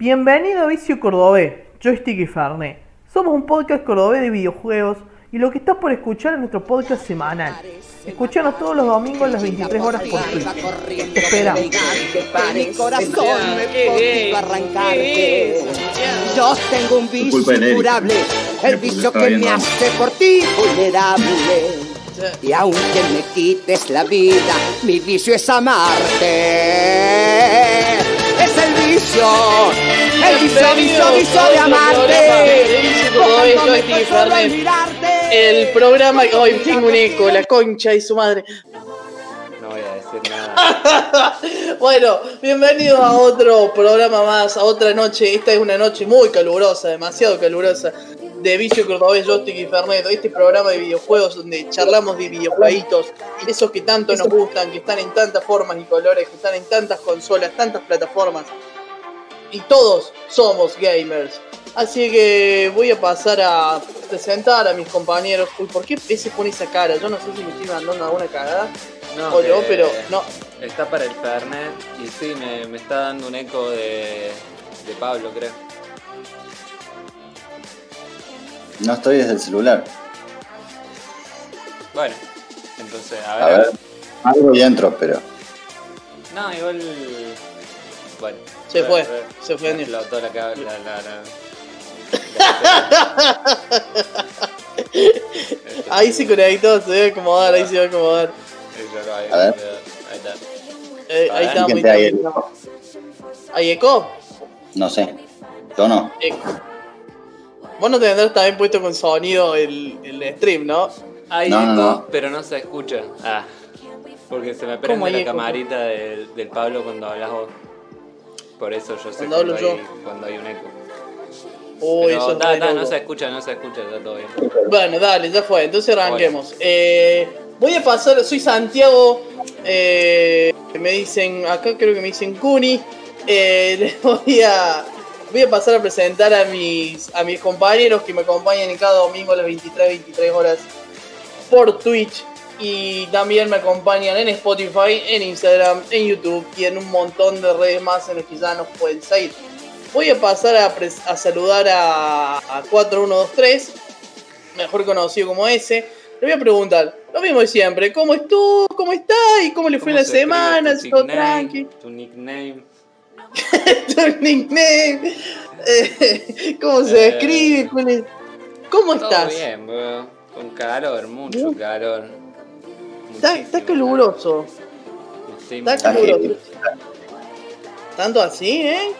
Bienvenido a Vicio Cordobés, Joystick y Fernet. Somos un podcast cordobés de videojuegos y lo que estás por escuchar es nuestro podcast semanal. Escuchanos todos los domingos a las 23 horas por Twitch. Te esperamos. Mi corazón arrancarte. Yo tengo un vicio incurable, el vicio que me hace por ti vulnerable. Y aunque me quites la vida, mi vicio es amarte. Es el vicio, el vicio, vicio, vicio de amarte. Mirarte. El programa. Hoy tengo un eco, la concha y su madre. No voy a decir nada. Bueno, bienvenidos a otro programa más, a otra noche. Esta es una noche muy calurosa, demasiado calurosa. De Vicio Cordobés, Joystick y Fernet. Este programa de videojuegos donde charlamos de videojueguitos, esos que tanto nos gustan, que están en tantas formas y colores, que están en tantas consolas, tantas plataformas. Y todos somos gamers. Así que voy a pasar a presentar a mis compañeros. Uy, ¿por qué ese pone esa cara? Yo no sé si me estoy mandando alguna cagada No, o no, que pero no. Está para el Fernet y sí, me, me está dando un eco de, de Pablo, creo. No estoy desde el celular. Bueno, entonces, a ver. A ver. Algo y entro, pero. No, igual. Bueno. Se fue, se fue, Daniel. explotó la, ca- la, la, la- Ahí se conectó, se debe acomodar, ahí se va a acomodar. Ahí A ver. está. Eh, ahí está, ahí ¿Quién está. te ahí hay? está. ¿Hay eco? No sé. Yo no. Eco. Vos no tendrás también puesto con sonido el, el stream, ¿no? Hay No, no, eco, no. pero no se escucha. Ah. Porque se me ¿Cómo prende la eco? camarita del, del Pablo cuando hablas vos. Por eso yo sé Cuando hablo hay, yo. cuando hay un eco. Uy, Pero eso es da, da, no se escucha, no se escucha, está todo bien. Bueno, dale, ya fue. Entonces arranquemos. Eh, voy a pasar, soy Santiago. eh, me dicen, acá creo que me dicen Cuni. Eh, les voy a, voy a pasar a presentar a mis, a mis compañeros que me acompañan en cada domingo a las 23, 23 horas por Twitch. Y también me acompañan en Spotify, en Instagram, en YouTube y en un montón de redes más en las que ya nos pueden seguir. Voy a pasar a, saludar a, a 4123 mejor conocido como ese. Le voy a preguntar, lo mismo de siempre, ¿cómo estuvo? ¿Cómo está? ¿Y cómo le fue ¿Cómo la se semana? tu ¿Todo nickname? tranqui? Tu nickname. ¿Tu nickname? Eh, ¿Cómo se Eh, escribe? ¿Cuál es? ¿Cómo Todo estás? bien, bro. Con calor, mucho calor. Está, está caluroso. Está caluroso. Tanto así, ¿eh?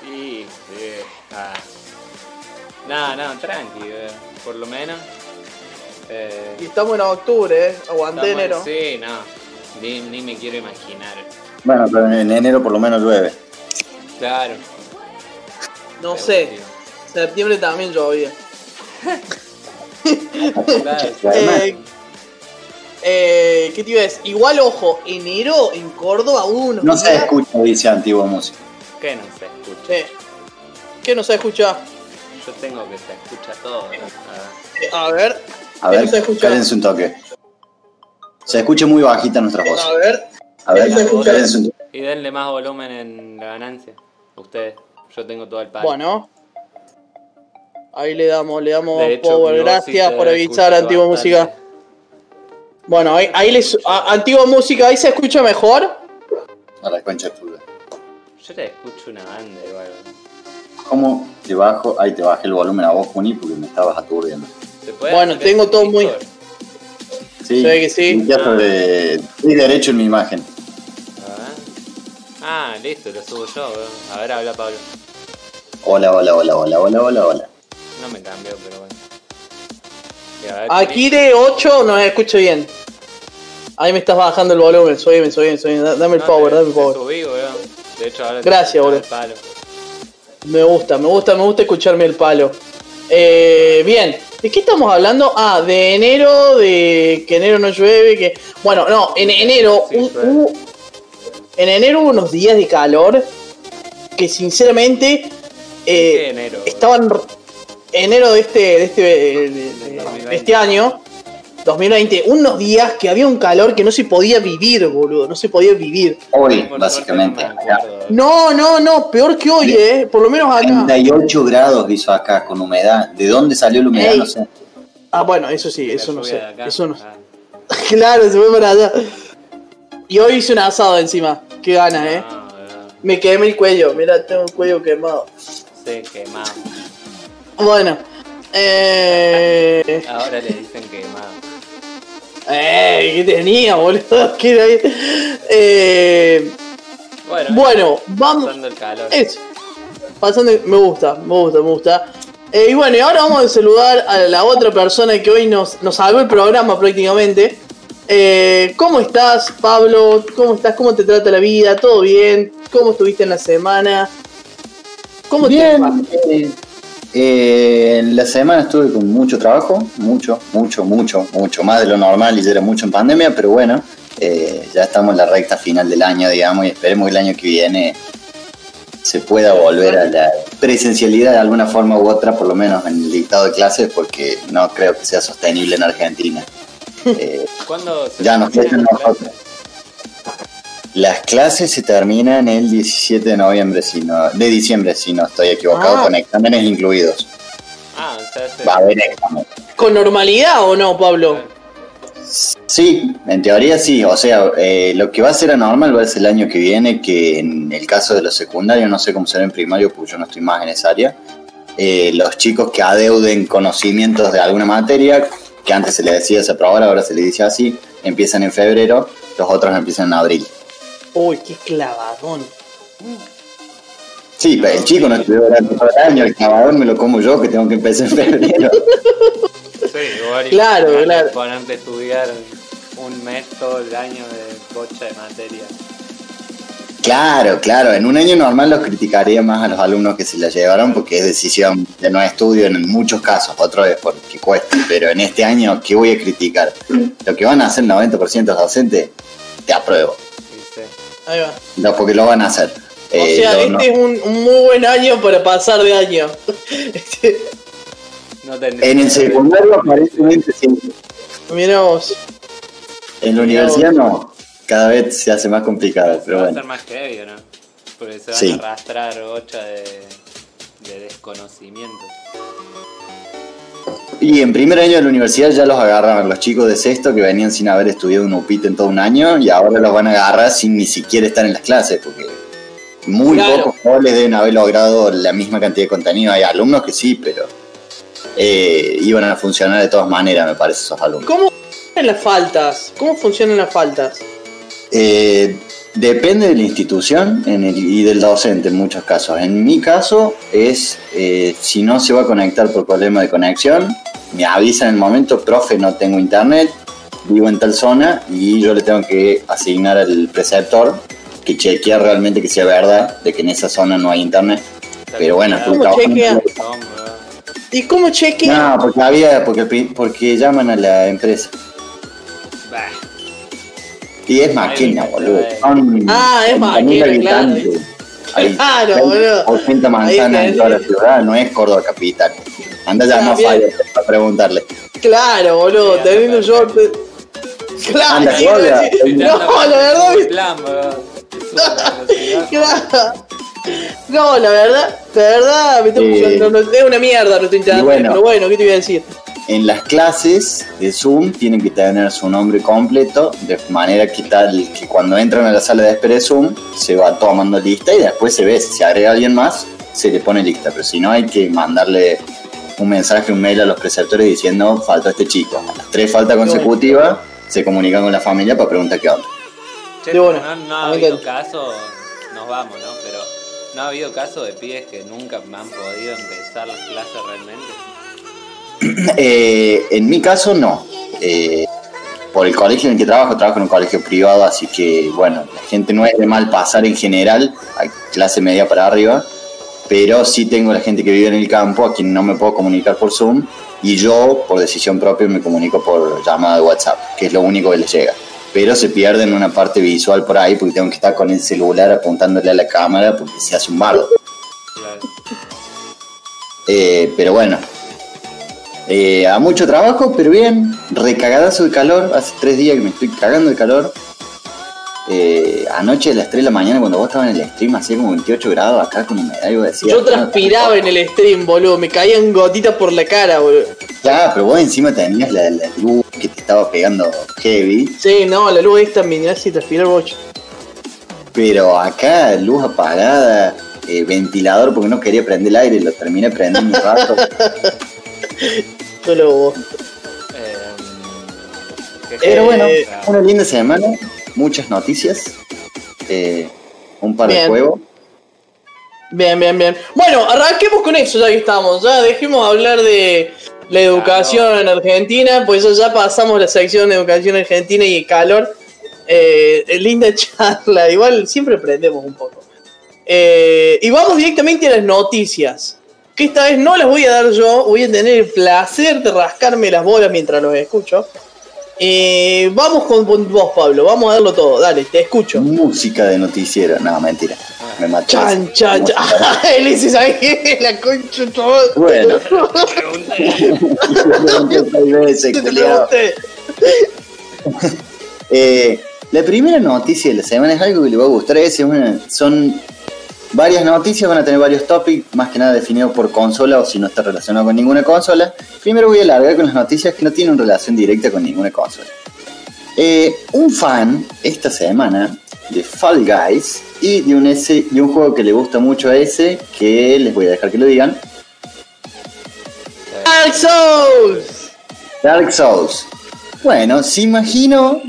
Sí, sí. Ah. No, no, tranqui, bro. Por lo menos. Eh, Y estamos en octubre, ¿eh? Aguanté enero. Sí, no. Ni, ni me quiero imaginar. Bueno, pero en enero por lo menos llueve. Claro. No sé, septiembre también llovía. Claro. Eh, eh, ¿Qué te iba a decir? Igual, ojo, enero en Córdoba unos no se escucha, dice antigua música. ¿Qué no se escucha? Sí. ¿Qué no se escucha? Yo tengo que se escucha todo. ¿no? A ver, A ¿Qué ver, no se escucha? cállense un toque. Se escucha muy bajita nuestra voz. a ver. A ver, ¿Qué no se escucha? cállense un toque. Y denle más volumen en la ganancia. Ustedes. Yo tengo todo el palo. Bueno. Ahí le damos, le damos De hecho, power. Gracias por avisar, Antigua bastante. Música. Bueno, ahí, ahí les. a- Antigua Música, ¿ahí se escucha mejor? A la concha tuya. Yo te escucho una banda igual. ¿Cómo te bajo? Ahí te bajé el volumen a vos, Juni, porque me estabas aturdiendo. ¿Se puede Bueno, hacer tengo eso todo muy- Discord? Sí, que sí. Ah. de. Estoy derecho en mi imagen. A ver. Ah, listo, lo subo yo. bro. A ver, habla Pablo. Hola, hola, hola, hola, hola, hola, hola. No me cambió, pero bueno. Aquí de 8 no se escucha bien. Ahí me estás bajando el volumen. Soy bien, soy bien, soy bien. Da- Dame el no, power, te- dame el power. subí. De hecho, ahora Gracias, palo. Me gusta, me gusta, me gusta escucharme el palo. Eh, bien, ¿de qué estamos hablando? Ah, de enero, de que enero no llueve, que... Bueno, no, en enero... Sí, hubo- en enero hubo unos días de calor que sinceramente... eh, ¿Qué enero? bro? estaban... Enero de este, de este, de- de- de- de este año 2020, unos días que había un calor que no se podía vivir, boludo, no se podía vivir. Hoy, básicamente. no. No, no, no, peor que hoy, eh, por lo menos acá. 38 grados hizo acá con humedad. ¿De dónde salió la humedad? Ey. No sé. Ah, bueno, eso sí, eso no sé. acá. Eso no Ah, Claro, se fue para allá. Y hoy hice un asado encima. Qué ganas, eh. no, no, Me quemé el cuello, mira, tengo el cuello quemado. Sí, quemado. Bueno, eh. Ahora le dicen quemado. ¡Ey! ¿Qué tenía, boludo? ¿Qué era ahí? Eh. Bueno, Bueno, vamos. pasando el calor. Eso. Pasando, me gusta, me gusta, me gusta. Eh, y bueno, y ahora vamos a saludar a la otra persona que hoy nos, nos salvó el programa prácticamente. Eh, ¿Cómo estás, Pablo? ¿Cómo estás? ¿Cómo te trata la vida? ¿Todo bien? ¿Cómo estuviste en la semana? ¿Cómo te va? Bien. eh, eh, en la semana estuve con mucho trabajo, mucho, mucho, mucho, mucho más de lo normal y ya era mucho en pandemia, pero bueno, eh, ya estamos en la recta final del año, digamos, y esperemos que el año que viene se pueda volver a la presencialidad de alguna forma u otra, por lo menos en el dictado de clases, porque no creo que sea sostenible en Argentina. Eh, ¿Cuándo se ya nos quedan clases? Las clases se terminan el 17 de noviembre, si no, de diciembre, si no estoy equivocado, Ah. con exámenes incluidos. Ah, o sea, se- Va a haber examen. ¿Con normalidad o no, Pablo? Sí, en teoría sí. O sea, eh, lo que va a ser anormal va a ser el año que viene, que en el caso de los secundarios, no sé cómo será en primario, porque yo no estoy más en esa área, eh, los chicos que adeuden conocimientos de alguna materia, que antes se les decía desaprobar, ahora se les dice así, empiezan en febrero, los otros empiezan en abril. Uy, qué clavadón. Sí, pero el chico no estudió durante todo el año, el clavadón me lo como yo, que tengo que empezar en febrero. Sí, igual Claro, claro. Ponerte a estudiar un mes todo el año de bocha de materia. Claro, claro. En un año normal los criticaría más a los alumnos que se la llevaron porque es decisión de no estudio en muchos casos, otro es porque cuesta. Pero en este año, ¿qué voy a criticar? Lo que van a hacer el 90% de los docentes, te apruebo. Ahí va. No, porque lo van a hacer. O Eh, sea, lo- este no- es un, un muy buen año para pasar de año. No En el secundario aparentemente sí. Mirá vos. En la universidad no. Cada vez se hace más complicado, pero Va a bueno. ser más heavy, ¿o ¿no? Porque se van Sí. a arrastrar de, de desconocimiento. Y en primer año de la universidad ya los agarraban los chicos de sexto que venían sin haber estudiado un UPIT en todo un año y ahora los van a agarrar sin ni siquiera estar en las clases porque muy Claro. pocos jóvenes deben haber logrado la misma cantidad de contenido. Hay alumnos que sí, pero eh, iban a funcionar de todas maneras, me parece, esos alumnos. ¿Cómo funcionan las faltas? ¿Cómo funcionan las faltas? Eh, depende de la institución en el- y del docente en muchos casos. En mi caso es eh, si no se va a conectar por problema de conexión, me avisan en el momento, profe, no tengo internet, vivo en tal zona y yo le tengo que asignar al preceptor que chequea realmente que sea verdad de que en esa zona no hay internet. Pero bueno, ¿Cómo tú trabajas- chequea? No, bro. ¿Y cómo chequean? No, porque había, porque, porque llaman a la empresa. Bah. Y es máquina, boludo. Son Ah, es 30.000 máquina, claro. habitantes. Hay Claro, boludo. 80 Ahí manzanas en toda la ciudad, no es Córdoba capital. Anda a llamar a bien. Fire para preguntarle. Claro, boludo, Sí, teniendo yo. Claro, Anda, sí, Claudia. sí. no, la verdad, Es plan, claro. No, la verdad, la verdad, me Eh, funcionando. Es una mierda nuestro internet, bueno. pero bueno, ¿qué te iba a decir? En las clases de Zoom tienen que tener su nombre completo, de manera que tal que cuando entran a la sala de espera de Zoom se va tomando lista y después se ve si se agrega alguien más, se le pone lista. Pero si no, hay que mandarle un mensaje, un mail a los preceptores diciendo falta este chico. A las tres faltas consecutivas se comunican con la familia para preguntar qué onda. Che, no, ha habido caso, nos vamos, ¿no? Pero no ha habido caso de pibes que nunca me han podido empezar las clases realmente. Eh, en mi caso, no. Eh, por el colegio en el que trabajo, trabajo en un colegio privado, así que, bueno, la gente no es de mal pasar en general, hay clase media para arriba, pero sí tengo la gente que vive en el campo, a quien no me puedo comunicar por Zoom, y yo, por decisión propia, me comunico por llamada de WhatsApp, que es lo único que les llega. Pero se pierden una parte visual por ahí, porque tengo que estar con el celular apuntándole a la cámara, porque se hace un bardo. Eh, pero bueno, Eh, a mucho trabajo, pero bien. Recagadazo de calor. Hace tres días que me estoy cagando de calor. Eh, anoche a las 3 de la mañana, cuando vos estabas en el stream, hacía como 28 grados acá con humedad. Y vos decías, Yo "No, transpiraba en el stream, boludo. Me caían gotitas por la cara, boludo. Ya, pero vos encima tenías la, la luz que te estaba pegando heavy. Sí, no, la luz esta me hace transpirar mucho. Pero acá, luz apagada, eh, ventilador porque no quería prender el aire, lo terminé prendiendo un rato. Solo vos. Eh, ¿qué Pero bueno, Eh, una linda semana, muchas noticias, eh, un par de juegos. Bien, bien, bien. Bueno, arranquemos con eso ya que estamos. Ya dejemos hablar de la educación en Argentina, pues ya, ya pasamos la sección de educación argentina y el calor. Eh, linda charla, igual siempre aprendemos un poco. Eh, y vamos directamente a las noticias. Que esta vez no las voy a dar yo, voy a tener el placer de rascarme las bolas mientras los escucho. Eh, vamos con vos, Pablo, vamos a darlo todo. Dale, te escucho. Música de noticiero, no, mentira. Me mató. Chan, chan, chan. Él dice, ¿sabes qué? La concha. Bueno. Eh, la primera noticia de la semana es algo que le va a gustar. Es una, son varias noticias, van a tener varios topics, más que nada definidos por consola o si no está relacionado con ninguna consola. Primero voy a largar con las noticias que no tienen relación directa con ninguna consola. Eh, un fan esta semana de Fall Guys y de un, ese, de un juego que le gusta mucho a ese, que les voy a dejar que lo digan, Dark Souls. Dark Souls. Bueno, se imaginó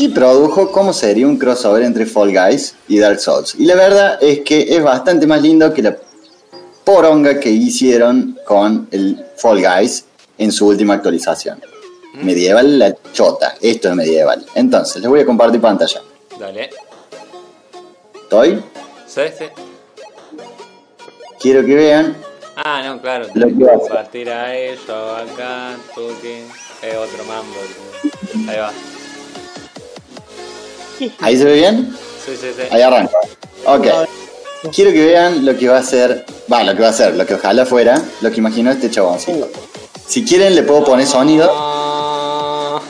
y produjo cómo sería un crossover entre Fall Guys y Dark Souls. Y la verdad es que es bastante más lindo que la poronga que hicieron con el Fall Guys en su última actualización. Medieval la chota, esto es medieval. Entonces, les voy a compartir pantalla. Dale. ¿Estoy? ¿Sí? Sí. Quiero que vean. Ah, no, claro. Lo que que hace. compartir a ello acá, tuki. Es otro mambo. Ahí va. ¿Ahí se ve bien? Sí, sí, sí. Ahí arranca. Ok. Quiero que vean lo que va a hacer. Va, lo que va a hacer, lo que ojalá fuera, lo que imaginó este chaboncito. Si quieren le puedo poner sonido,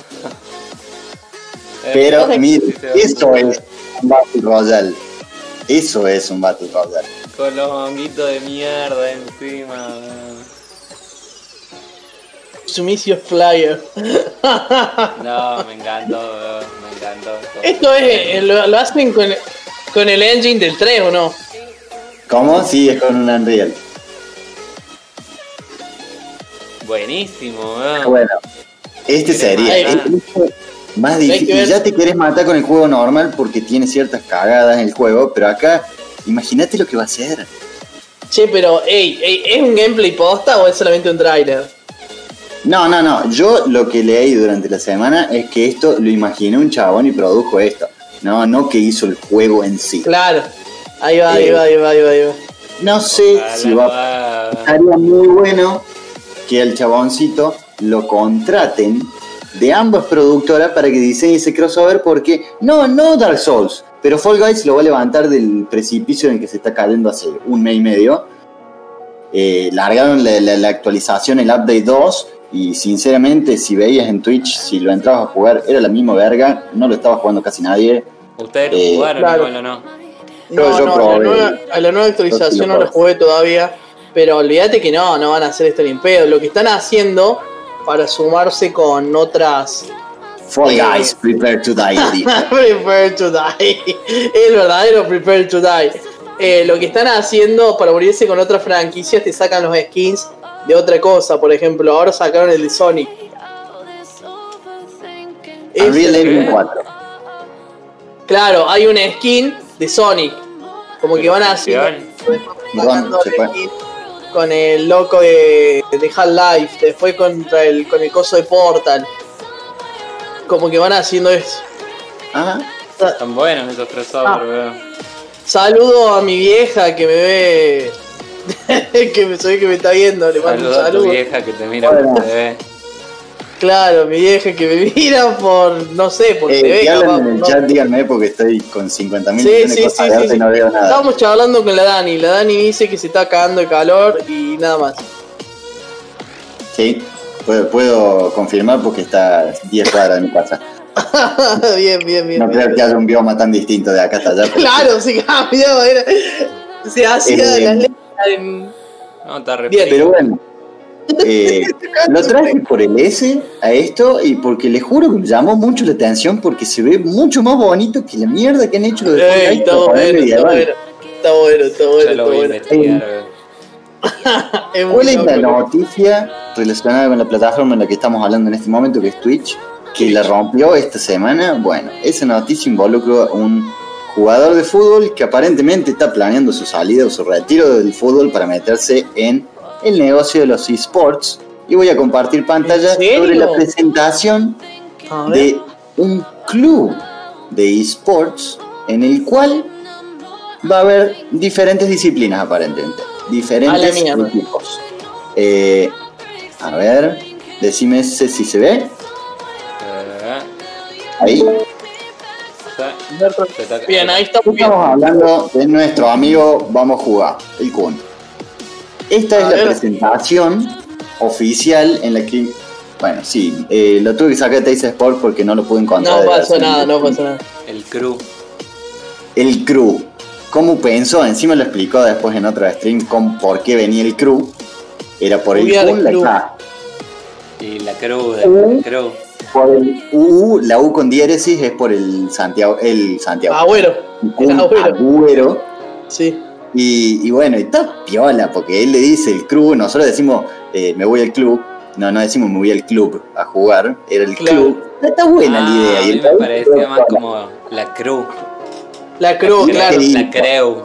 pero miren, eso es un Battle Royale. Eso es un Battle Royale. Con los honguitos de mierda encima. Sumicio Flyer. No, me encantó, weón, me encantó. Esto es, eh, lo, lo hacen con, con el engine del 3, ¿o no? ¿Cómo? Sí, es con un Unreal. Buenísimo, weón. Bueno, este sería este es más difícil. Ya te querés matar con el juego normal porque tiene ciertas cagadas en el juego, pero acá, imagínate lo que va a hacer. Che, pero, ey, ey, ¿es un gameplay posta o es solamente un trailer? No, no, no. Yo lo que leí durante la semana es que esto lo imaginó un chabón y produjo esto. No, no que hizo el juego en sí. Claro. Ahí va, ahí va, ahí va, ahí va, ahí va. No sé Ojalá si va va- Estaría muy bueno que al chaboncito lo contraten de ambas productoras para que diseñe ese crossover porque no, no Dark Souls, pero Fall Guys lo va a levantar del precipicio en el que se está cayendo hace un mes y medio. Eh, largaron la, la- la actualización, el update 2 y sinceramente si veías en Twitch, si lo entrabas a jugar era la misma verga, no lo estaba jugando casi nadie. ¿Ustedes lo Eh, jugaron claro. igual o no? Yo- No, yo no, a la, nueva, a la nueva actualización lo no probé. jugué todavía. Pero olvídate que no, no van a hacer esto ni pedo. Lo que están haciendo para sumarse con otras. Fall Eh. Guys, prepare to die. prepare to die. El verdadero Prepare to die. Eh, lo que están haciendo para unirse con otras franquicias te sacan los skins de otra cosa. Por ejemplo, ahora sacaron el de Sonic. Unreal Engine 4. Claro, hay un skin de Sonic. Como que van a hacer. Con el loco de, de Half-Life. Después contra el, con el coso de Portal. Como que van haciendo eso. Ajá. Están buenos esos crossovers, Ah. Saludo a mi vieja que me ve. que me soy que me está viendo. Le mando un Saludos a tu saludo. vieja que te mira Bueno. por TV. Claro, mi vieja que me mira por. No sé, por Eh, TV. capaz, en el ¿no? chat, díganme porque estoy con 50 mil Sí, millones sí, de sí, cosas sí, sí. no veo nada. Estábamos charlando con la Dani. La Dani dice que se está cagando de calor y nada más. Sí. Puedo, puedo confirmar porque está 10 cuadras de mi casa. bien, bien, bien. No bien. creo que haya un bioma tan distinto de acá hasta allá. Claro, se cambió. Era, se hacía Eh, las letras en. No, está re Bien. Pero bueno, eh, lo traje por el S a esto y porque les juro que me llamó mucho la atención porque se ve mucho más bonito que la mierda que han hecho los de Ey, Fortnite está bueno, está bueno. Está bueno, está bueno, está bueno. investigar. güey. Es muy ¿Cuál es la noticia relacionada con la plataforma en la que estamos hablando en este momento, que es Twitch, que la rompió esta semana? Bueno, esa noticia involucra a un jugador de fútbol que aparentemente está planeando su salida o su retiro del fútbol para meterse en el negocio de los esports. Y voy a compartir pantalla sobre la presentación de un club de esports en el cual va a haber diferentes disciplinas aparentemente. Diferentes equipos. Eh, a ver, decime ese si se ve. Eh, Ahí. Bien, ahí bien. Estamos hablando de nuestro amigo Vamos a jugar, el Kun. Esta es la presentación oficial en la que. Bueno, sí, eh, lo tuve que sacar de Teis Sport porque no lo pude encontrar. No pasó nada, no pasó nada. El crew. El crew. ¿Cómo pensó? Encima lo explicó después en otro stream con por qué venía el crew. Era por el Kun, la. K. Y la crew de Uh. crew. Por el U, la U con diéresis es por el Santiago. El Santiago. Agüero. el Agüero. Agüero. Sí. Y, y bueno, y está piola, porque él le dice el club, nosotros decimos eh, me voy al club, no, no decimos me voy al club a jugar, era el Claro. club. Está buena Ah, la idea. A mí el me parecía más como la crew. La Sí, claro. La crew.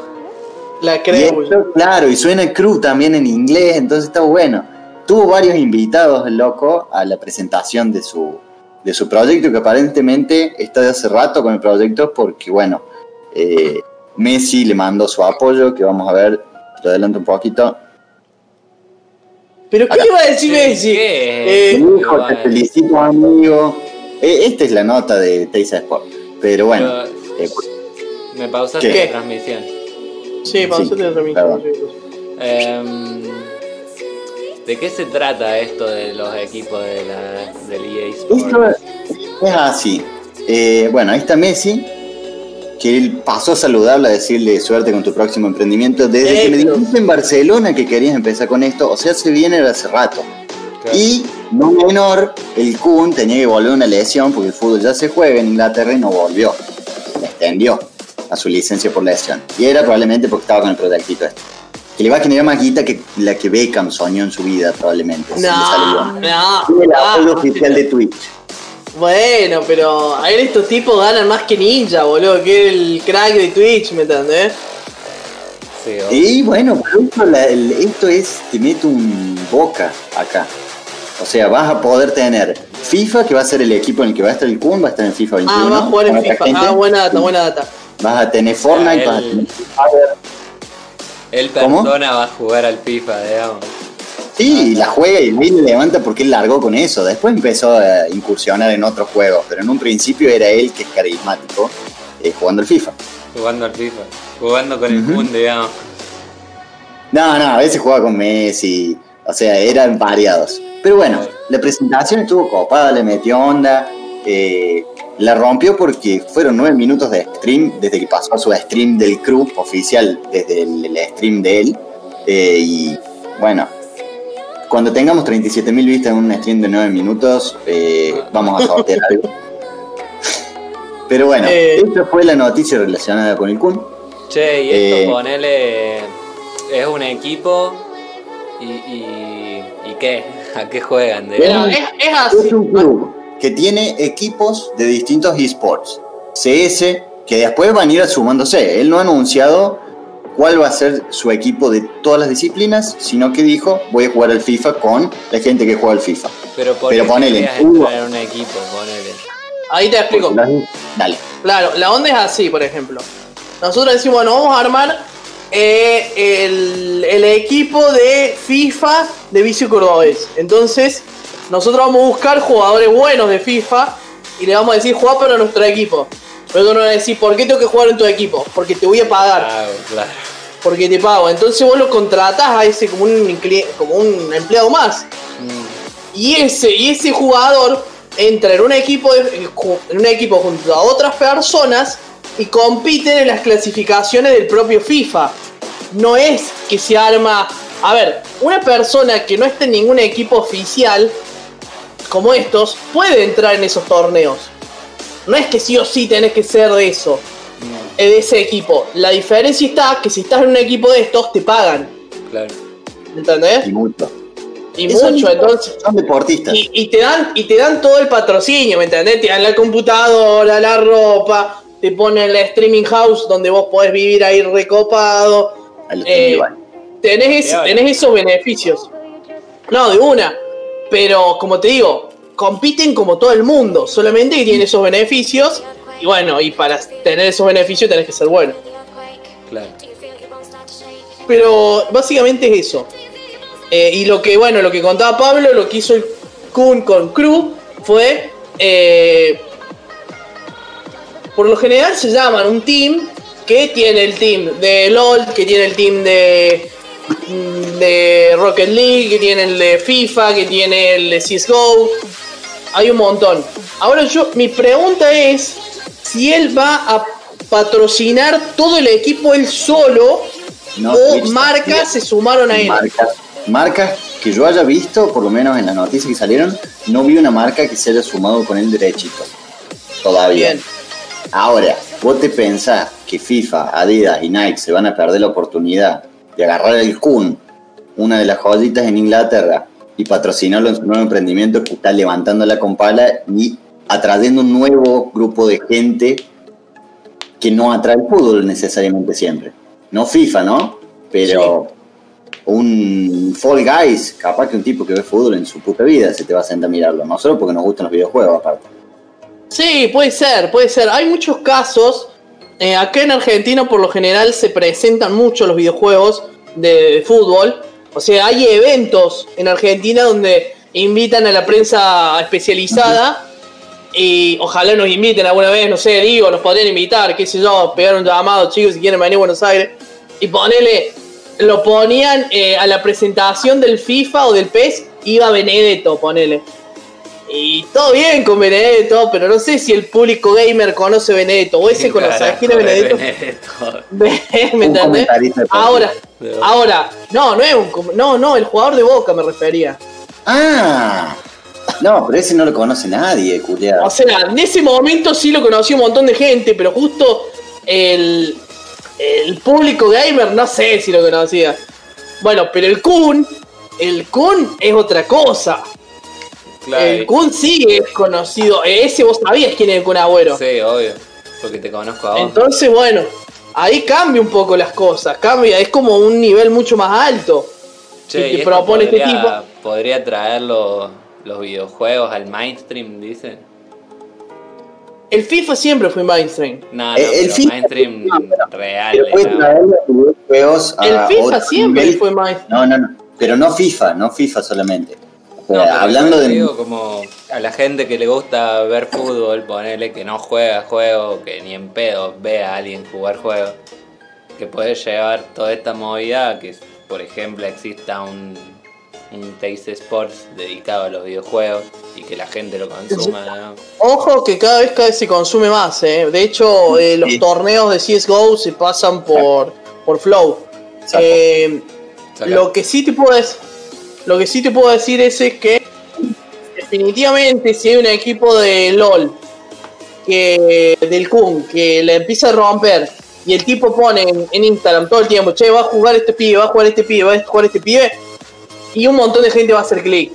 La Y esto, claro, y suena crew también en inglés, entonces está bueno. Tuvo varios invitados el loco a la presentación de su, de su proyecto, que aparentemente está de hace rato con el proyecto, porque bueno, eh, Messi le mandó su apoyo, que vamos a ver, te adelanto un poquito. ¿Pero qué Acá. iba a decir Messi? ¿Qué? Eh, Hijo, te felicito, amigo. Eh, esta es la nota de Teisa Sport. Pero bueno, Pero eh, me pausaste ¿Qué? la transmisión. Sí, pausate Sí, la transmisión. perdón. ¿De qué se trata esto de los equipos de la, del EA Sports? esto es así. Eh, bueno, ahí está Messi, que él pasó a saludarla, a decirle suerte con tu próximo emprendimiento. Desde que me dijiste en Barcelona que querías empezar con esto, o sea, se viene hace rato. Claro. Y no menor, el Kun tenía que volver una lesión porque el fútbol ya se juega en Inglaterra y no volvió. Le extendió a su licencia por lesión. Y era probablemente porque estaba con el proyectito este. Que le va a generar más guita que la que Beckham soñó en su vida, probablemente. si No, no. Tiene el apoyo no. oficial de Twitch. Bueno, pero a ver, estos tipos ganan más que Ninja, boludo, que el crack de Twitch, ¿me entendés? Sí, Y bueno, esto, la- el- esto es, te mete un boca acá. O sea, vas a poder tener FIFA, que va a ser el equipo en el que va a estar el Kun, va a estar en FIFA 21. Ah, va a jugar en FIFA. gente. Ah, buena data, buena data. Vas a tener Fortnite, Ah, vas a el- persona va a jugar al FIFA, digamos. Sí, la juega y le levanta porque él largó con eso. Después empezó a incursionar en otros juegos, pero en un principio era él que es carismático eh, jugando al FIFA. Jugando al FIFA. Jugando con el. Kun, digamos. No, no, a veces jugaba con Messi, o sea, eran variados. Pero bueno, la presentación estuvo copada, le metió onda, eh, la rompió porque fueron nueve minutos de stream desde que pasó a su stream del crew oficial, desde el, el stream de él. eh, y bueno, cuando tengamos 37.000 vistas en un stream de nueve minutos, eh, vamos a sortear algo. Pero bueno, Eh. esta fue la noticia relacionada con el Kun. Che, y esto Eh. ponele. Es un equipo. ¿Y, y, ¿y qué? ¿A qué juegan? Es así. Es un club que tiene equipos de distintos esports. CS, que después van a ir sumándose. Él no ha anunciado cuál va a ser su equipo de todas las disciplinas, sino que dijo, voy a jugar al FIFA con la gente que juega al FIFA. Pero, por pero ponele, en un equipo, ponele. Ahí te explico. Dale. Claro, la onda es así, por ejemplo. Nosotros decimos, bueno, vamos a armar eh, el, el equipo de FIFA de Vicio Cordobés. Entonces, nosotros vamos a buscar jugadores buenos de FIFA y le vamos a decir, juega para nuestro equipo. Luego nos van a decir, ¿por qué tengo que jugar en tu equipo? Porque te voy a pagar, Claro, claro. porque te pago. Entonces vos lo contratás a ese como un, cli- como un empleado más. Mm, Y ese, y ese jugador entra en un equipo de- en un equipo junto a otras personas y compiten en las clasificaciones del propio FIFA. No es que se arma. A ver, una persona que no está en ningún equipo oficial como estos puede entrar en esos torneos. No es que sí o sí tenés que ser de eso, eh, de ese equipo. La diferencia está que si estás en un equipo de estos te pagan, Claro. ¿entendés? Y mucho. Y mucho, entonces. Son deportistas. Y, y te dan, y te dan todo el patrocinio, ¿me entendés? Te dan la computadora, la ropa, te ponen la streaming house donde vos podés vivir ahí recopado. Eh, tenés, tenés esos beneficios. No, de una. Pero como te digo, compiten como todo el mundo, solamente que tienen esos beneficios. Y bueno, y para tener esos beneficios tenés que ser bueno. Claro. Pero básicamente es eso. Eh, y lo que, bueno, lo que contaba Pablo, lo que hizo el Kun con Crew fue. eh, por lo general se llaman un team que tiene el team de LOL, que tiene el team de. Mm, de Rocket League, que tiene el de FIFA, que tiene el de CSGO. Hay un montón. Ahora yo, mi pregunta es si él va a patrocinar todo el equipo él solo No, o Twitch marcas se sumaron a él. Marcas, marcas que yo haya visto, por lo menos en las noticias que salieron, no vi una marca que se haya sumado con él derechito. Todavía. Bien. Ahora, vos te pensás que FIFA, Adidas y Nike se van a perder la oportunidad de agarrar el Kun, una de las joyitas en Inglaterra, y patrocinarlo en su nuevo emprendimiento que está levantando la compala y atrayendo un nuevo grupo de gente que no atrae el fútbol necesariamente siempre. No FIFA, ¿no? Pero un Fall Guys, capaz que un tipo que ve fútbol en su puta vida se te va a sentar a mirarlo, no solo porque nos gustan los videojuegos aparte. Sí, puede ser, puede ser. Hay muchos casos. Eh, acá en Argentina por lo general se presentan mucho los videojuegos de, fútbol. O sea, hay eventos en Argentina donde invitan a la prensa especializada. Y ojalá nos inviten alguna vez, no sé, digo, nos podrían invitar, qué sé yo, pegar un llamado, chicos, si quieren venir a Buenos Aires. Y ponele, lo ponían eh, a la presentación del FIFA o del PES, iba Benedetto, ponele. Y todo bien con Benedetto, pero no sé si el público gamer conoce Benedetto. O ese conoce, ¿sabes quién es Benedetto? Ahora, ahora, no, no es un. No, no, el jugador de Boca me refería. Ah, no, pero ese no lo conoce nadie, culiado. O sea, en ese momento sí lo conocí un montón de gente, pero justo el, el público gamer no sé si lo conocía. Bueno, pero el Kun, el Kun es otra cosa. Claro. El Kun sí es conocido. Ese vos sabías quién es el Kun Agüero. Sí, obvio. Porque te conozco a vos. Entonces, bueno, ahí cambia un poco las cosas. Cambia, es como un nivel mucho más alto. Che, que y te esto propone este podría, tipo. podría traer los, los videojuegos al mainstream, dice. El FIFA siempre fue mainstream. No, no, Eh, el FIFA- mainstream real. Pero puedes digamos. traer los videojuegos a El FIFA siempre nivel. fue mainstream. No, no, no. Pero no FIFA, no FIFA solamente. No, hablando de. digo como a la gente que le gusta ver fútbol, ponerle que no juega juego, que ni en pedo ve a alguien jugar juego, que puede llevar toda esta movida que, por ejemplo, exista un, un Taste Sports dedicado a los videojuegos y que la gente lo consuma, ¿no? Ojo que cada vez, cada vez se consume más, ¿eh? De hecho, eh, los Sí. torneos de CSGO se pasan por, por Flow. Eh, lo que sí te puedo decir, lo que sí te puedo decir es, es que definitivamente si hay un equipo de LOL que del Kun que le empieza a romper y el tipo pone en, en Instagram todo el tiempo, che, va a jugar este pibe, va a jugar este pibe, va a jugar este pibe, y un montón de gente va a hacer clic.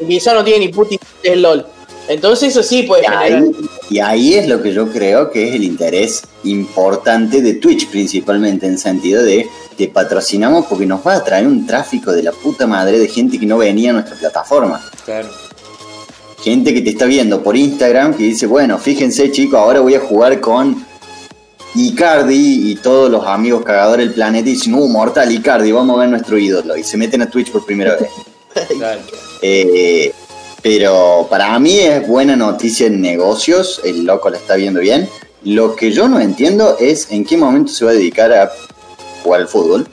Y quizá no tiene ni puta idea de LOL. Entonces eso sí puede Y generar. ahí, y ahí es lo que yo creo que es el interés importante de Twitch, principalmente en sentido de te patrocinamos porque nos va a traer un tráfico de la puta madre de gente que no venía a nuestra plataforma. Claro. Gente que te está viendo por Instagram que dice, bueno, fíjense chicos, ahora voy a jugar con Icardi y todos los amigos cagadores del planeta y dicen, uh, mortal Icardi, vamos a ver nuestro ídolo. Y se meten a Twitch por primera vez. Claro. Eh, pero para mí es buena noticia en negocios, el loco la está viendo bien. Lo que yo no entiendo es en qué momento se va a dedicar a jugar al fútbol.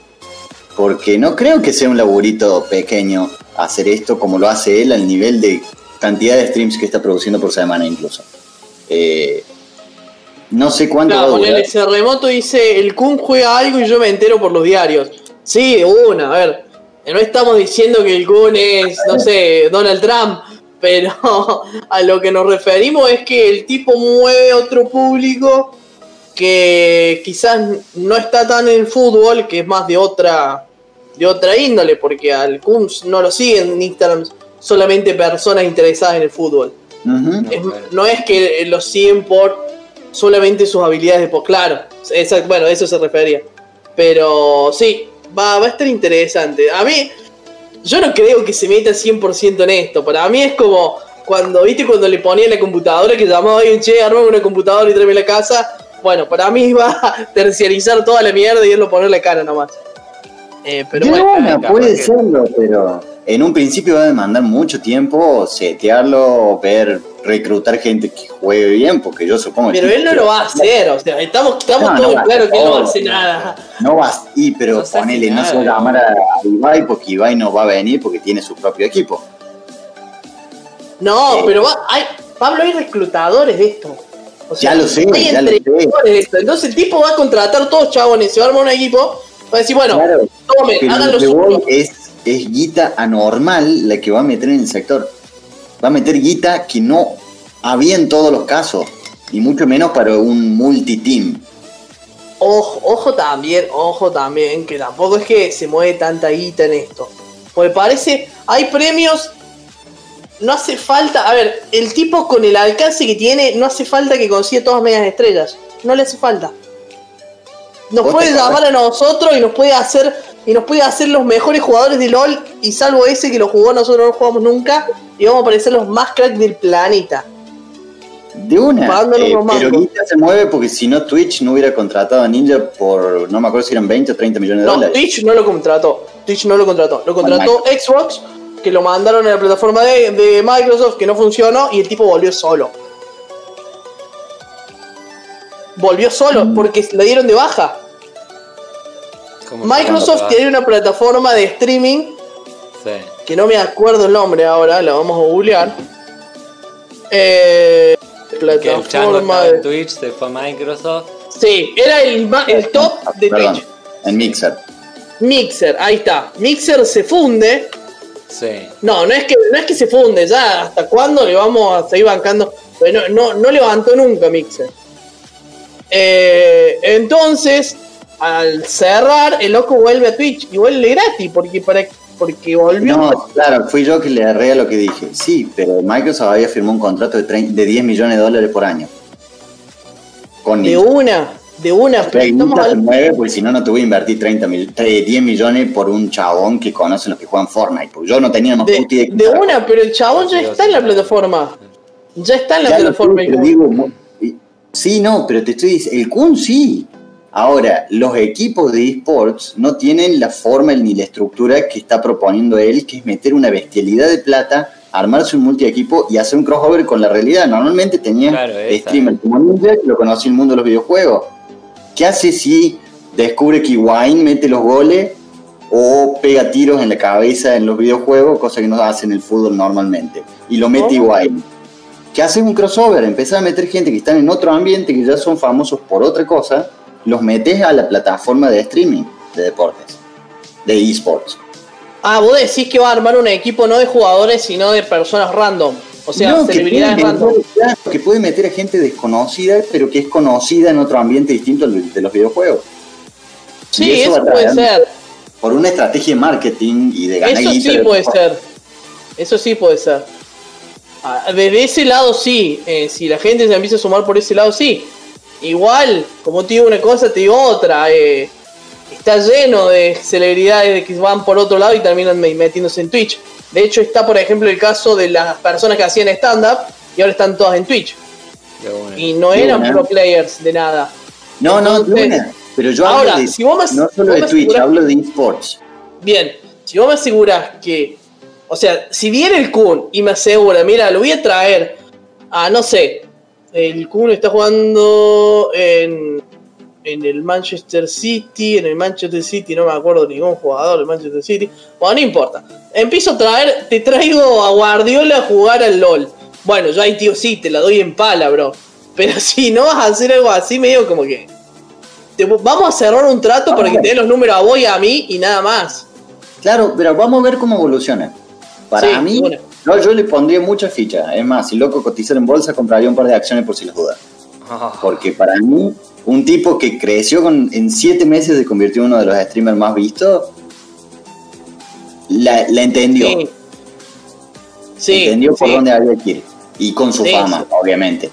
Porque no creo que sea un laburito pequeño hacer esto como lo hace él al nivel de cantidad de streams que está produciendo por semana incluso. Eh, no sé cuánto Claro, va a durar. ese remoto dice, el Kun juega algo y yo me entero por los diarios. Sí, de una, a ver. No estamos diciendo que el Kun es, no sé, Donald Trump, pero a lo que nos referimos es que el tipo mueve otro público que quizás no está tan en el fútbol, que es más de otra de otra índole, porque al Kun no lo siguen en Instagram solamente personas interesadas en el fútbol. Es- no es que lo siguen por solamente sus habilidades de po- Claro, exacto, bueno, a eso se refería. Pero sí, va, va a estar interesante. A mí, yo no creo que se meta 100% en esto. Para mí es como cuando, viste, cuando le ponía la computadora que llamaba alguien, che, armame una computadora y tráeme a la casa. Bueno, para mí va a terciarizar toda la mierda y él lo poner la cara nomás. Eh, pero bueno, capaz puede serlo, pero en un principio va a demandar mucho tiempo setearlo, ver, reclutar gente que juegue bien, porque yo supongo pero que- él no lo va a hacer. O sea, estamos, estamos No, todos va a claros que él no va a hacer, hacer nada. No vas, y pero No hace ponele, no se va a llamar a Ibai porque Ibai no va a venir porque tiene su propio equipo. No, Sí. pero va, hay, Pablo, hay reclutadores de esto. O Ya lo sé, ya lo sé. esto. Entonces el tipo va a contratar todos chabones, se va a armar un equipo, va a decir, bueno, Claro, tomen, pero hagan lo lo que voy suyo. es, es guita anormal la que va a meter en el sector. Va a meter guita que no había en todos los casos, y mucho menos para un multiteam. Ojo, ojo también, ojo también, que tampoco es que se mueve tanta guita en esto. Porque parece, hay premios, no hace falta, a ver, el tipo con el alcance que tiene, no hace falta que consiga todas medias estrellas. No le hace falta. Nos ¿Vos puede llamar a nosotros y nos puede hacer y nos puede hacer los mejores jugadores de LOL y salvo ese que lo jugó nosotros no lo jugamos nunca y vamos a parecer los más cracks del planeta. De una, eh, pero guita se mueve porque si no Twitch no hubiera contratado a Ninja por, no me acuerdo si eran 20 o 30 millones de No, dólares. Twitch no lo contrató. Twitch no lo contrató. Lo contrató Xbox, que lo mandaron a la plataforma de, de Microsoft, que no funcionó, y el tipo volvió solo. Volvió solo, Mm. porque le dieron de baja. ¿Cómo Microsoft tiene una plataforma de streaming? Sí. que no me acuerdo el nombre ahora, la vamos a googlear. Eh, Que el chango plataforma de... Twitch, se fue a Microsoft. Sí, era el, top de Perdón, Twitch. en Mixer. Mixer, ahí está. Mixer se funde. Sí. No, no es que no es que se funde, ya hasta cuándo le vamos a seguir bancando. Pues no, no, no levantó nunca Mixer. Eh, entonces, al cerrar, el loco vuelve a Twitch y vuelve gratis, porque para porque volvió. No, claro, fui yo que le erré a lo que dije. Sí, pero Microsoft había firmado un contrato de, 30 de 10 millones de dólares por año. Con de Ninja. una, de una, guita se mueve porque si no, no te voy a invertir 30 mil, eh, 10 millones por un chabón que conocen los que juegan Fortnite. Porque yo no tenía más de, puta idea. de una, pero el chabón ya está en la plataforma. Ya está en la Ya lo plataforma. sé, pero digo, sí, no, pero te estoy diciendo, el Kun sí. Ahora, los equipos de esports no tienen la forma ni la estructura que está proponiendo él, que es meter una bestialidad de plata, armarse un multi-equipo y hacer un crossover con la realidad. Normalmente tenía Claro, esa. streamer como Ninja, que lo conoce el mundo de los videojuegos. ¿Qué hace si descubre que Wine mete los goles o pega tiros en la cabeza en los videojuegos, cosa que no hace en el fútbol normalmente? Y lo mete. Wine. ¿Qué hace un crossover? Empezás a meter gente que están en otro ambiente, que ya son famosos por otra cosa, los metes a la plataforma de streaming de deportes, de esports. Ah, vos decís que va a armar un equipo no de jugadores, sino de personas random. O sea, No, que celebridades puede meter- que puede meter a gente desconocida, pero que es conocida en otro ambiente distinto al de los videojuegos. Sí, eso puede ser. Por una estrategia de marketing y de ganar Eso sí de- puede ser. Eso sí puede ser. Ah, Desde ese lado sí. Eh, si la gente se empieza a sumar por ese lado, sí. Igual, como te digo una cosa, te digo otra. eh, está lleno de celebridades que van por otro lado y terminan me- metiéndose en Twitch. De hecho, está por ejemplo el caso de las personas que hacían stand-up y ahora están todas en Twitch. Y no eran ¿no? pro players de nada. No, no, Entonces, una. Pero yo ahora, hablo de, si vos me- no solo vos de Twitch, hablo de esports. Bien, si vos me aseguras que. O sea, si viene el Kun y me asegura, mira, lo voy a traer a, no sé, el Kun está jugando en. En el Manchester City, en el Manchester City no me acuerdo ningún jugador del Manchester City. Bueno, no importa. Empiezo a traer, te traigo a Guardiola a jugar al LOL. Bueno, yo ahí tío sí, te la doy en pala, bro. Pero si no vas a hacer algo así, medio como que... te- vamos a cerrar un trato para que te den los números a vos y a mí y nada más. Claro, pero vamos a ver cómo evoluciona. Para Sí, mí, bueno. no, yo le pondría mucha ficha. Es más, si loco cotizar en bolsa, compraría un par de acciones por si las dudas. Porque para mí, un tipo que creció con, en 7 meses se convirtió en uno de los streamers más vistos, la, la entendió. Sí. Sí, entendió por sí. dónde había que ir. Y con su Sí, fama, obviamente.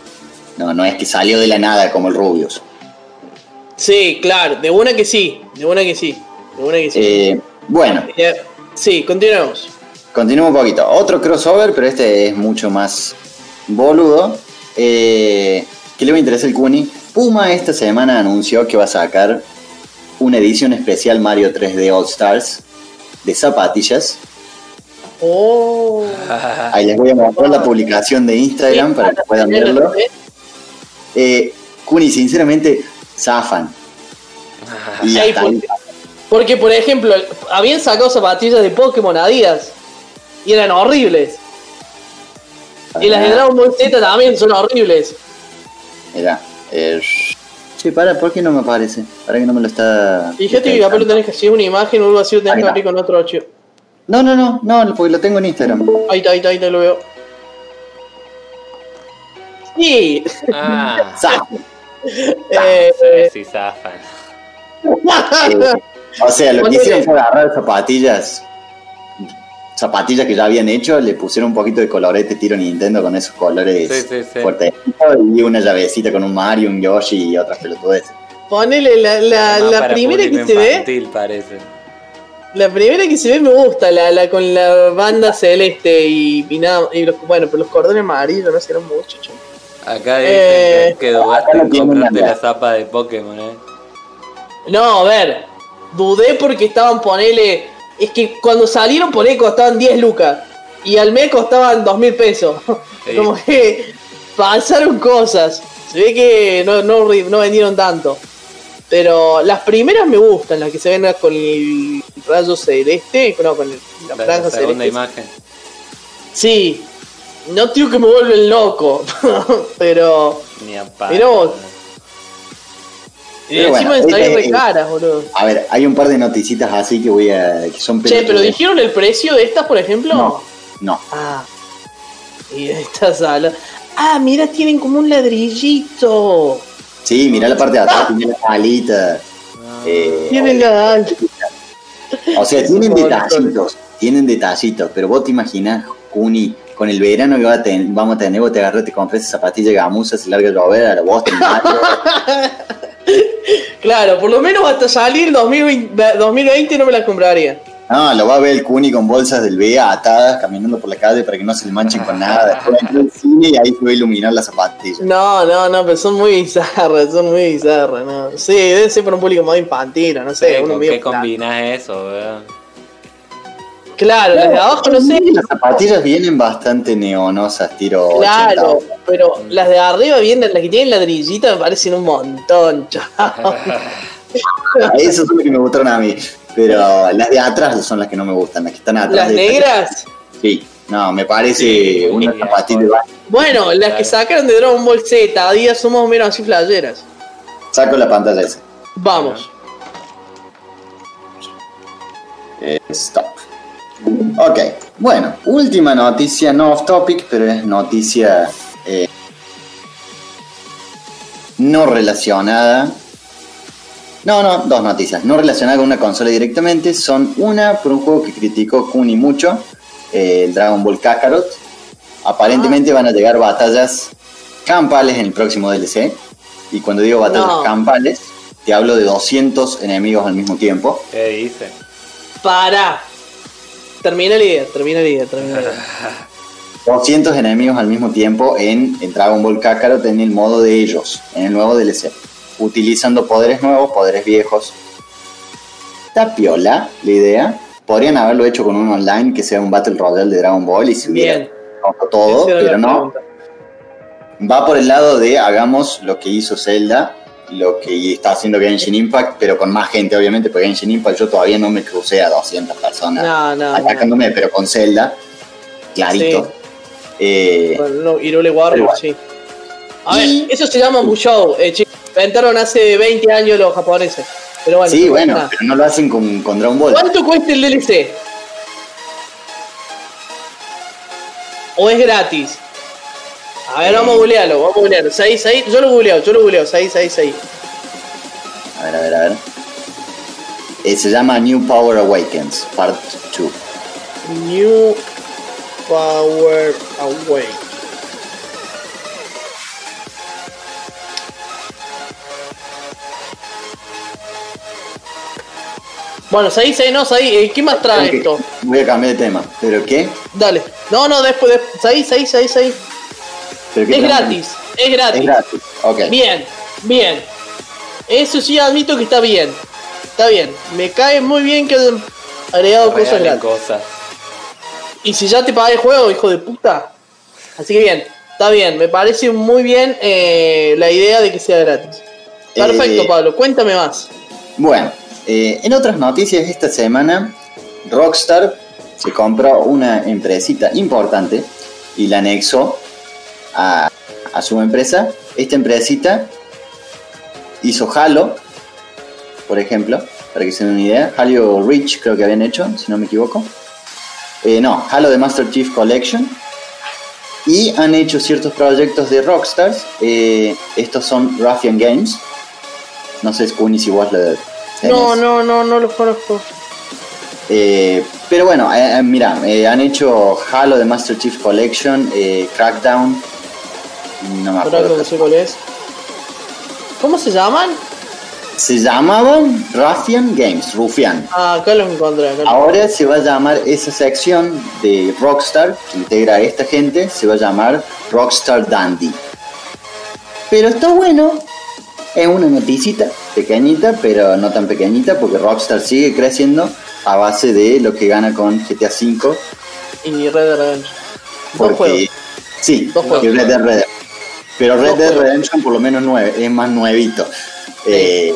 No, no es que salió de la nada como el Rubius. Sí, claro, de una que sí, de una que sí, de una que sí. Eh, bueno, Eh, sí, continuemos. continuemos un poquito. Otro crossover, pero este es mucho más boludo. Eh, que le va a interesar el Kuni. Puma esta semana anunció que va a sacar una edición especial Mario 3D All Stars de zapatillas. Oh. Ahí les voy a mostrar la publicación de Instagram para que puedan verlo. Eh, Kuni, sinceramente, zafan. Y ahí. porque, porque, por ejemplo, habían sacado zapatillas de Pokémon Adidas y eran horribles. Y las de Dragon Ball Z también son horribles. Mira, eh, che, para, ¿por qué no me aparece? Para que no me lo está. Fíjate que capaz lo tenés que hacer una imagen o algo así, lo tenés Ahí que abrir con otro archivo. No, no, no, no, porque lo tengo en Instagram. Ahí está, ahí está, ahí está, lo veo. Sí. Ah, Zaf. eh, sí, sí, zafan. Eh, o sea, lo que hicieron fue agarrar zapatillas. Zapatillas que ya habían hecho, le pusieron un poquito de colorete tiro Nintendo con esos colores Sí, sí, sí. fuertes y una llavecita con un Mario, un Yoshi y otras pelotudeces. ponele la, la, la primera que se ve. infantil, parece. La primera que se ve me gusta, la, la con la banda celeste y, y nada, y los, bueno, pero los cordones amarillos no serán mucho, chon. Acá dicen Eh, que, dudaste en comprarte la zapa de Pokémon, eh. No, a ver, dudé porque estaban, ponele, es que cuando salieron por ahí costaban 10 lucas y al mes costaban 2 mil pesos. Sí. Como que pasaron cosas. Se ve que no, no, no vendieron tanto. Pero las primeras me gustan, las que se ven con el rayo celeste, no, con el- la La, franja segunda celeste. imagen. Sí, no digo que me vuelven loco, pero. Ni a. Mirá vos. Y Pero encima bueno, de salir este- re caras, boludo. A ver, hay un par de noticitas así que voy a. que son Che, pero dijeron el precio de estas, por ejemplo. No, no. Ah. Y de esta sala. Ah, mira, tienen como un ladrillito. Sí, mirá la parte de atrás, tiene las alitas. eh, Tienen la. O sea, tienen detallitos, tienen detallitos, pero vos te imaginas, Juni, con el verano que va a ten- vamos a tener, vos te agarras, te compras zapatilla de gamuza, se larga a llover, a la voz te. Claro, por lo menos hasta salir 2020, 2020 no me las compraría. No, lo va a ver el Cuni con bolsas del BEA atadas, caminando por la calle para que no se le manchen con nada. Después entra al cine y ahí se va a iluminar la zapatilla. No, no, no, pero son muy bizarras, son muy bizarras, ¿no? Sí, deben ser para un público más infantil, no sé, Sí, uno ¿Con qué combinás eso, weón? Claro, las de abajo no sé. Las zapatillas vienen bastante neonosas, tiro Claro, 80. pero las de arriba vienen, las que tienen ladrillita me parecen un montón, chaval. Esas son las que me gustaron a mí. Pero las de atrás son las que no me gustan, las que están atrás. Las de- negras, Sí, no, me parece Sí, una zapatilla. bien. bueno, las que sacaron de Dragon Ball Z, a día son más o menos así flayeras. Saco la pantalla esa. Vamos. Eh, Stop. Ok, bueno, última noticia, no off topic, pero es noticia eh, no relacionada. No, no, dos noticias. No relacionadas con una consola directamente. Son una por un juego que criticó Kuni mucho, eh, el Dragon Ball Kakarot. Aparentemente van a llegar batallas campales en el próximo DLC. Y cuando digo batallas No. campales, te hablo de 200 enemigos al mismo tiempo. ¿Qué dice? Para. Termina la idea, termina la idea, termina la idea. 200 enemigos al mismo tiempo en, en Dragon Ball Kakarot en el modo de ellos, en el nuevo DLC. Utilizando poderes nuevos, poderes viejos. Está piola la idea. Podrían haberlo hecho con un online que sea un Battle Royale de Dragon Ball y se hubiera todo, pero no. pregunta. Va por el lado de hagamos lo que hizo Zelda lo que está haciendo Genshin Impact, pero con más gente, obviamente, porque Genshin Impact yo todavía no me crucé a 200 personas No, no, atacándome, pero con Zelda, clarito. Sí. Eh, Bueno, no, Irule Warrior, bueno. sí. A Y- ver, eso se llama Mushou, eh, chicos. Inventaron hace 20 años los japoneses. Pero bueno, sí, no bueno, nada. pero no lo hacen con, con Dragon Ball. ¿Cuánto cuesta el DLC? ¿O es gratis? A ver, vamos a googlearlo, vamos a googlearlo. 6, 6, yo lo googleo, yo lo googleo, 6, 6, 6. A ver, a ver, a ver. Eh, se llama New Power Awakens, Part 2. New Power Away. Bueno, 6, 6, no, 6. ¿Qué más trae esto? Voy a cambiar de tema. ¿Pero qué? Dale. No, no, después, 6, 6, 6, 6. ¿Pero qué Es gratis, es gratis. Es gratis. Ok. Bien, bien. Eso sí admito que está bien. Está bien. Me cae muy bien que hayan agregado cosas gratis. cosas. Y si ya te pagué el juego, hijo de puta. Así que bien, está bien. Me parece muy bien eh, la idea de que sea gratis. Perfecto, Eh, Pablo. Cuéntame más. Bueno, eh, en otras noticias esta semana, Rockstar se compró una empresita importante y la anexó a, a su empresa. Esta empresita hizo Halo, por ejemplo, para que se den una idea. Halo Reach creo que habían hecho, si no me equivoco. Eh, no, Halo de Master Chief Collection. Y han hecho ciertos proyectos de Rockstars. eh, estos son Ruffian Games. No sé, Scoony, si vos lo tenés. No, no, no, no los conozco. Eh, pero bueno, mira, eh, han hecho Halo de Master Chief Collection, eh, Crackdown. No me acuerdo. no sé cuál es. ¿Cómo se llaman? Se llamaban Ruffian Games, Rufian. Ah, acá los encontré. Acá Ahora se va a llamar esa sección de Rockstar que integra a esta gente, se va a llamar Rockstar Dandy. Pero está bueno, es una noticita pequeñita, pero no tan pequeñita, porque Rockstar sigue creciendo a base de lo que gana con GTA V. Y Red Dead Redemption. Dos juegos. Sí, Dos juegos. Red Dead Redemption. Pero Red Dead. Redemption por lo menos nueve, es más nuevito. Eh,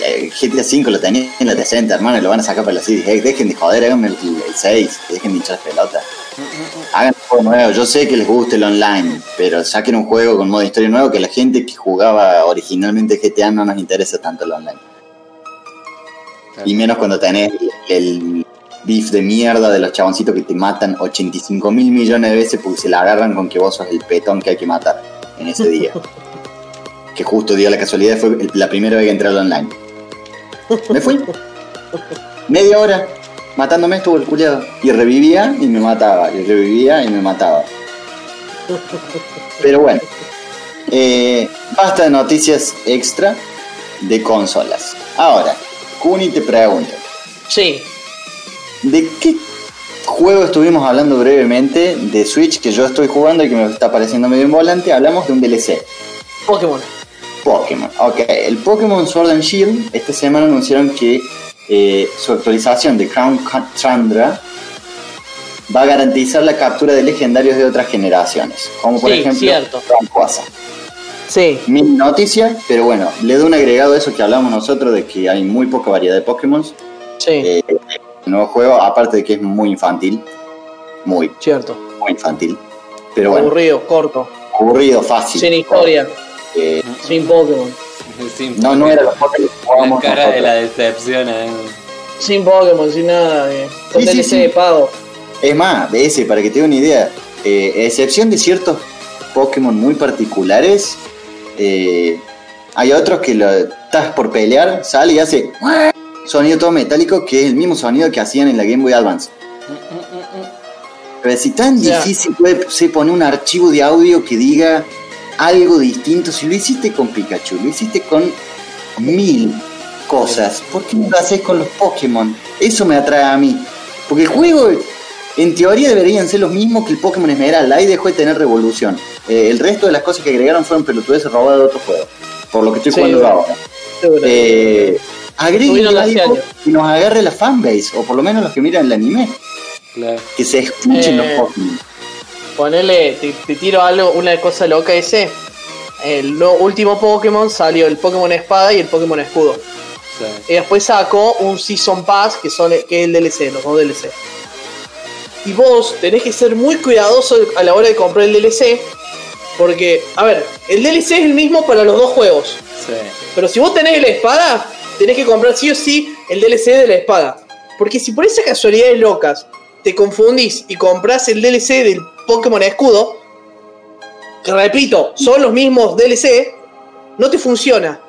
eh, GTA V lo tenía en la 60, hermano, y lo van a sacar para la City. Hey, dejen de joder, hagan el, el 6, dejen de hinchar pelota. Hagan un juego nuevo. Yo sé que les gusta el online, pero saquen un juego con modo historia nuevo que la gente que jugaba originalmente GTA no nos interesa tanto el online. Y menos cuando tenés el beef de mierda de los chaboncitos que te matan 85 mil millones de veces porque se la agarran con que vos sos el petón que hay que matar en ese día. que justo dio la casualidad, fue la primera vez que entré al online. Me fui. Media hora matándome estuvo el culiado. Y revivía y me mataba. Y revivía y me mataba. Pero bueno. Eh, basta de noticias extra de consolas. Ahora, Kuni te pregunto. Sí. ¿De qué juego estuvimos hablando brevemente de Switch que yo estoy jugando y que me está pareciendo medio en volante? Hablamos de un DLC. Pokémon. Pokémon. Ok, el Pokémon Sword and Shield esta semana anunciaron que eh, su actualización de Crown Chandra va a garantizar la captura de legendarios de otras generaciones, como por Sí, ejemplo cierto. Rayquaza. Sí. Mi noticia, pero bueno, le doy un agregado a eso que hablamos nosotros de que hay muy poca variedad de Pokémon. Sí. Eh, el nuevo juego, aparte de que es muy infantil, muy, Cierto. muy infantil, pero bueno, Aburrido, corto. aburrido, fácil. Sin historia. Eh, Sin Pokémon. Sin- no, no era los Pokémon que La cara de la decepción ahí. Sin Pokémon, sin nada. eh. Con Sí, sí, DLC sí. de pago. Es más, de ese, para que te dé una idea, eh, a excepción de ciertos Pokémon muy particulares, eh, hay otros que lo estás por pelear, sale y hace sonido todo metálico, que es el mismo sonido que hacían en la Game Boy Advance. Pero si tan difícil puede ser poner un archivo de audio que diga algo distinto, si lo hiciste con Pikachu, lo hiciste con mil cosas, ¿por qué no lo haces con los Pokémon? Eso me atrae a mí. Porque el juego, en teoría, deberían ser los mismos que el Pokémon Esmeralda. Ahí dejó de tener revolución. Eh, el resto de las cosas que agregaron fueron pelotudeces robadas de otro juego. Por lo que estoy Sí, jugando ahora. Eh, agreguen algo que nos agarre la fanbase, o por lo menos los que miran el anime. Claro. Que se escuchen Eh, los Pokémon. Ponele, te, te tiro algo, una cosa loca ese. el no- último Pokémon salió el Pokémon Espada y el Pokémon Escudo. Sí. Y después sacó un Season Pass que, son, que es el DLC, los dos DLC. Y vos tenés que ser muy cuidadoso a la hora de comprar el DLC. Porque, a ver, el DLC es el mismo para los dos juegos. Sí. Pero si vos tenés la espada, tenés que comprar sí o sí el DLC de la espada. Porque si por esas casualidades locas te confundís y compras el DLC del Pokémon Escudo, que repito, son los mismos DLC, no te funciona.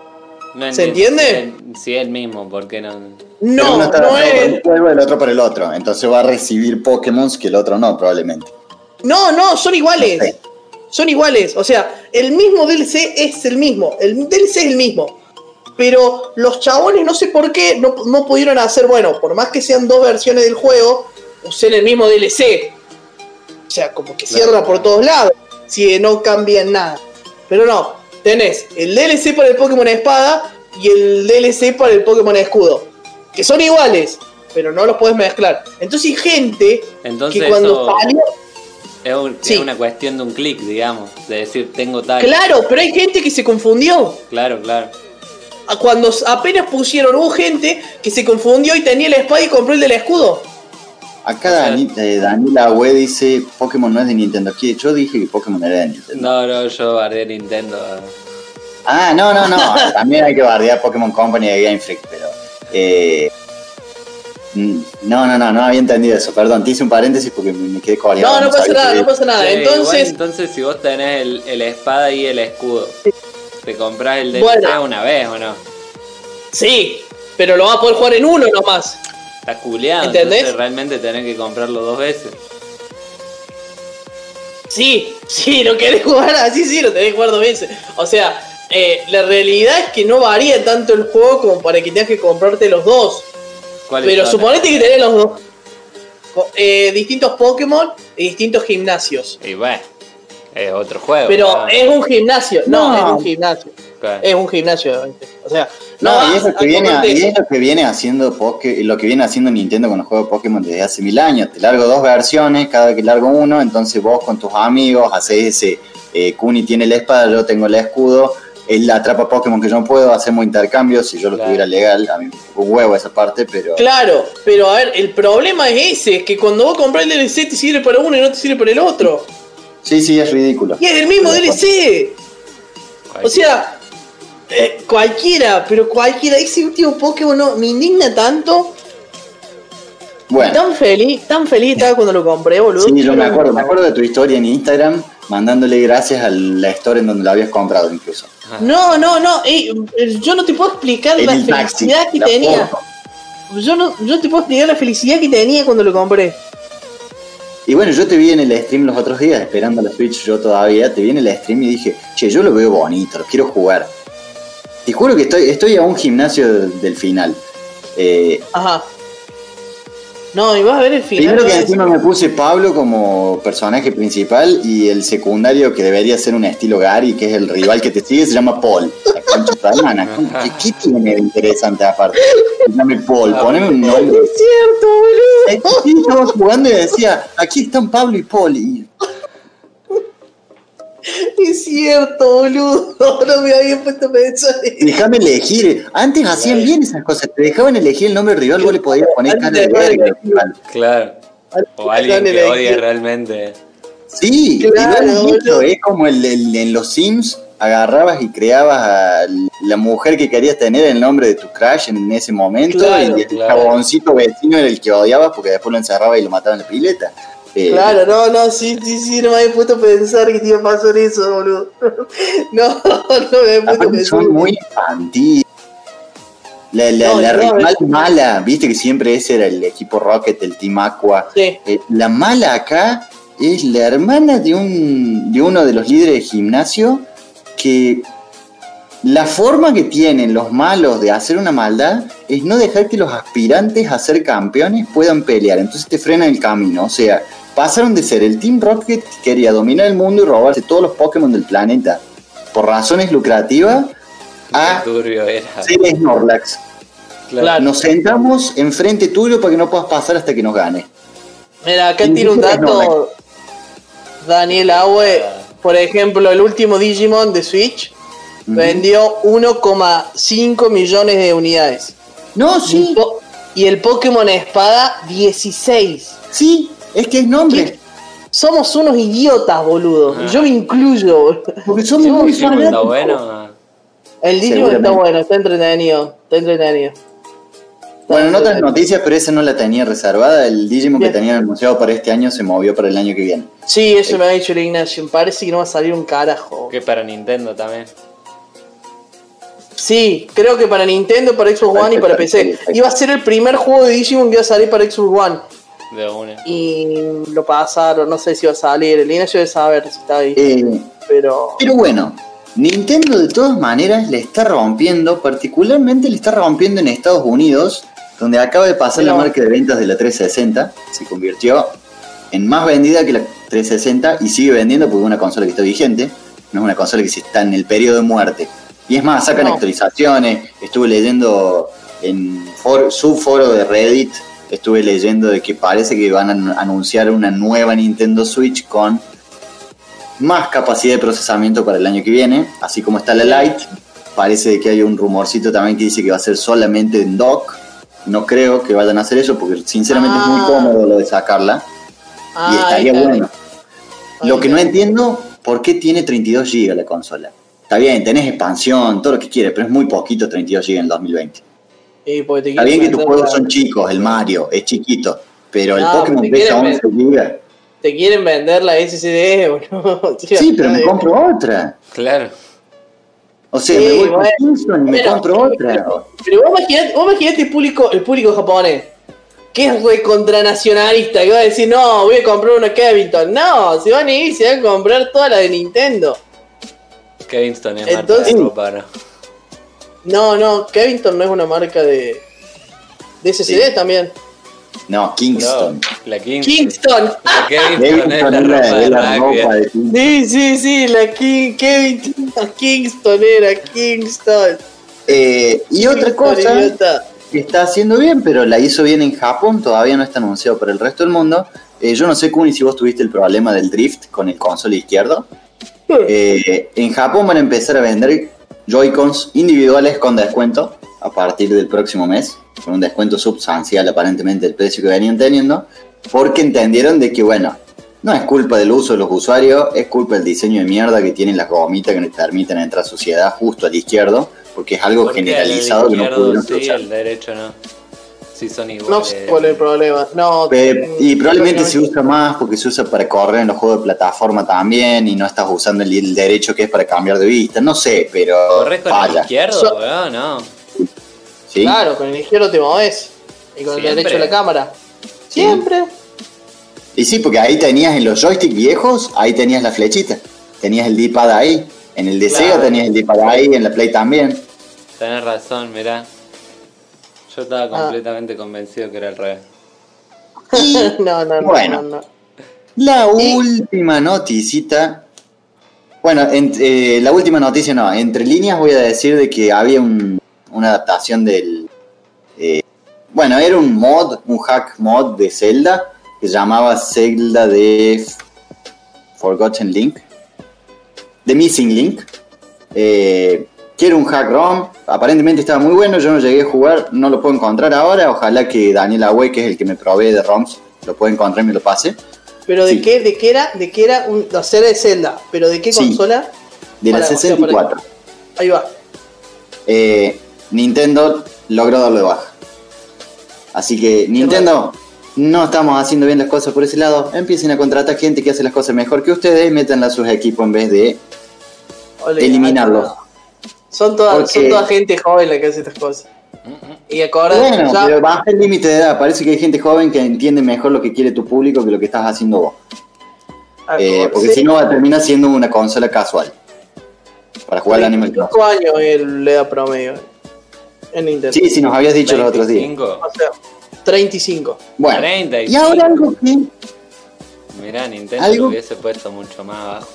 No ¿Se entiende? Si es, si es el mismo, ¿por qué no? No, no por es. el otro por el otro. Entonces va a recibir Pokémon que el otro no, probablemente. No, no, son iguales. No sé. Son iguales. O sea, el mismo DLC es el mismo. El DLC es el mismo. Pero los chabones, no sé por qué, no, no pudieron hacer, bueno, por más que sean dos versiones del juego, usen el mismo DLC. O sea, como que Claro. cierra por todos lados. Si no cambian nada. Pero no, tenés el DLC para el Pokémon Espada y el DLC para el Pokémon Escudo. Que son iguales, pero no los puedes mezclar. Entonces hay gente Entonces que cuando salió Es, un- Sí. es una cuestión de un clic, digamos. De decir, tengo tal. Claro, pero hay gente que se confundió. Claro, claro. Cuando apenas pusieron, hubo gente que se confundió y tenía la espada y compró el del escudo. Acá O sea- Dani, eh, Daniela dice Pokémon no es de Nintendo. ¿Qué? Yo dije que Pokémon era de Nintendo. No, no, yo bardé Nintendo. Ah, no, no, no. También hay que bardear Pokémon Company de Game Freak, pero. eh, no, no, no, no había entendido eso. Perdón, te hice un paréntesis porque me, me quedé coreado. No, no pasa nada, que- no pasa nada. Sí, igual, Entonces, entonces, si vos tenés el, el espada y el escudo, ¿te compras el DLC Bueno. una vez o no? sí, pero lo vas a poder jugar en uno nomás. Estás culeado, ¿Entendés? entonces realmente tenés que comprarlo dos veces. Sí, sí, lo querés jugar así, sí, lo tenés que jugar dos veces. O sea, eh, la realidad es que no varía tanto el juego como para que tengas que comprarte los dos. ¿Cuáles Pero suponete que tenés los dos. Eh, distintos Pokémon y distintos gimnasios. Y bueno, es otro juego. Pero es un gimnasio. No, No. es un gimnasio. Es un gimnasio. O sea, no, No, y es lo que viene, y es lo que viene haciendo Poké- lo que viene haciendo Nintendo con los juegos de Pokémon desde hace mil años. Te largo dos versiones, cada vez que largo uno, entonces vos con tus amigos haces ese eh, Kuni tiene la espada, yo tengo el escudo, él atrapa Pokémon que yo no puedo, hacemos intercambios, si yo lo Claro. tuviera legal, a mí un huevo esa parte, pero Claro, pero a ver, el problema es ese, es que cuando vos compras el DLC te sirve para uno y no te sirve para el otro. Sí, sí, es ridículo. Y es el mismo Pero, DLC. O sea, eh, cualquiera, pero cualquiera, ese último Pokémon no, me indigna tanto. Bueno, Tan feliz, tan feliz estaba cuando lo compré, boludo. sí, yo me acuerdo, me acuerdo de tu historia en Instagram, mandándole gracias a la historia en donde lo habías comprado incluso. No, no, no, eh, yo no te puedo explicar la el felicidad que la tenía. Yo no, yo te puedo explicar la felicidad que tenía cuando lo compré. Y bueno, yo te vi en el stream los otros días, esperando la Switch yo todavía, te vi en el stream y dije, che, yo lo veo bonito, lo quiero jugar. Te juro que estoy, estoy a un gimnasio del, final. Eh, Ajá. No, y vas a ver el final. primero que encima me puse Pablo como personaje principal y el secundario que debería ser un estilo Gary, que es el rival que te sigue, se llama Paul. La concha hermana. ¿Qué, qué tiene de interesante aparte? Se llama Paul, poneme un nombre. Es cierto, boludo. Sí, estaba jugando y decía, aquí están Pablo y Paul. Y Es cierto, boludo. No me había puesto a pensar eso. Déjame elegir. Antes hacían bien esas cosas. Te dejaban elegir el nombre del rival, vos le podías poner cara de verga. Claro. O alguien que odie realmente. Sí, Claro, dicho, es como el, el- en los Sims, agarrabas y creabas a la mujer que querías tener el nombre de tu crush en ese momento Claro, y el claro. jaboncito vecino era el que odiabas porque después lo encerraba y lo mataba en la pileta. Eh, Claro, no, no, sí, sí, sí, no me había puesto a pensar que te iba a pasar eso, boludo. No, no me había puesto a pensar. son muy infantiles. La, la, No, la no, rival mala, viste que siempre ese era el equipo Rocket, el Team Aqua. Sí, Eh, la mala acá es la hermana de, un, de uno de los líderes de gimnasio que la forma que tienen los malos de hacer una maldad es no dejar que los aspirantes a ser campeones puedan pelear. Entonces te frenan el camino. O sea, pasaron de ser el Team Rocket que quería dominar el mundo y robarse todos los Pokémon del planeta por razones lucrativas a ser Snorlax. Claro. Nos sentamos enfrente tuyo para que no puedas pasar hasta que nos gane. Mira, acá tiro un dato. Daniel Aue, Por ejemplo, el último Digimon de Switch Vendió 1,5 millones de unidades. No, sí, el po- Y el Pokémon Espada, 16. sí, es que es nombre. Somos unos idiotas, boludo. Ah. Yo me incluyo, boludo. Porque somos Sí, muy sí, Digimon está bueno. El Digimon está bueno, está entretenido. Está entretenido. Bueno, en otras noticias, pero esa no la tenía reservada. El Digimon Bien. que tenían anunciado para este año se movió para el año que viene. Sí, eso me ha dicho el Ignacio. Parece que no va a salir un carajo. Que para Nintendo también. Sí, creo que para Nintendo, para Xbox One y para PC. Iba a ser el primer juego de Digimon que iba a salir para Xbox One. De una. Y lo pasaron, no sé si va a salir. El Ignacio debe saber si está ahí. Eh, Pero. pero bueno, Nintendo de todas maneras le está rompiendo, particularmente le está rompiendo en Estados Unidos, donde acaba de pasar la marca de ventas de la 360, se convirtió en más vendida que la 360 y sigue vendiendo porque es una consola que está vigente, no es una consola que se está en el periodo de muerte. Y es más, sacan No. actualizaciones, estuve leyendo en for- su foro de Reddit, estuve leyendo de que parece que van a an- anunciar una nueva Nintendo Switch con más capacidad de procesamiento para el año que viene, así como está la Lite. Parece que hay un rumorcito también que dice que va a ser solamente en dock. No creo que vayan a hacer eso porque sinceramente es Ah. muy cómodo lo de sacarla y Ah, estaría ahí está. bueno. Lo que no entiendo, ¿por qué tiene 32 GB la consola? Está bien, tenés expansión, todo lo que quieres, pero es muy poquito 32 GB en el 2020. Y porque te Está bien que tus juegos son chicos, el Mario es chiquito, pero el No, Pokémon pesa quieren 11 GB. Te quieren vender la SSD, boludo. Sí, pero me compro otra. Claro. O sea, Sí, me voy con bueno. Kingston y me Bueno, compro otra. Pero vos imaginate, vos imaginate el público, el público japonés, que es recontranacionalista, que va a decir, no, voy a comprar una Kevington. No, se van a ir se van a comprar toda la de Nintendo. Kevinston es Entonces- marca de ropa, ¿no? No, no, Kevington no es una marca de, de SSD Sí. también. No, Kingston. No, la Kingston. Kingston. La Kevinston es Kingston la es la, ropa de es la rugby. ropa de Kingston. Sí, sí, sí, la King, Kingston era, Kingston. Eh, y otra cosa idiota. que está haciendo bien, pero la hizo bien en Japón, todavía no está anunciado para el resto del mundo. Eh, yo no sé, Kuni, si vos tuviste el problema del drift con el console izquierdo. Eh, en Japón van a empezar a vender Joy-Cons individuales con descuento a partir del próximo mes, con un descuento substancial aparentemente del precio que venían teniendo, porque entendieron de que, bueno, no es culpa del uso de los usuarios, es culpa del diseño de mierda que tienen las gomitas que les permiten entrar suciedad justo al izquierdo, porque es algo ¿Por qué generalizado el que no pudieron sí, el derecho no. Si son iguales. No sé cuál es el problema. No, Pe- Y probablemente se usa más porque se usa para correr en los juegos de plataforma también y no estás usando el, el derecho que es para cambiar de vista. No sé, pero ¿Corres con el izquierdo, So- weón? No. ¿sí? Claro, con el izquierdo te moves. Y con Siempre. el derecho la cámara. Siempre. Y sí, porque ahí tenías en los joysticks viejos, ahí tenías la flechita. Tenías el D-pad ahí. En el de Claro. Sega tenías el D-pad ahí, en la Play también. Tenés razón, mirá. Yo estaba Ah. completamente convencido que era al revés. Y no, no, no, Bueno. no, no. la Y- última noticita. Bueno, en- eh, la última noticia no. Entre líneas voy a decir de que había un- una adaptación del. eh, bueno, era un mod, un hack mod de Zelda que se llamaba Zelda de Forgotten Link. The Missing Link. Eh, que era un hack ROM. Aparentemente estaba muy bueno. Yo no llegué a jugar. No lo puedo encontrar ahora. Ojalá que Daniel Away, que es el que me provee de ROMs, lo pueda encontrar y me lo pase. Pero de Sí. qué, de qué era, de qué era un, serie de Zelda, pero de qué Sí. consola? De la Para- o sea, 64. Ahí va. Eh, Nintendo logró darlo de baja. Así que Nintendo, no estamos haciendo bien las cosas por ese lado. Empiecen a contratar gente que hace las cosas mejor que ustedes y métanla a sus equipos en vez de eliminarlos. Son todas, Porque- son toda gente joven la que hace estas cosas. Y acordate, Bueno, ya- pero baja el límite de edad. Parece que hay gente joven que entiende mejor lo que quiere tu público que lo que estás haciendo vos. Eh, porque sí, si no, va a terminar siendo una consola casual. Para jugar al Animal Crossing. 25 años el edad promedio en Nintendo. Sí, sí, nos habías dicho los otros días. 25. O sea, 35. Bueno, 35. y ahora algo que Mirá, Nintendo Algo- lo hubiese puesto mucho más abajo.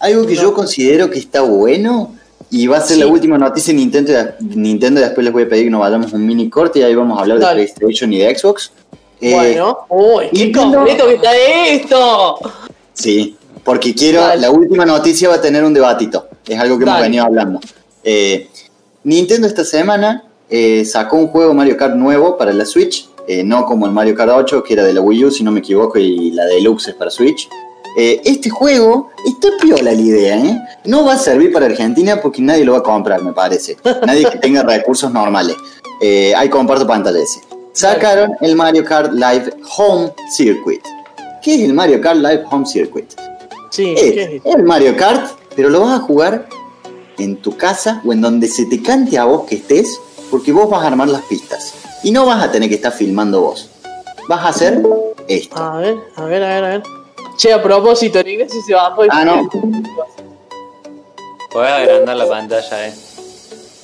Algo que yo considero que está bueno y va a ser la última noticia de Nintendo, Nintendo. Después les voy a pedir que nos vayamos un mini corte y ahí vamos a hablar Dale. de PlayStation y de Xbox. Eh, bueno, uy, qué completo que está esto. Sí. porque quiero, Dale. la última noticia va a tener un debatito, es algo que hemos venido hablando. Eh, Nintendo esta semana eh, sacó un juego Mario Kart nuevo para la Switch, no como el Mario Kart 8, que era de la Wii U, si no me equivoco, y la Deluxe es para Switch. Eh, este juego está piola la idea, ¿eh? No va a servir para Argentina porque nadie lo va a comprar, me parece. Nadie que tenga recursos normales. Eh, ahí comparto pantalla ese. Sacaron el Mario Kart Live Home Circuit. ¿Qué es el Mario Kart Live Home Circuit? Sí, Es ¿qué es? el Mario Kart, pero lo vas a jugar en tu casa o en donde se te cante a vos que estés, porque vos vas a armar las pistas. Y no vas a tener que estar filmando vos. Vas a hacer esto. A ver, a ver, a ver, a ver. Che, a propósito, el Ignacio se bajó el Ah, no. Podés agrandar la pantalla, eh.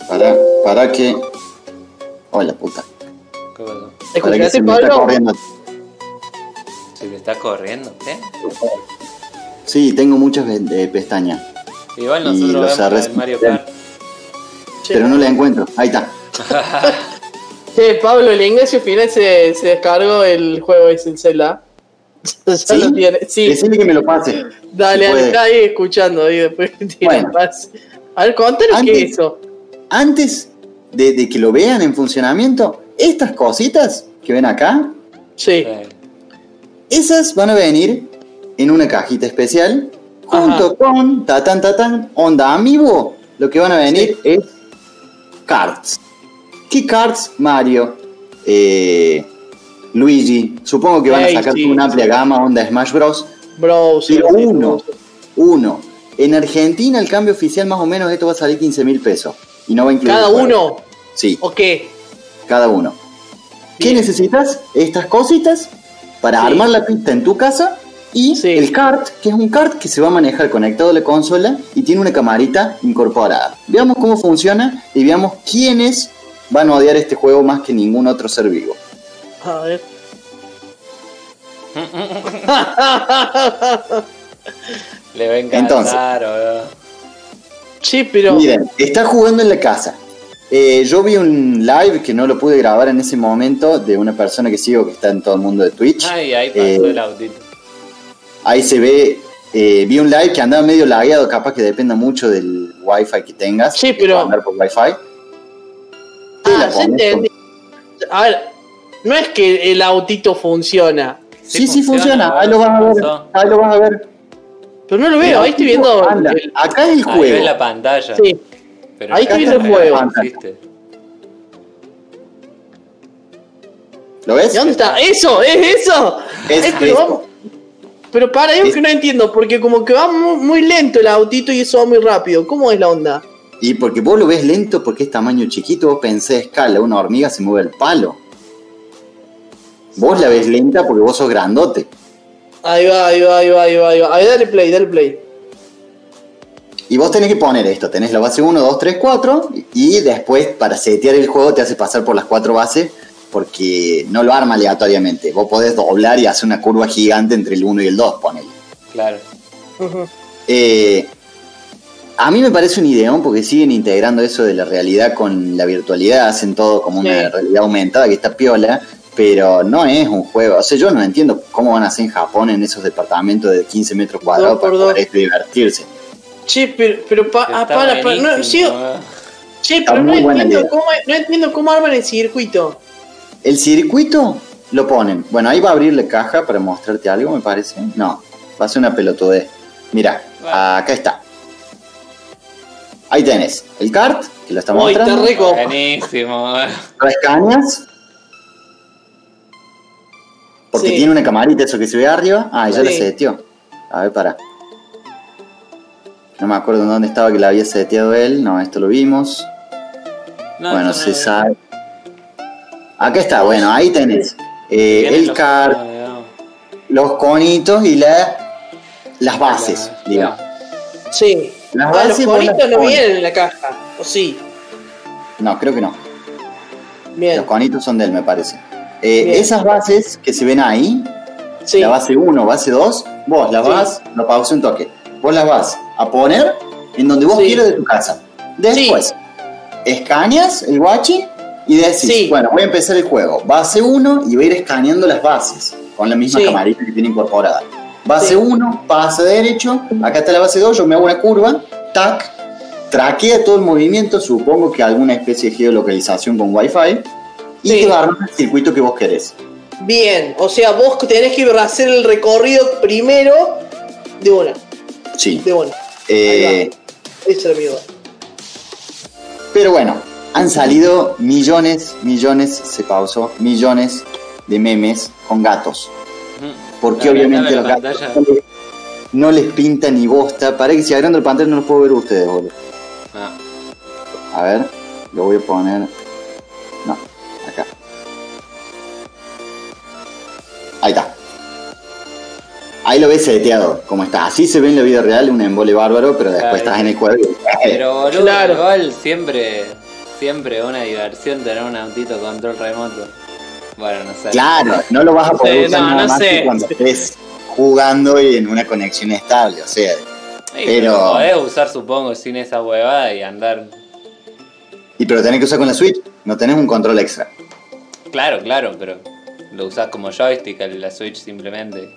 Para, para que. Hola puta. ¿Qué pasó? ¿Escuchaste, se me está Pablo? corriendo. ¿Se te está corriendo? ¿Qué? Sí, tengo muchas eh, pestañas, Igual Y nosotros los vemos la arres- del Mario Kart. Pero no la encuentro. Ahí está. che, Pablo, el Ignacio final se, se descargó el juego ese, el Zelda. ya ¿Sí? lo tiene. Sí, Decirle que me lo pase. dale, si está ahí escuchando ahí después Bueno. A ver, contanos qué es eso. Antes de, de que lo vean en funcionamiento, estas cositas que ven acá, Sí. Esas van a venir en una cajita especial junto Ajá. con Tatan Tatan Onda Amiibo. Lo que van a venir es cards. ¿Qué cards? Mario, eh, Luigi. Supongo que van a sacar una amplia gama Onda Smash Bros. Bro, sí, Pero sí, uno, uno. En Argentina el cambio oficial más o menos esto va a salir 15 mil pesos. Y no va a incluir. ¿Cada uno? Sí, ¿O qué? cada uno. ¿Qué necesitas? Estas cositas para Sí. armar la pista en tu casa y Sí. el kart, que es un kart que se va a manejar conectado a la consola y tiene una camarita incorporada. Veamos cómo funciona y veamos quiénes van a odiar este juego más que ningún otro ser vivo. A ver. le va a encantar, boludo. sí, pero. Miren, está jugando en la casa. Eh, yo vi un live que no lo pude grabar en ese momento de una persona que sigo que está en todo el mundo de Twitch. Ay, ahí pasó Eh, el autito. Ahí se ve, eh, vi un live que andaba medio lagueado, capaz que dependa mucho del wifi que tengas. Sí, pero- andar por wifi. Ah, pones entendí. A ver, no es que el autito funciona. Sí, sí, funciona. funciona, Ahí lo vas a ver. Ahí lo vas a ver. Pero no lo veo, ahí estoy viendo. Anda, el- acá es el Ahí juego. ves la pantalla. Sí, Pero Ahí estoy viendo el juego. ¿Lo ves? ¿de dónde está? ¡Eso! ¡Es eso! Es pero esto. vamos. Pero para, algo Es- que no entiendo, porque como que va muy, muy lento el autito y eso va muy rápido. ¿Cómo es la onda? Y porque vos lo ves lento porque es tamaño chiquito, vos pensé escala, una hormiga se mueve el palo. Vos la ves lenta porque vos sos grandote. Ahí va, ahí va, ahí va, ahí va, ahí va. A ver, dale play, dale play. Y vos tenés que poner esto, tenés la base 1, 2, 3, 4 y después para setear el juego te hace pasar por las cuatro bases porque no lo arma aleatoriamente. Vos podés doblar y hacer una curva gigante entre el 1 y el 2, ponele. Claro. Eh, a mí me parece un ideón porque siguen integrando eso de la realidad con la virtualidad, hacen todo como una realidad aumentada que está piola, pero no es un juego. O sea, yo no entiendo cómo van a hacer en Japón en esos departamentos de 15 metros cuadrados para poder divertirse. Che, pero, pero pa- ah, Está para, para, no, sí, boludo. che, Está pero no entiendo, cómo, no entiendo cómo arman el circuito. El circuito lo ponen. Bueno, ahí va a abrir la caja para mostrarte algo, me parece. No, va a ser una pelotudez. Mira, Bueno. acá está. Ahí tenés el kart, que lo está Uy, está mostrando. rico. Buenísimo. boludo. Lo escaneas. Porque Sí. tiene una camarita, eso que se ve arriba. Ah, ya la Sí. seteó. A ver, para. No me acuerdo en dónde estaba que la había seteado él. No, esto lo vimos. No, bueno, se no- sabe. Acá está, bueno, ahí tenés. Eh, el los- digamos. los conitos y la, las bases, La- digamos. Sí. Las Ah, los las conitos no vienen en la caja. ¿O sí? No, creo que no. Bien. Los conitos son de él, me parece. Eh, esas bases que se ven ahí, Sí. la base 1, base 2, vos las Sí. vas, lo pausa un toque, vos las vas a poner en donde vos Sí. quieras de tu casa. Después, escaneas el watching y decís, bueno, voy a empezar el juego. Base 1 y voy a ir escaneando las bases con la misma camarita que tiene incorporada. Base Sí. 1, base derecho, acá está la base 2, yo me hago una curva, tac, traquea todo el movimiento, supongo que alguna especie de geolocalización con Wi-Fi, y Sí. te va a armar el circuito que vos querés. Bien, o sea, vos tenés que hacer el recorrido primero de una, Sí. de una. Eh, Esa era mi duda. pero bueno, han salido millones, millones, se pausó, millones de memes con gatos. Porque obviamente los gatos pantalla. no les, no les pinta ni bosta. Para que si agrando el pantalla no los puedo ver ustedes, boludo. Ah, A ver, lo voy a poner. Ahí está. Ahí lo ves seteado, como está. Así se ve en la vida real, un embole bárbaro, pero después Claro. estás en el juego. y- Pero boludo, Claro. igual siempre, siempre una diversión tener un autito control remoto. Bueno, no sé. Claro, no lo vas a poder Sí, usar no, nada no más sé. que cuando estés jugando y en una conexión estable, o sea. Sí, pero- Podés usar, supongo, sin esa huevada y andar. Y pero tenés que usar con la Switch, no tenés un control extra. Claro, claro, pero lo usás como joystick la Switch simplemente.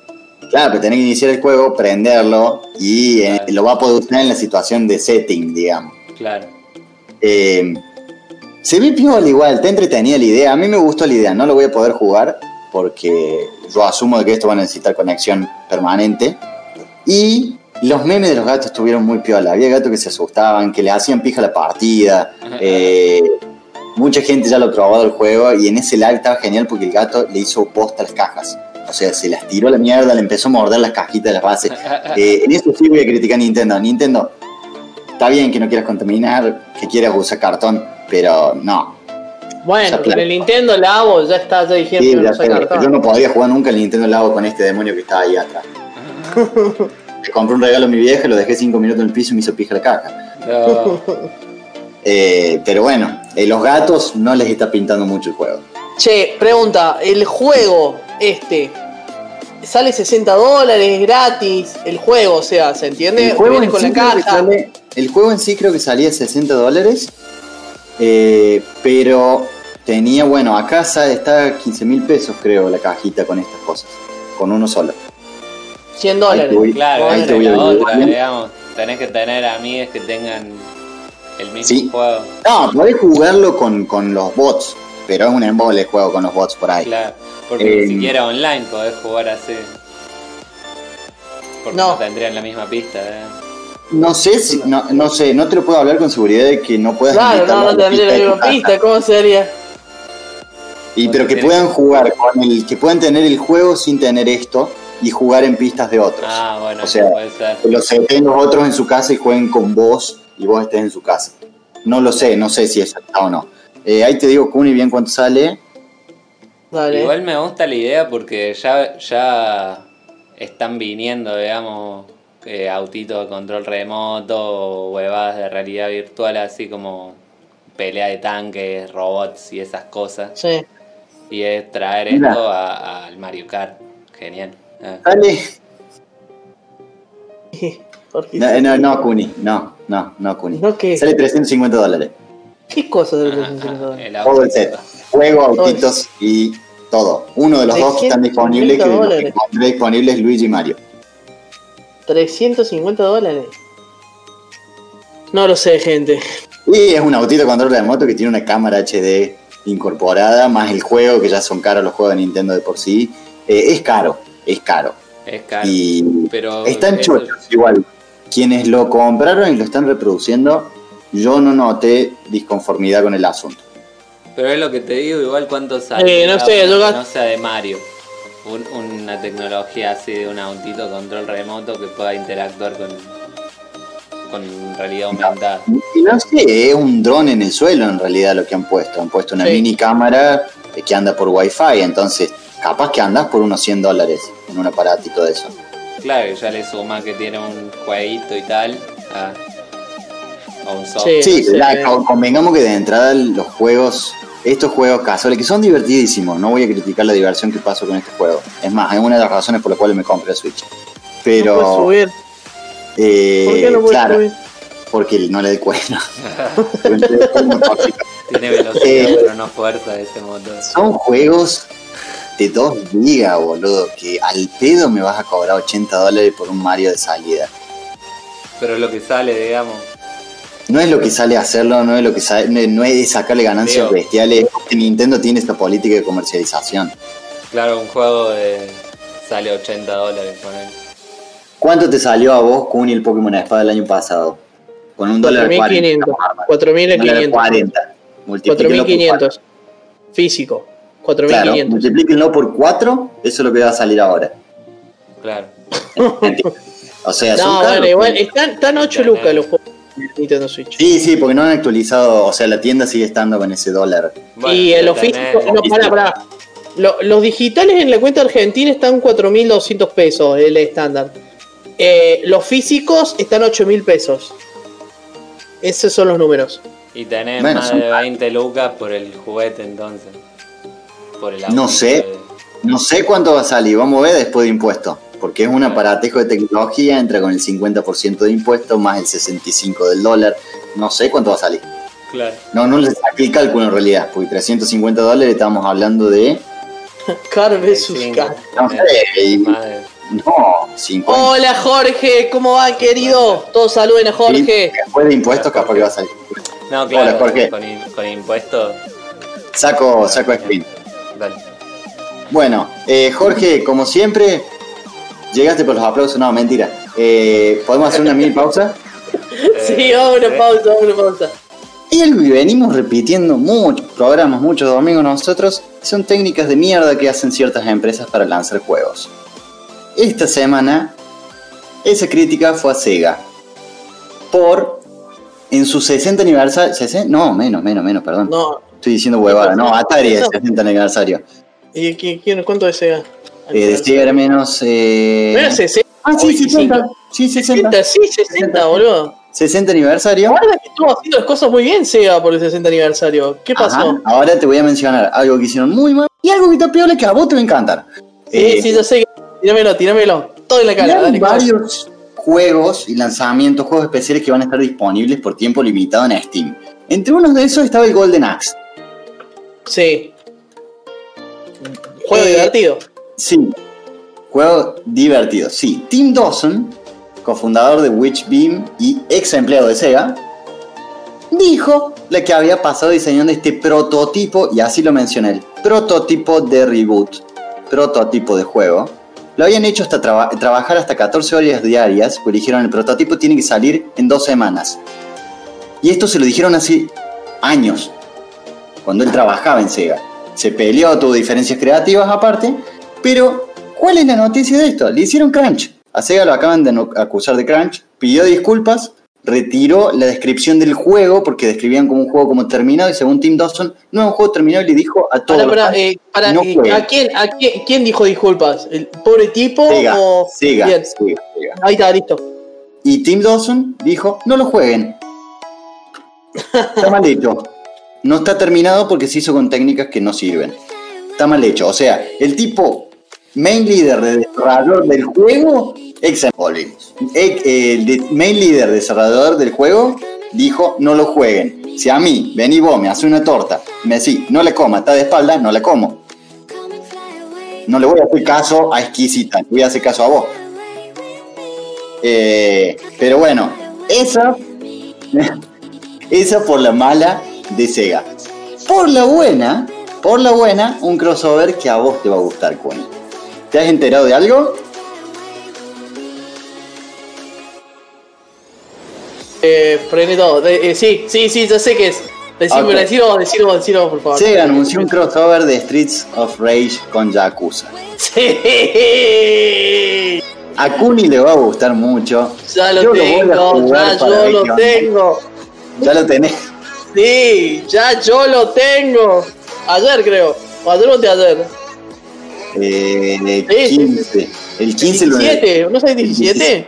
Claro, pero tenés que iniciar el juego, prenderlo y eh, lo va a poder usar en la situación de setting, digamos. Claro. Eh, se ve piola igual, está entretenida la idea. A mí me gustó la idea, no lo voy a poder jugar porque yo asumo de que esto va a necesitar conexión permanente. Y los memes de los gatos estuvieron muy piola. Había gatos que se asustaban, que le hacían pija la partida. Eh, mucha gente ya lo ha probado el juego y en ese live estaba genial porque el gato le hizo posta a las cajas. O sea, se las tiró a la mierda, le empezó a morder las cajitas de las bases. Eh, en eso sí voy a criticar a Nintendo. Nintendo, está bien que no quieras contaminar, que quieras usar cartón, pero no. Bueno, claro. el Nintendo Labo ya está, ya dijeron Sí, que no usa cartón. yo no podría jugar nunca el Nintendo Labo con este demonio que está ahí atrás. Le compré un regalo a mi vieja, lo dejé cinco minutos en el piso y me hizo pija la caja. No. Eh, pero bueno, eh, los gatos no les está pintando mucho el juego. Che, pregunta, el juego este sale 60 dólares gratis, el juego, o sea, ¿se entiende? El juego, en con sí la creo que caja. sale- el juego en sí creo que salía 60 dólares. eh, pero tenía, bueno, acá sa- está 15 mil pesos creo la cajita con estas cosas. Con uno solo. 100 Ahí dólares. te voy- Claro, ahí te voy a otra, digamos. Tenés que tener amigos que tengan el mismo Sí. juego. No, podés jugarlo con, con los bots. Pero es un embole el juego con los bots por ahí. Claro. Porque Eh, ni siquiera online podés jugar así. Porque No. no, tendrían la misma pista. ¿eh? No sé si, no, no sé, no te lo puedo hablar con seguridad de que no puedas Claro, no, a no la tendría la misma pista, ¿cómo sería? Y pero que puedan jugar con el, que puedan tener el juego sin tener esto y jugar en pistas de otros. Ah, bueno, O sea, puede ser. Que los seten los otros en su casa y jueguen con vos y vos estés en su casa. No lo sé, no sé si eso está o no. Eh, ahí te digo, Kuni, bien cuánto sale. Dale. Igual me gusta la idea porque ya, ya están viniendo, digamos, eh, autitos de control remoto, huevadas de realidad virtual, así como pelea de tanques, robots y esas cosas. Sí. Y es traer Mira. esto al Mario Kart. Genial. Ah. Porque No, no, no, Kuni, no, no, no, Kuni. ¿No qué? Sale 350 dólares. ¿Qué cosa de Ah, ah, 300 dólares? Todo el set. Juego, autitos y todo. Uno de los dos que están 650 disponibles, que los que dólares. encontré disponibles es Luigi y Mario. 350 dólares. No lo sé, gente. Y es un autito control remoto que tiene una cámara HD incorporada, más el juego, que ya son caros los juegos de Nintendo de por sí. Eh, es caro, es caro. Es caro. Y Pero están eso- chochos igual. Quienes lo compraron y lo están reproduciendo, yo no noté disconformidad con el asunto. Pero es lo que te digo, igual cuánto sale. Eh, no sé, yo No sea de Mario. Un- una tecnología así de un autito control remoto que pueda interactuar con, con realidad aumentada. No sé, es un dron en el suelo en realidad lo que han puesto. Han puesto una Sí. mini cámara eh, que anda por wifi, entonces capaz que andás por unos 100 dólares en un aparatito de eso. Claro, ya le suma que tiene un jueguito y tal. A, a un software. Sí. No la- convengamos que de entrada los juegos, estos juegos casuales, que son divertidísimos, no voy a criticar la diversión que paso con este juego. Es más, es una de las razones por las cuales me compré el Switch. No Pero, subir. eh, ¿Por qué no claro, subir? porque no le doy cuenta. Tiene velocidad, Eh. pero no fuerza ese motor. son juegos de 2 gigas, boludo. Que al pedo me vas a cobrar 80 dólares por un Mario de salida. Pero es lo que sale, digamos. No es lo que sale a hacerlo, no es lo que sale, no es sacarle ganancias Digo. bestiales. porque Nintendo tiene esta política de comercialización. Claro, un juego de sale 80 dólares con él. ¿Cuánto te salió a vos, Kuni, el Pokémon Espada del año pasado? Con un dólar 40. 4.500. Dólar 4.500. 40. Multiplíquenlo por cuatro. 4.500. Físico. Claro, 4.500. multiplíquenlo por 4, eso es lo que va a salir ahora. Claro. O sea, son No, bueno, igual están, están 8 lucas los juegos de Nintendo Switch. Sí, sí, porque no han actualizado, o sea, la tienda sigue estando con ese dólar. Bueno, y en los físicos, no, pará, pará. Lo- los digitales en la cuenta argentina están 4.200 pesos, el estándar. Eh, los físicos están 8.000 pesos. Esos son los números. Y tenés Bueno, más de 20 lucas por el juguete entonces. Por el No sé. de- No sé cuánto va a salir, vamos a ver después de impuestos. Porque es un aparatejo de tecnología, entra con el 50% de impuestos más el 65% del dólar. No sé cuánto va a salir. Claro. No, no le saqué el cálculo en realidad, porque 350 dólares estamos hablando de. Car versus Cinco. Car. No sé, y- no, 50. Hola Jorge, ¿cómo va querido? Todos saluden a Jorge. Después de impuestos, capaz que va a salir. No, claro, Hola, Jorge. con, con impuestos. Saco, saco screen. Dale. Bueno, eh, Jorge, como siempre, llegaste por los aplausos. No, mentira. Eh, ¿Podemos hacer una mini pausa? Sí, vamos a una eh, pausa, vamos a una pausa. Y algo que venimos repitiendo muchos programas, muchos domingos nosotros, son técnicas de mierda que hacen ciertas empresas para lanzar juegos. Esta semana, esa crítica fue a Sega. Por, en su 60 aniversario, ¿60? no, menos, menos, menos, perdón. No, Estoy diciendo huevada, no, Atari es 60 aniversario. ¿y qui- quién, cuánto desea? Eh, de Sega era menos... Eh... ¿No era 60? Ah, sí, 25. 60. Sí, 60. 60, sí, 60, boludo. 60 aniversario. Guarda que estuvo haciendo las cosas muy bien Sega por el 60 aniversario. ¿Qué pasó? Ajá, Ahora te voy a mencionar algo que hicieron muy mal y algo que está peor que a vos te va a encantar. Sí, Eh, sí, yo sé. que- Tíramelo, tíramelo. Todo en la cara, hay dale. varios juegos y lanzamientos, juegos especiales que van a estar disponibles por tiempo limitado en Steam. Entre unos de esos estaba el Golden Axe. Sí. Juego Eh, divertido. Sí, juego divertido. Sí, Tim Dawson, cofundador de Witchbeam y ex empleado de Sega, dijo que había pasado diseñando este prototipo, y así lo mencioné, el prototipo de reboot, prototipo de juego. Lo habían hecho hasta traba- trabajar hasta 14 horas diarias, pues dijeron el prototipo tiene que salir en dos semanas. Y esto se lo dijeron hace años, cuando él trabajaba en Sega. Se peleó, tuvo diferencias creativas aparte, pero ¿cuál es la noticia de esto? Le hicieron crunch. A Sega lo acaban de acusar de crunch, pidió disculpas, retiró la descripción del juego porque describían como un juego como terminado y según Tim Dawson no es un juego terminado y le dijo a todos los pará, fans, eh, no eh. ¿a, quién, a quién, quién dijo disculpas? ¿El pobre tipo Sega, o.? Sega, Bien, Sega, Sega. ahí está, listo. Y Tim Dawson dijo, no lo jueguen. Está mal hecho. No está terminado porque se hizo con técnicas que no sirven. Está mal hecho. O sea, el tipo main leader de desarrollador del juego, ex. Eh, El de- main leader desarrollador del juego dijo, no lo jueguen. Si a mí, vení vos, me hace una torta, me decís, no le coma, está de espalda, no la como. No le voy a hacer caso a exquisita, le voy a hacer caso a vos. Eh, pero bueno, esa, esa por la mala de Sega. Por la buena, por la buena, un crossover que a vos te va a gustar, Connie. ¿Te has enterado de algo? Eh, frené todo. Eh, sí, sí, sí, ya sé qué es. Decime, Ok. decilo, decilo, decilo, por favor. Sega anunció un crossover de Streets of Rage con Yakuza. Sí. A Kuni le va a gustar mucho. Ya lo Yo lo voy a tengo, jugar ya yo lo tengo. Ya lo tenés. Sí, ya yo lo tengo. Ayer creo. O ayer o de ayer. Eh, el Sí, sí, 15. El 15 lo 17, ¿no sé 17?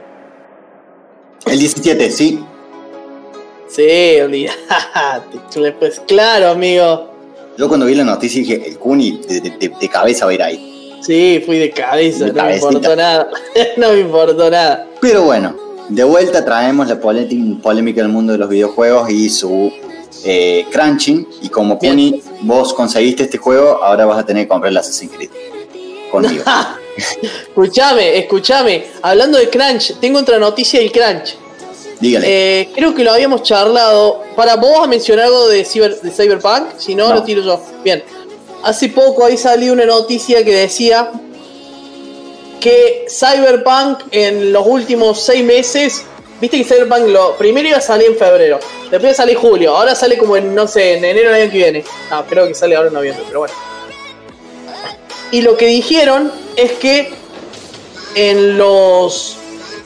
El 17, sí. Sí, olvidate. chule, Pues claro, amigo. Yo cuando vi la noticia dije, el Kuni de, de- cabeza va a ir ahí. Sí, fui de cabeza, De no me importó nada. no me importó nada. Pero bueno, de vuelta traemos la polé- polémica del mundo de los videojuegos y su eh, crunching. Y como. Kuni, vos conseguiste este juego, ahora vas a tener que comprar el Assassin's Creed. conmigo. escúchame, escúchame. Hablando de Crunch, tengo otra noticia del Crunch. Dígale. Eh, creo que lo habíamos charlado. Para vos a mencionar algo de Cyberpunk, si no, No. lo tiro yo. Bien. Hace poco ahí salió una noticia que decía que Cyberpunk en los últimos seis meses. Viste que Cyberpunk lo primero iba a salir en febrero, después sale en julio, ahora sale como en, no sé, en enero del año que viene. No, creo que sale ahora en noviembre, pero bueno. Y lo que dijeron es que en los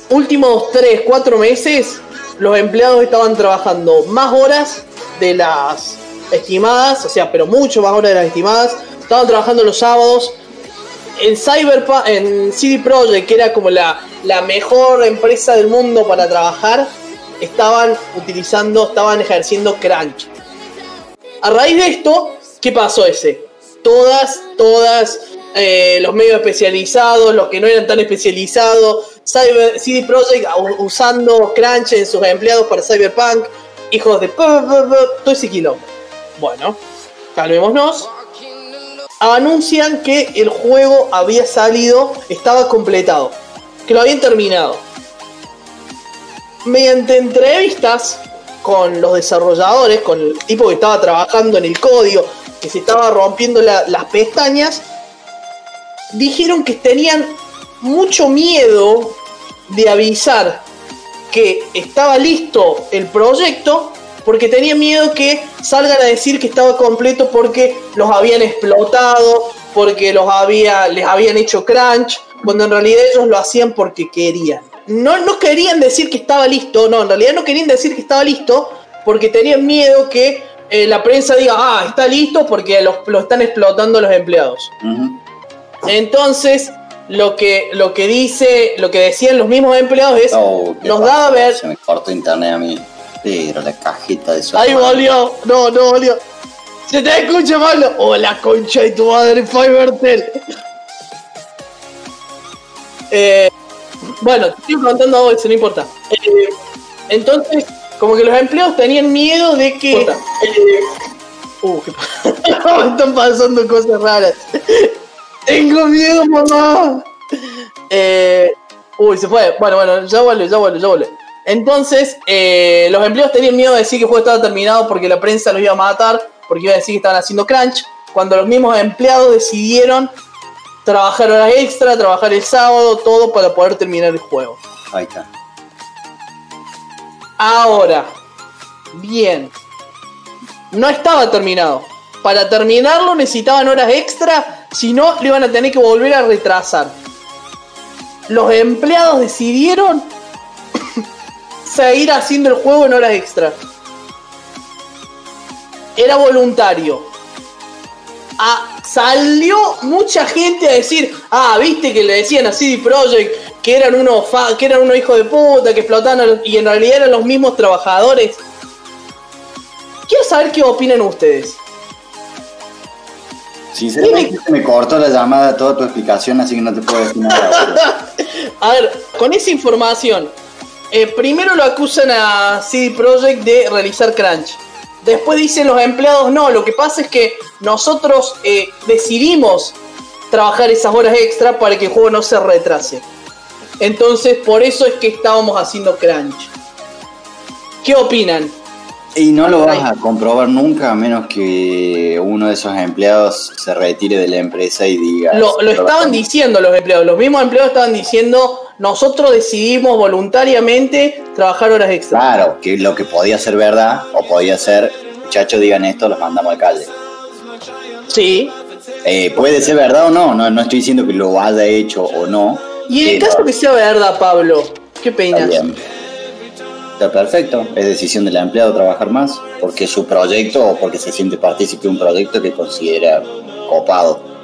últimos 3, 4 meses los empleados estaban trabajando más horas de las estimadas, o sea, pero mucho más horas de las estimadas. Estaban trabajando los sábados. En Cyberpunk, en CD Projekt, que era como la, la mejor empresa del mundo para trabajar, estaban utilizando, estaban ejerciendo crunch. A raíz de esto, ¿qué pasó ese? Todas, todas eh, los medios especializados, los que no eran tan especializados, Cyber, CD Projekt usando crunch en sus empleados para Cyberpunk, hijos de... todo ese quilombo. Bueno, calmémonos. Anuncian que el juego había salido, estaba completado, que lo habían terminado. Mediante entrevistas con los desarrolladores, con el tipo que estaba trabajando en el código, que se estaba rompiendo la- las pestañas, dijeron que tenían mucho miedo de avisar que estaba listo el proyecto porque tenían miedo que salgan a decir que estaba completo porque los habían explotado, porque los había, les habían hecho crunch, cuando en realidad ellos lo hacían porque querían. No, no querían decir que estaba listo, no, en realidad no querían decir que estaba listo porque tenían miedo que eh, la prensa diga, ah, está listo porque los- lo están explotando los empleados. Entonces, lo que, lo que dice, lo que decían los mismos empleados es, Oh, nos pasó, da a ver, Se me cortó internet a mí. Pero la cajeta de su ahí volvió, no, no volvió. Se te escucha Pablo. Oh, la concha de tu madre, Fivertel. Eh, bueno, te estoy contando a vos, eso no importa. Eh, entonces, como que los empleados tenían miedo de que. eh, uh, ¿qué están pasando cosas raras. Tengo miedo, mamá. Eh, uy, se fue. Bueno, bueno, ya vuelve, ya vuelve, ya vuelve. Entonces, eh, los empleados tenían miedo de decir que el juego estaba terminado porque la prensa los iba a matar, porque iba a decir que estaban haciendo crunch, cuando los mismos empleados decidieron trabajar horas extra, trabajar el sábado, todo para poder terminar el juego. Ahí está. Ahora, bien, no estaba terminado. Para terminarlo necesitaban horas extra, si no, lo iban a tener que volver a retrasar. Los empleados decidieron seguir haciendo el juego en horas extra. Era voluntario. Ah, salió mucha gente a decir, ah, viste que le decían a CD Projekt que eran unos fa- que eran unos hijos de puta, que explotaban a los- y en realidad eran los mismos trabajadores. Quiero saber qué opinan ustedes. Sinceramente se me cortó la llamada toda tu explicación, así que no te puedo decir nada. A ver, con esa información, eh, primero lo acusan a CD Projekt de realizar crunch. Después dicen los empleados, no, lo que pasa es que nosotros eh, decidimos trabajar esas horas extra para que el juego no se retrase. Entonces, por eso es que estábamos haciendo crunch. ¿Qué opinan? Y no lo vas a comprobar nunca a menos que uno de esos empleados se retire de la empresa y diga... Lo, lo estaban diciendo los empleados, los mismos empleados estaban diciendo, nosotros decidimos voluntariamente trabajar horas extra. Claro, que lo que podía ser verdad o podía ser, muchachos digan esto, los mandamos al calle. Sí. Eh, puede ser verdad o no, no, no estoy diciendo que lo haya hecho o no. Y en el pero caso que sea verdad, Pablo, ¿qué peinas? Está perfecto, es decisión del empleado trabajar más, porque es su proyecto o porque se siente partícipe de un proyecto que considera copado.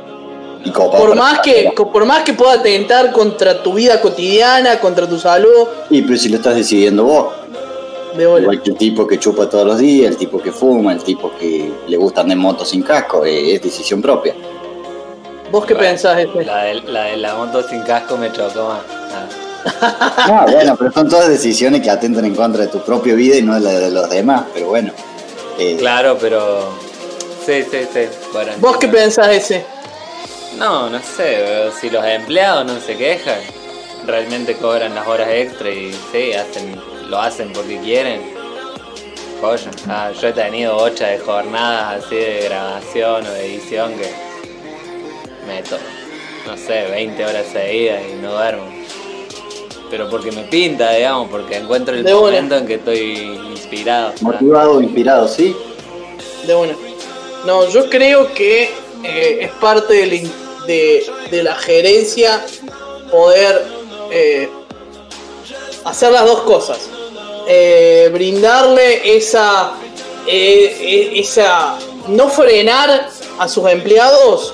Y copado Por más, que, por más que pueda atentar contra tu vida cotidiana, contra tu salud, Y pero si lo estás decidiendo vos, de bola. igual que el tipo que chupa todos los días, el tipo que fuma, el tipo que le gusta andar en moto sin casco, eh, es decisión propia. ¿Vos qué Bueno, pensás, este? La de, la de la moto sin casco me chocó más. Ah. Ah, bueno, pero son todas decisiones que atentan en contra de tu propia vida y no de la de los demás, pero bueno. eh, Claro, pero. Sí, sí, sí. Bueno, ¿Vos qué pensás, ese? No, no sé, si los empleados no se quejan, realmente cobran las horas extra y sí, hacen, lo hacen porque quieren. Joya. Ah, yo he tenido ocho de jornadas así de grabación o de edición que meto, no sé, 20 horas seguidas y no duermo. Pero porque me pinta, digamos, porque encuentro el De una. momento en que estoy inspirado. Motivado, inspirado, sí. De una. No, yo creo que eh, es parte de la, in- de, de la gerencia poder eh, hacer las dos cosas. Eh, brindarle esa, eh, eh, esa. No frenar a sus empleados,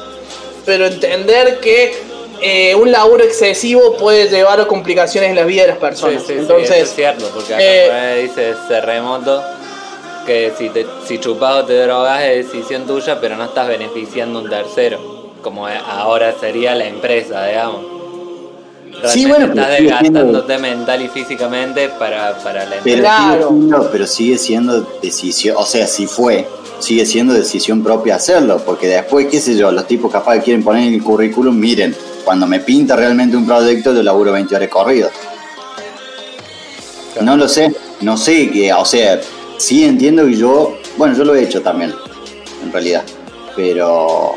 pero entender que eh, un laburo excesivo puede llevar a complicaciones en la vida de las personas. sí, sí, Entonces, eso es cierto, porque acá eh, dice ese remoto que si, te, si chupas o te drogas es decisión tuya, pero no estás beneficiando a un tercero, como ahora sería la empresa, digamos. Sí, Realmente bueno, pero estás sigue siendo- desgastándote mental y físicamente para, para la Pero, empresa. Claro. sigue siendo, pero sigue siendo decisión, o sea, si fue, sigue siendo decisión propia hacerlo, porque después, qué sé yo, los tipos capaz que quieren poner en el currículum, miren, cuando me pinta realmente un proyecto, yo laburo 20 horas corridos. No lo sé, no sé, que, o sea, sí entiendo que yo, bueno, yo lo he hecho también, en realidad, pero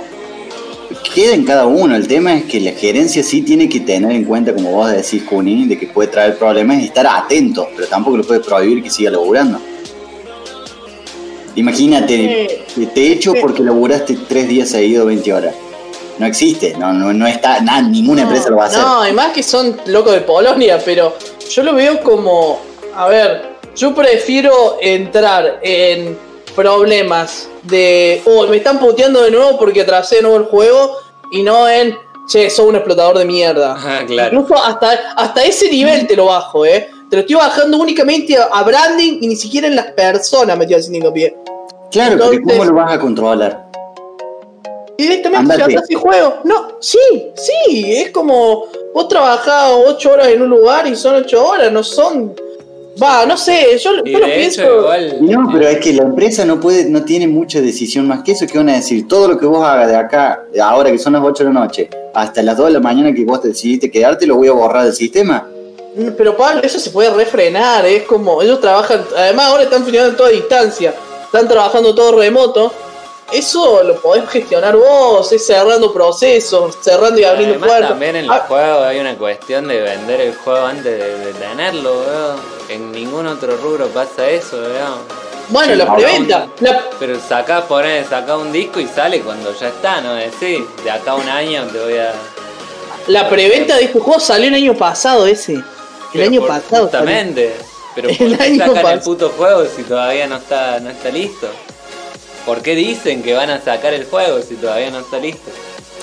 queda en cada uno. El tema es que la gerencia sí tiene que tener en cuenta, como vos decís, Kunin, de que puede traer problemas y estar atento, pero tampoco lo puede prohibir que siga laburando. Imagínate, te echo porque laburaste tres días seguidos 20 horas. No existe, no, no, no está, nada, ninguna empresa lo va a hacer. No, además que son locos de Polonia, pero yo lo veo como, a ver, yo prefiero entrar en problemas de, oh, me están puteando de nuevo porque atrasé de nuevo el juego y no en, che, soy un explotador de mierda. Ah, claro. Incluso hasta, hasta ese nivel te lo bajo, eh. Te lo estoy bajando únicamente a, a branding y ni siquiera en las personas me estoy haciendo hincapié. Claro, pero entonces- ¿cómo lo vas a controlar? Directamente se atrasa el juego. No, sí, sí, es como vos trabajás ocho horas en un lugar y son ocho horas, no son. Va, no sé, yo, lo pienso. igual. No, pero es que la empresa no puede, no tiene mucha decisión más que eso que van a decir. Todo lo que vos hagas de acá, de ahora que son las 8 de la noche, hasta las 2 de la mañana que vos decidiste quedarte, lo voy a borrar del sistema. Pero Pablo, eso se puede refrenar, es como. Ellos trabajan. Además, ahora están funcionando en toda distancia. Están trabajando todo remoto. Eso lo podés gestionar vos, es cerrando procesos, cerrando y abriendo Además, puertas. también en los Ah, juegos hay una cuestión de vender el juego antes de, de tenerlo, weón. En ningún otro rubro pasa eso, weón. bueno, la preventa. La, Pero sacás, ponés, sacás un disco y sale cuando ya está, ¿no? Decís, de acá a un año te voy a. la preventa de este juego salió el año pasado, ese. El Pero año por- pasado. salió. Justamente. Pero El ¿por qué año sacan el puto juego si todavía no está, no está listo? ¿Por qué dicen que van a sacar el juego si todavía no está listo?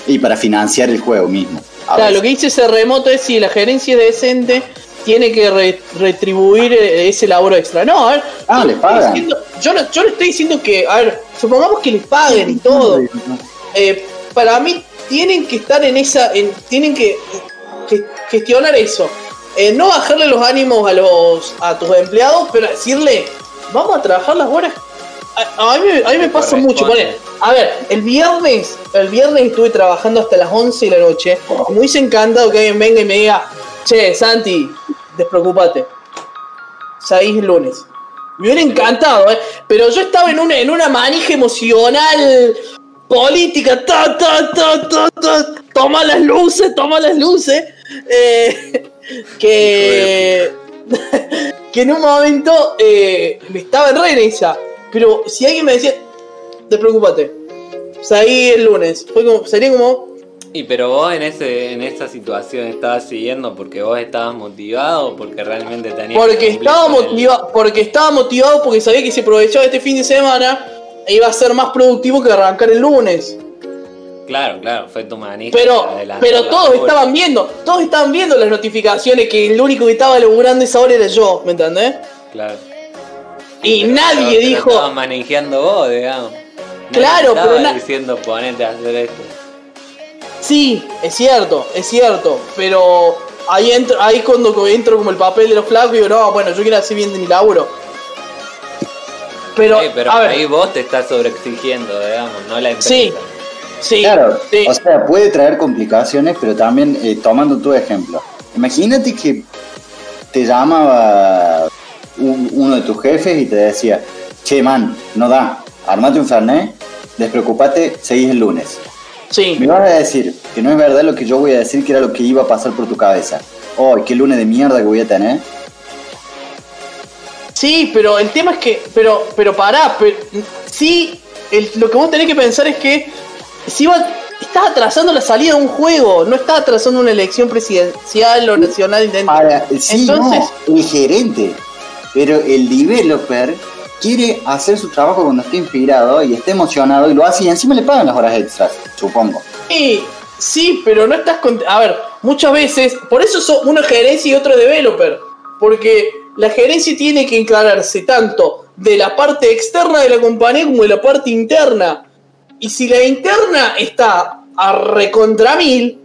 Y para financiar el juego mismo. Claro, veces. lo que dice ese remoto es si la gerencia es decente, tiene que re- retribuir eh, ese laburo extra. No, a ver. Ah, yo le no estoy pagan. diciendo- yo, no, yo no estoy diciendo que, a ver, supongamos que les paguen y todo. Eh, para mí tienen que estar en esa, en- tienen que ge- gestionar eso. Eh, no bajarle los ánimos a los a tus empleados, pero decirle, vamos a trabajar las horas. A, a mí, me- a mí me Que pasa mucho. a ver, el viernes, el viernes estuve trabajando hasta las 11 de la noche. Me hubiese encantado que alguien venga y me diga, che, Santi, despreocupate. Salís el lunes. Me hubiera encantado, ¿eh? Pero yo estaba en una, en una manija emocional política. Ta, ta, ta, ta, ta, toma las luces, toma las luces. eh, que, que en un momento eh, me estaba re en esa. Pero si alguien me decía, despreocupate. Salí el lunes. Fue como, sería como, Y pero vos en ese en esa situación estabas siguiendo porque vos estabas motivado o porque realmente tenías que Porque estaba motivado, porque estaba motivado porque sabía que si aprovechaba este fin de semana iba a ser más productivo que arrancar el lunes. Claro, claro, fue tu manija. Pero, pero todos estaban viendo, todos estaban viendo las notificaciones que el único que estaba laburando esa hora era yo, ¿me entendés? Claro. Y Pero- nadie pero dijo, estabas manejando vos, digamos. Nadie Claro, estaba pero na- diciendo ponete a hacer esto. sí, es cierto, es cierto, pero ahí entro, ahí cuando entro como el papel de los flacos y digo, no, bueno, yo quiero hacer bien de mi laburo. Pero, Sí, pero a ver, ahí vos te estás sobreexigiendo, digamos, no la empresa. Sí. Sí, Claro, sí. o sea, puede traer complicaciones, pero también, eh, tomando tu ejemplo, imagínate que te llamaba un- uno de tus jefes y te decía, che, man, no da, armate un Fernet, despreocupate, seguís el lunes. sí. Me vas a decir que no es verdad lo que yo voy a decir, que era lo que iba a pasar por tu cabeza. Oh, qué lunes de mierda que voy a tener. Sí, pero el tema es que. Pero, pero pará, pero, sí, el- lo que vos tenés que pensar es que. Si va, estás atrasando la salida de un juego, no estás atrasando una elección presidencial o nacional. Ahora, sí, Entonces, no, el gerente, pero el developer quiere hacer su trabajo cuando esté inspirado y esté emocionado y lo hace y encima le pagan las horas extras, supongo. sí, sí, pero no estás con. A ver, muchas veces. Por eso son uno gerencia y otro developer. Porque la gerencia tiene que encargarse tanto de la parte externa de la compañía como de la parte interna. Y si la interna está a recontra mil,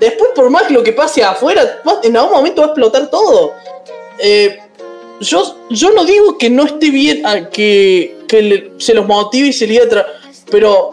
después por más lo que pase afuera, en algún momento va a explotar todo. Eh, yo, yo no digo que no esté bien que, que se los motive y se le atrás, pero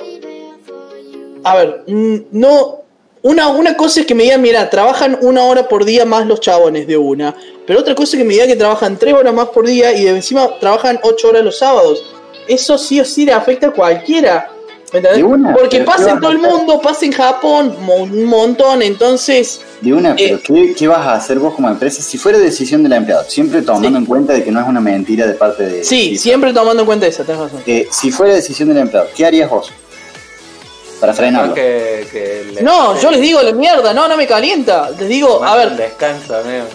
a ver, no. Una, una cosa es que me digan, mira, trabajan una hora por día más los chabones de una. Pero otra cosa es que me digan que trabajan tres horas más por día y de encima trabajan ocho horas los sábados. Eso sí o sí le afecta a cualquiera. ¿Me entendés? De una, Porque pero pasa ¿qué en todo el mundo, pasa en Japón, mo- un montón. Entonces, De una, pero Eh. ¿qué, qué vas a hacer vos como empresa si fuera decisión del empleado? Siempre tomando Sí. en cuenta de que no es una mentira de parte de... sí, siempre tomando en cuenta eso, tenés razón. Eh, si fuera decisión del empleado, ¿qué harías vos? Para frenarlo. Que, que le- No, yo les digo la mierda, no, no me calienta. Les digo, a ver, Descansa, amigo.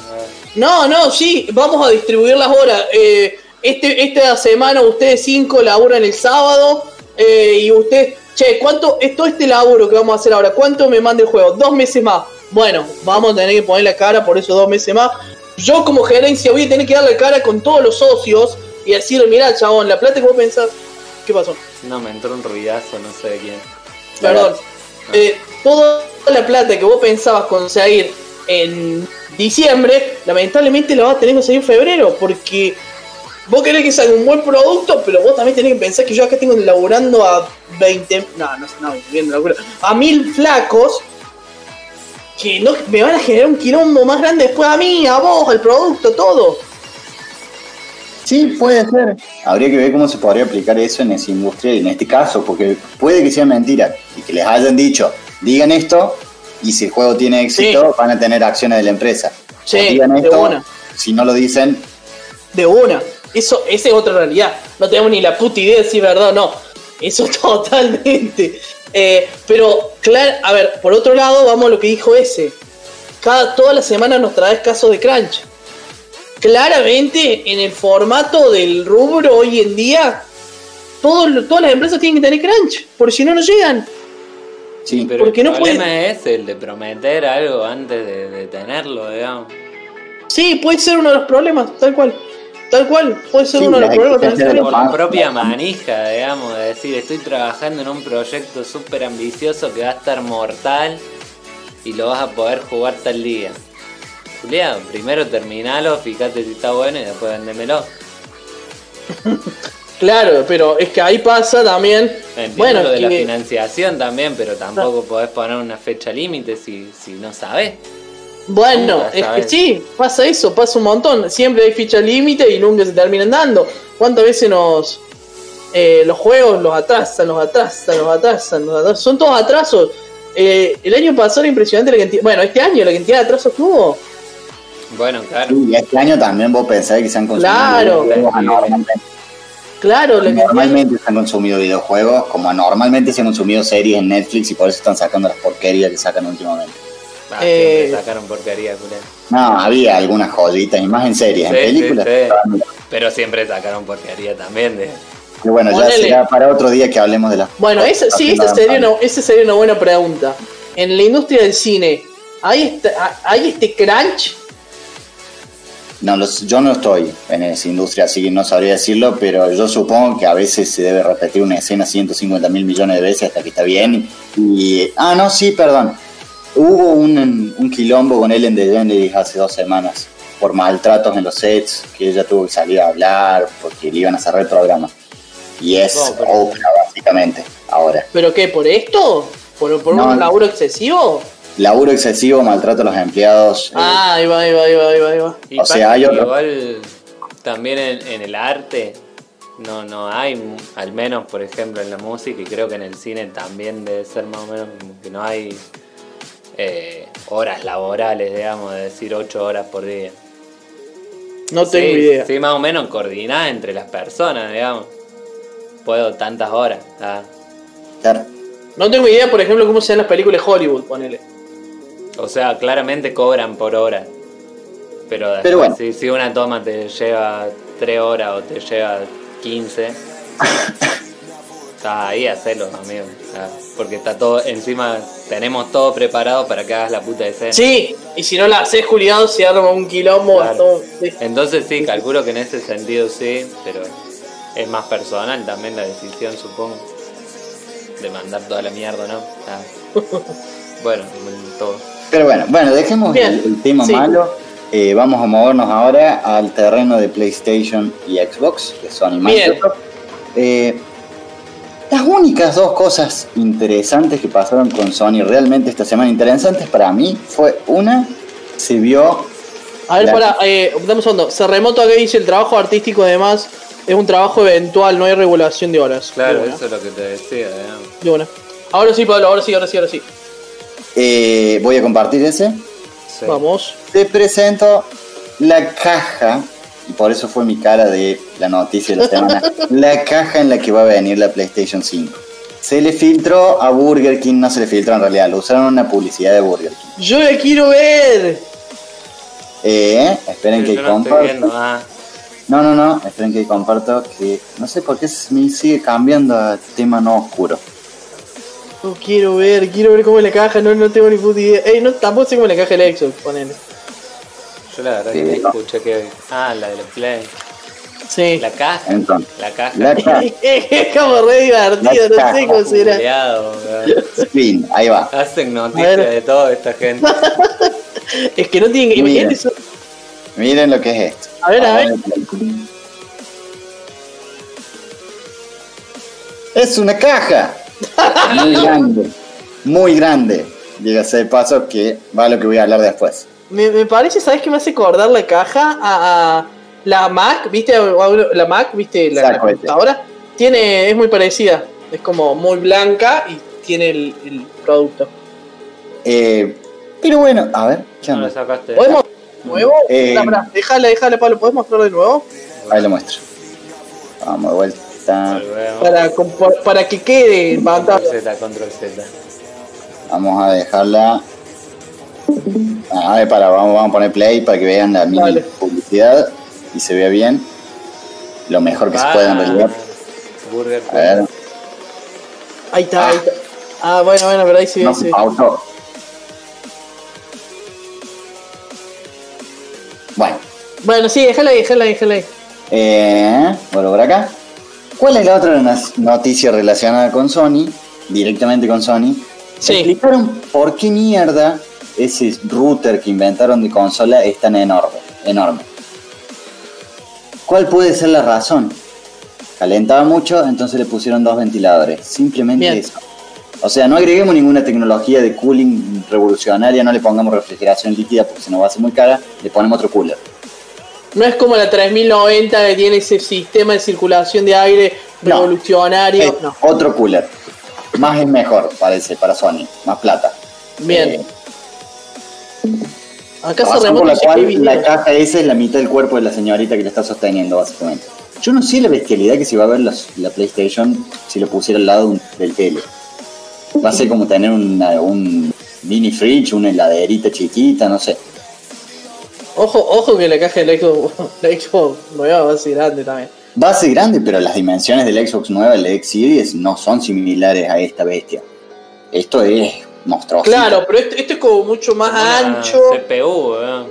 No, no, sí, vamos a distribuir las horas. Eh, este, esta semana ustedes cinco laburan el sábado eh, y usted, che, ¿cuánto es todo este laburo que vamos a hacer ahora? ¿Cuánto me manda el juego? Dos meses más. Bueno, vamos a tener que poner la cara por esos dos meses más. Yo como gerencia voy a tener que dar la cara con todos los socios y decirle, mira, chabón, la plata que vos pensás... ¿Qué pasó? No, me entró un ruidazo, no sé de quién. Perdón. Eh, toda la plata que vos pensabas conseguir en diciembre, lamentablemente la vas a tener que conseguir en febrero, porque vos querés que salga un buen producto, pero vos también tenés que pensar que yo acá tengo laburando a 20, no, no, no, bien, locura, a mil flacos que no, me van a generar un quilombo más grande después a mí, a vos, al producto, todo. Sí, puede ser. Habría que ver cómo se podría aplicar eso en esa industria y en este caso, porque puede que sea mentira y que les hayan dicho, digan esto y si el juego tiene éxito van a tener acciones de la empresa. Sí, O digan de esto, una. si no lo dicen, De una. Eso, esa es otra realidad. No tenemos ni la puta idea de si es verdad o no. Eso totalmente. Eh, pero, claro, a ver, por otro lado, vamos a lo que dijo ese. Cada, toda la semana nos traes casos de crunch. Claramente, en el formato del rubro hoy en día, todo- todas las empresas tienen que tener crunch, porque si no, no llegan. sí, Pero Porque el no puede- problema es el de prometer algo antes de, de tenerlo, digamos. Sí, puede ser uno de los problemas, tal cual. Tal cual, puede ser Sí, uno de los problemas. cual. Por la propia claro. manija, digamos, de decir, estoy trabajando en un proyecto súper ambicioso que va a estar mortal y lo vas a poder jugar tal día. Julián, primero terminalo, fíjate si está bueno y después vendémelo. Claro, pero es que ahí pasa también. Entiendo bueno, lo de la que- financiación también, pero tampoco podés poner una fecha límite si, si no sabés. Bueno, es que sí, pasa eso, pasa un montón. Siempre hay ficha límite y nunca se terminan dando. ¿Cuántas veces nos eh, los juegos los atrasan, los atrasan, los atrasan, los atrasan? Son todos atrasos. Eh, el año pasado era impresionante la cantidad. Bueno, este año la cantidad de atrasos que hubo. Bueno, claro. y este año también vos pensás que se han consumido Claro. videojuegos anormalmente. Claro, la cantidad. Normalmente se han consumido videojuegos, como anormalmente se han consumido series en Netflix y por eso están sacando las porquerías que sacan últimamente. Ah, Eh, siempre sacaron porquería. No, había algunas joyitas y más en series, Sí, en películas. sí, sí. Pero siempre sacaron porquería también de. Y bueno, ya Ponele. será para otro día que hablemos de las. Bueno, esa, sí, esa sería, una, esa sería una buena pregunta. En la industria del cine, ¿hay este, ¿hay este crunch? No, los- yo no estoy en esa industria, así que no sabría decirlo, pero yo supongo que a veces se debe repetir una escena 150 mil millones de veces hasta que está bien. Y. Ah, no, sí, perdón. Hubo un, un quilombo con Ellen DeGeneres hace dos semanas por maltratos en los sets, que ella tuvo que salir a hablar porque le iban a cerrar el programa. Y es No, pero- Oprah, básicamente, ahora. ¿Pero qué? ¿Por esto? ¿Por, por No. un laburo excesivo? Laburo excesivo, maltrato a los empleados. eh, Ah, ahí va, ahí va, ahí va, ahí va, ahí va. Y O sea, hay otro- igual también en, en el arte no, no hay, mu- al menos por ejemplo en la música y creo que en el cine también debe ser más o menos como que no hay eh, horas laborales, digamos, de decir 8 horas por día. No tengo idea. Sí, más o menos coordinada entre las personas, digamos. Puedo tantas horas. ah. claro. No tengo idea, por ejemplo, cómo se ven las películas de Hollywood, ponele. O sea, claramente cobran por hora. Pero, después, Pero bueno. si, si una toma te lleva 3 horas o te lleva 15, está ahí, hacelo, amigo. Ah, Porque está todo, encima tenemos todo preparado para que hagas la puta escena. Sí, y si no la haces, Juliado, se arma un quilombo. Claro. todo- sí. Entonces sí, calculo que en ese sentido sí, pero es más personal también la decisión, supongo. De mandar toda la mierda, ¿no? Ah. Bueno, todo. Pero bueno, bueno, dejemos Bien, el, el tema sí. malo. Eh, vamos a movernos ahora al terreno de PlayStation y Xbox, que son. Microsoft. Eh, las únicas dos cosas interesantes que pasaron con Sony realmente esta semana, interesantes para mí, fue una, se vio A ver, La- para, eh, dame un segundo. Se remoto acá y dice el trabajo artístico, además, es un trabajo eventual, no hay regulación de horas. Claro, De eso es lo que te decía, digamos. de una. Ahora sí, Pablo, ahora sí, ahora sí, ahora sí. Eh, voy a compartir ese. Sí. Vamos. Te presento la caja, y por eso fue mi cara de la noticia de la semana, la caja en la que va a venir la PlayStation 5. Se le filtró a Burger King, no se le filtró en realidad, lo usaron en una publicidad de Burger King. Yo la quiero ver. Eh, esperen que no comparto. viendo, ah. No, no, no, esperen que comparto que no sé por qué se me sigue cambiando a tema no oscuro. Yo quiero ver, quiero ver cómo es la caja, no, no tengo ni puta idea. Ey, no, tampoco sé cómo es la caja del Xbox, ponele. Yo la verdad Sí, que no. escuché que. Ah, la de la Play. Sí. La caja. Entonces, La caja. la caja, es como re divertido, La no sé cómo será. Fin, ahí va. Hacen A noticias ver. de toda esta gente. Es que no tienen que imaginar eso. Miren lo que es esto. A ver, a ver. Es una caja. Muy grande. Muy grande. Dígase de paso que va a lo que voy a hablar después. Me, me parece, ¿sabes qué me hace acordar la caja? A, a la Mac, ¿viste? La Mac, ¿viste? La, la Saco computadora. Tiene, es muy parecida. Es como muy blanca y tiene el, el producto. Eh, pero bueno, a ver, sacaste. ¿Podemos? ¿Nuevo? Eh, déjale, déjale, Pablo. ¿Podés mostrar de nuevo? Ahí lo muestro. Vamos de vuelta. Para, para que quede en Control pantalla. Z, control Z. Vamos a dejarla. A ver, para, vamos, vamos a poner play para que vean la mini Dale. publicidad y se vea bien. Lo mejor que se pueda en realidad. Burger A ver, Ahí está, ahí está. Ah, bueno, bueno, pero ahí sí, no ahí sí. pausó. Bueno, Bueno, sí, déjala ahí, déjala ahí, déjala ahí. Eh, bueno, por acá. ¿Cuál es la otra noticia relacionada con Sony? Directamente con Sony. Sí. Explicaron por qué mierda ese router que inventaron de consola es tan enorme. enorme. ¿Cuál puede ser la razón? Calentaba mucho, entonces le pusieron dos ventiladores. Simplemente Bien. eso. O sea, no agreguemos ninguna tecnología de cooling revolucionaria, no le pongamos refrigeración líquida porque se nos va a hacer muy cara, le ponemos otro cooler. No es como la 3090 que tiene ese sistema de circulación de aire No. revolucionario. No. Otro cooler. Más es mejor, parece, para Sony. Más plata. Bien. Eh, Acá razón por la cual la video. caja esa es la mitad del cuerpo de la señorita que le está sosteniendo, básicamente. Yo no sé la bestialidad que se va a ver la PlayStation si lo pusiera al lado un- del tele. Va a ser como tener una- un mini fridge, una heladerita chiquita, no sé. Ojo, ojo que la caja del Xbox, la Xbox nueva va a ser grande también. Va a ser grande, pero las dimensiones del Xbox nueva, el X Series, no son similares a esta bestia. Esto es monstruoso. Claro, pero esto, esto es como mucho más Una ancho. CPU, weón.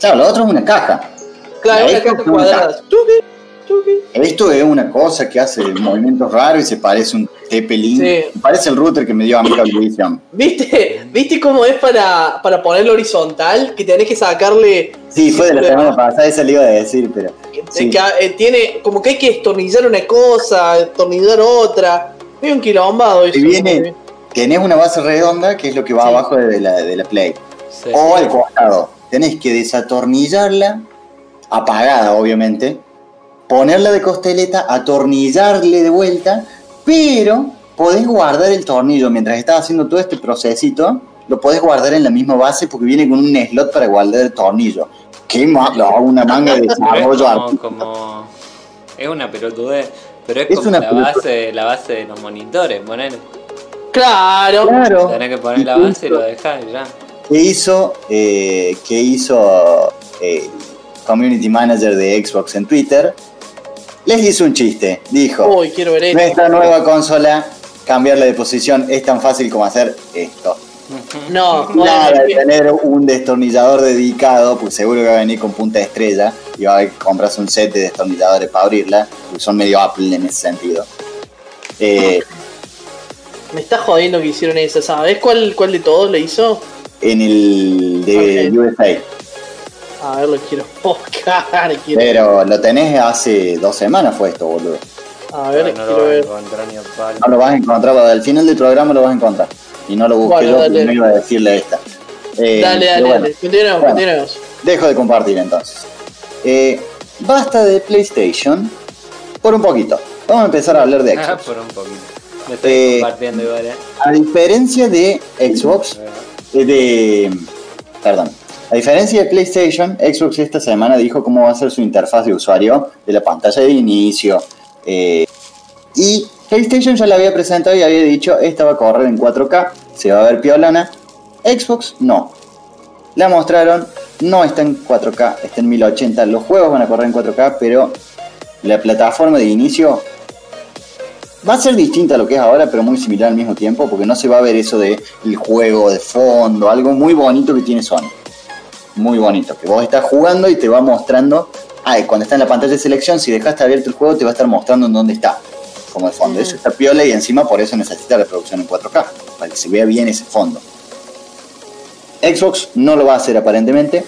Claro, lo otro es una caja. Claro, la una caja es una cuadrada. Tuki, tuki. Esto es una cosa que hace movimientos raros y se parece un Tepelin. Sí. Parece el router que me dio a mí. ¿Viste? ¿Viste cómo es para, para ponerlo horizontal? Que tenés que sacarle. Sí, fue de la semana pasada, esa le iba a decir, pero. sí. que, eh, tiene como que hay que destornillar una cosa, destornillar otra. Hay un quilombado eso. Y viene, tenés una base redonda que es lo que va Sí. abajo de la, de la Play. Sí. O al costado. Tenés que desatornillarla, apagada obviamente, ponerla de costeleta, atornillarle de vuelta, pero podés guardar el tornillo mientras estás haciendo todo este procesito, lo podés guardar en la misma base porque viene con un slot para guardar el tornillo. Qué malo, una manga de desarrollo como, Es una pelotudez. Pero es, Es como una la pelotudez. base, la base de los monitores, ponele. Claro. Claro. Tenés que poner la base y lo dejás y ya. ¿Qué hizo, eh, qué hizo el community manager de Xbox en Twitter? Les hizo un chiste. Dijo, Uy, quiero ver esto. nuestra nueva consola, cambiarla de posición es tan fácil como hacer esto. No, Nada de obviamente. tener un destornillador dedicado, pues seguro que va a venir con punta de estrella y va a haber que comprarse un set de destornilladores para abrirla, porque son medio Apple en ese sentido. Eh, Me está jodiendo que hicieron eso. ¿Sabes cuál, cuál de todos le hizo? en el de Ok. USA. A ver, lo quiero buscar. Quiero... Pero lo tenés hace dos semanas fue esto, boludo. A ver, no lo quiero vas a ver. ni. No lo vas a encontrar, al final del programa lo vas a encontrar. Y no lo busqué Bueno, yo, no iba a decirle esta. Eh, Dale, dale, bueno, dale. Continuemos, Bueno. continuemos. Dejo de compartir entonces. Eh, basta de PlayStation por un poquito. Vamos a empezar a hablar de Ah, Xbox. por un poquito. Me estoy Eh, compartiendo igual, eh. A diferencia de Xbox, eh, de. Perdón. A diferencia de PlayStation, Xbox esta semana dijo cómo va a ser su interfaz de usuario de la pantalla de inicio. y PlayStation ya la había presentado y había dicho esta va a correr en 4K, se va a ver piolana. Xbox no. La mostraron, no está en 4K, está en 1080. Los juegos van a correr en 4K, pero la plataforma de inicio va a ser distinta a lo que es ahora, pero muy similar al mismo tiempo, porque no se va a ver eso de el juego de fondo, algo muy bonito que tiene Sony. Muy bonito, que vos estás jugando y te va mostrando, ah, y cuando está en la pantalla de selección, si dejaste abierto el juego, te va a estar mostrando en dónde está, como el fondo. Eso está piola y encima por eso necesita reproducción en 4K, para que se vea bien ese fondo. Xbox no lo va a hacer aparentemente,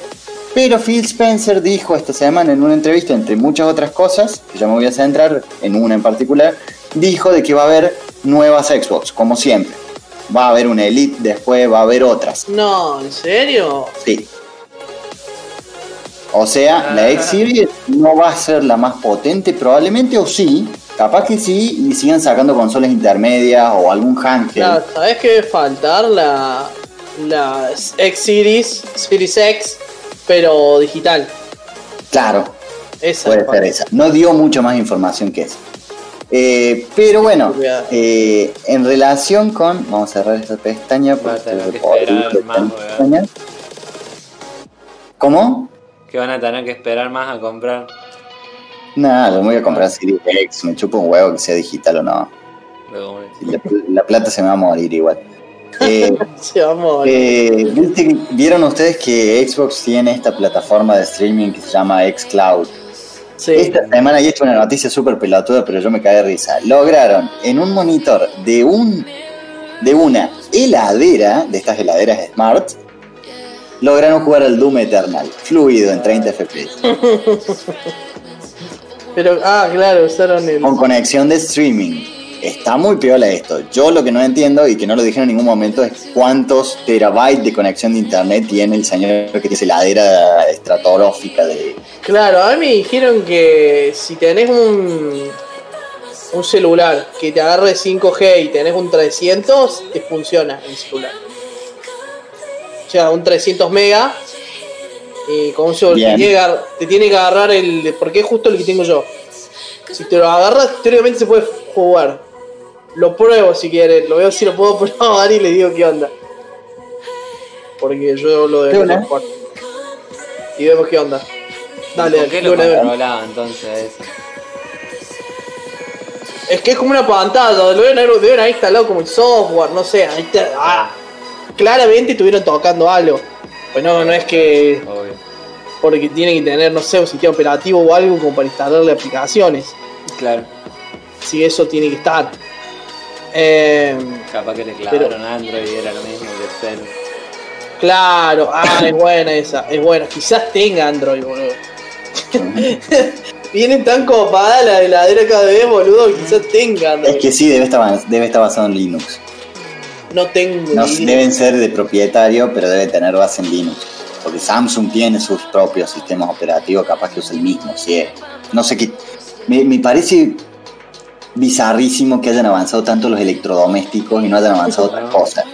pero Phil Spencer dijo esta semana en una entrevista, entre muchas otras cosas, que ya me voy a centrar en una en particular, dijo de que va a haber nuevas Xbox, como siempre. Va a haber una Elite, después va a haber otras. No, ¿en serio? Sí. O sea, la X Series no va a ser la más potente, probablemente, o sí. Capaz que sí, y sigan sacando consolas intermedias o algún handheld. Claro, ¿sabes qué debe faltar? La, la X Series, Series X, pero digital. Claro, Esa Puede ser esa. No dio mucho más información que eso. Eh, pero bueno, eh, en relación con. Vamos a cerrar esta pestaña. Porque pestaña. ¿Cómo? Que van a tener que esperar más a comprar. Nada, me voy a comprar Series X. Me chupo un huevo que sea digital o no. La, la plata se me va a morir igual. Eh, Se va a morir. eh, ¿viste que- ¿Vieron ustedes que Xbox tiene esta plataforma de streaming que se llama Xcloud? sí. Esta semana, y esto es una noticia súper pelotuda, pero yo me caí de risa. Lograron en un monitor de un de una heladera, de estas heladeras Smart, lograron jugar al Doom Eternal, fluido en 30 FPS, Pero, ah, claro, usaron el. con conexión de streaming. Está muy piola esto. Yo lo que no entiendo y que no lo dije en ningún momento es cuántos terabytes de conexión de internet tiene el señor que tiene heladera estratosférica de. Claro, a mí me dijeron que si tenés un, un celular que te agarre 5G y tenés un 300, te funciona el celular. O sea, un 300 mega y con eso te Bien. tiene, que agar- te tiene que agarrar el... porque es justo el que tengo yo. Si te lo agarras, teóricamente se puede jugar. Lo pruebo si quieres, lo veo si lo puedo probar y le digo qué onda. Porque yo lo De una. Y vemos qué onda. Dale, ¿Por qué lo controlaba entonces eso? Es que es como una pantalla, lo deben haber, deben haber instalado como el software, no sé, ahí está, ah, claramente estuvieron tocando algo. Pues no, no es que Obvio. porque tienen que tener, no sé, un sistema operativo o algo como para instalarle aplicaciones. Claro. Si eso tiene que estar. Eh, Capaz que le clavaron Android y era lo mismo que el cel. claro, ah, es buena esa, es buena. Quizás tenga Android, boludo. vienen tan copada la heladera cada vez, boludo, quizás tengan. Es que sí, debe estar, debe estar basado en Linux. No tengo No, ni idea. deben ser de propietario, pero debe tener base en Linux. Porque Samsung tiene sus propios sistemas operativos, capaz que usa el mismo. sí, eh. No sé qué. Me, me parece bizarrísimo que hayan avanzado tanto los electrodomésticos y no hayan avanzado otras cosas.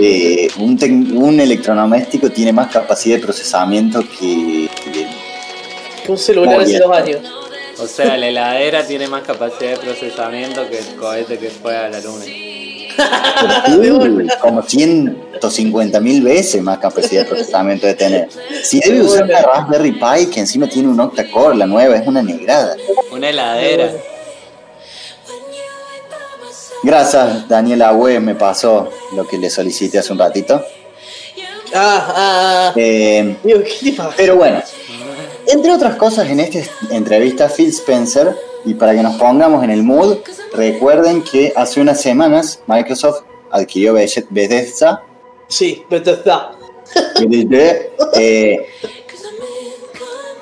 Eh, un, electrodoméstico tiene más capacidad de procesamiento que, que- Un celular hace dos años. O sea, la heladera tiene más capacidad de procesamiento que el cohete que fue a la luna. Uy, como 150 mil veces más capacidad de procesamiento de tener. Si debe usar una Raspberry Pi que encima tiene un octa-core, la nueva, es una negrada. Una heladera. Gracias, Daniel Agüe, me pasó lo que le solicité hace un ratito. Ah, ah, ah. Eh, pero bueno, entre otras cosas, en esta entrevista, Phil Spencer, y para que nos pongamos en el mood, recuerden que hace unas semanas Microsoft adquirió Beth- Bethesda. Sí, Bethesda. eh,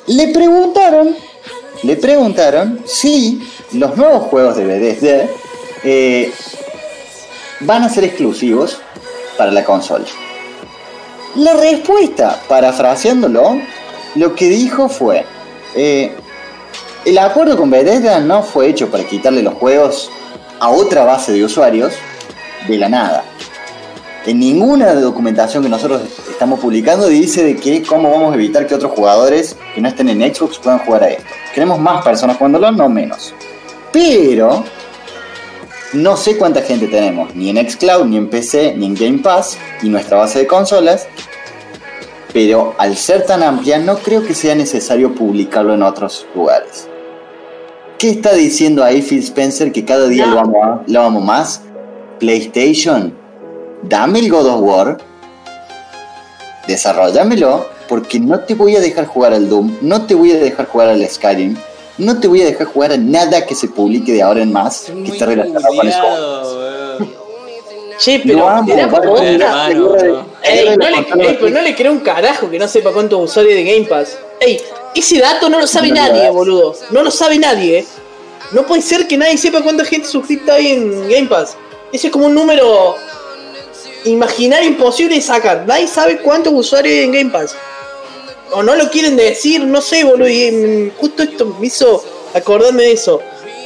le preguntaron, le preguntaron si los nuevos juegos de Bethesda eh, van a ser exclusivos para la consola. La respuesta, parafraseándolo, lo que dijo fue, eh, el acuerdo con Bethesda no fue hecho para quitarle los juegos a otra base de usuarios de la nada. En ninguna documentación que nosotros estamos publicando dice de que cómo vamos a evitar que otros jugadores que no estén en Xbox puedan jugar a esto. Queremos más personas jugándolo, no menos. Pero no sé cuánta gente tenemos, ni en Xcloud, ni en PC, ni en Game Pass, y nuestra base de consolas. Pero al ser tan amplia, no creo que sea necesario publicarlo en otros lugares. ¿Qué está diciendo ahí Phil Spencer que cada día lo, amo, lo más? PlayStation, dame el God of War, desarrollámelo, porque no te voy a dejar jugar al Doom, no te voy a dejar jugar al Skyrim, no te voy a dejar jugar a nada que se publique de ahora en más que esté relacionado con weón. Che, Lo pero no. Ey, no le, ey, pero no le creo un carajo que no sepa cuántos usuarios de Game Pass. Ey, ese dato no lo sabe No nadie, boludo. No lo sabe nadie, eh. No puede ser que nadie sepa cuánta gente suscripta hay en Game Pass. Ese es como un número imaginario imposible de sacar. Nadie sabe cuántos usuarios hay en Game Pass. O no lo quieren decir, no sé, boludo. Y mm, justo esto me hizo acordarme de eso.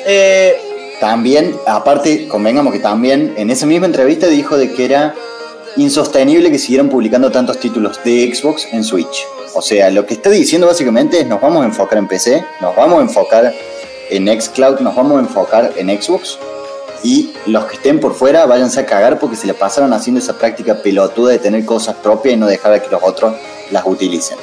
Eh, También, aparte, convengamos que también en esa misma entrevista dijo de que era insostenible que siguieran publicando tantos títulos de Xbox en Switch. O sea, lo que está diciendo básicamente es nos vamos a enfocar en PC, nos vamos a enfocar en Xcloud, nos vamos a enfocar en Xbox y los que estén por fuera váyanse a cagar porque se le pasaron haciendo esa práctica pelotuda de tener cosas propias y no dejar a que los otros las utilicen.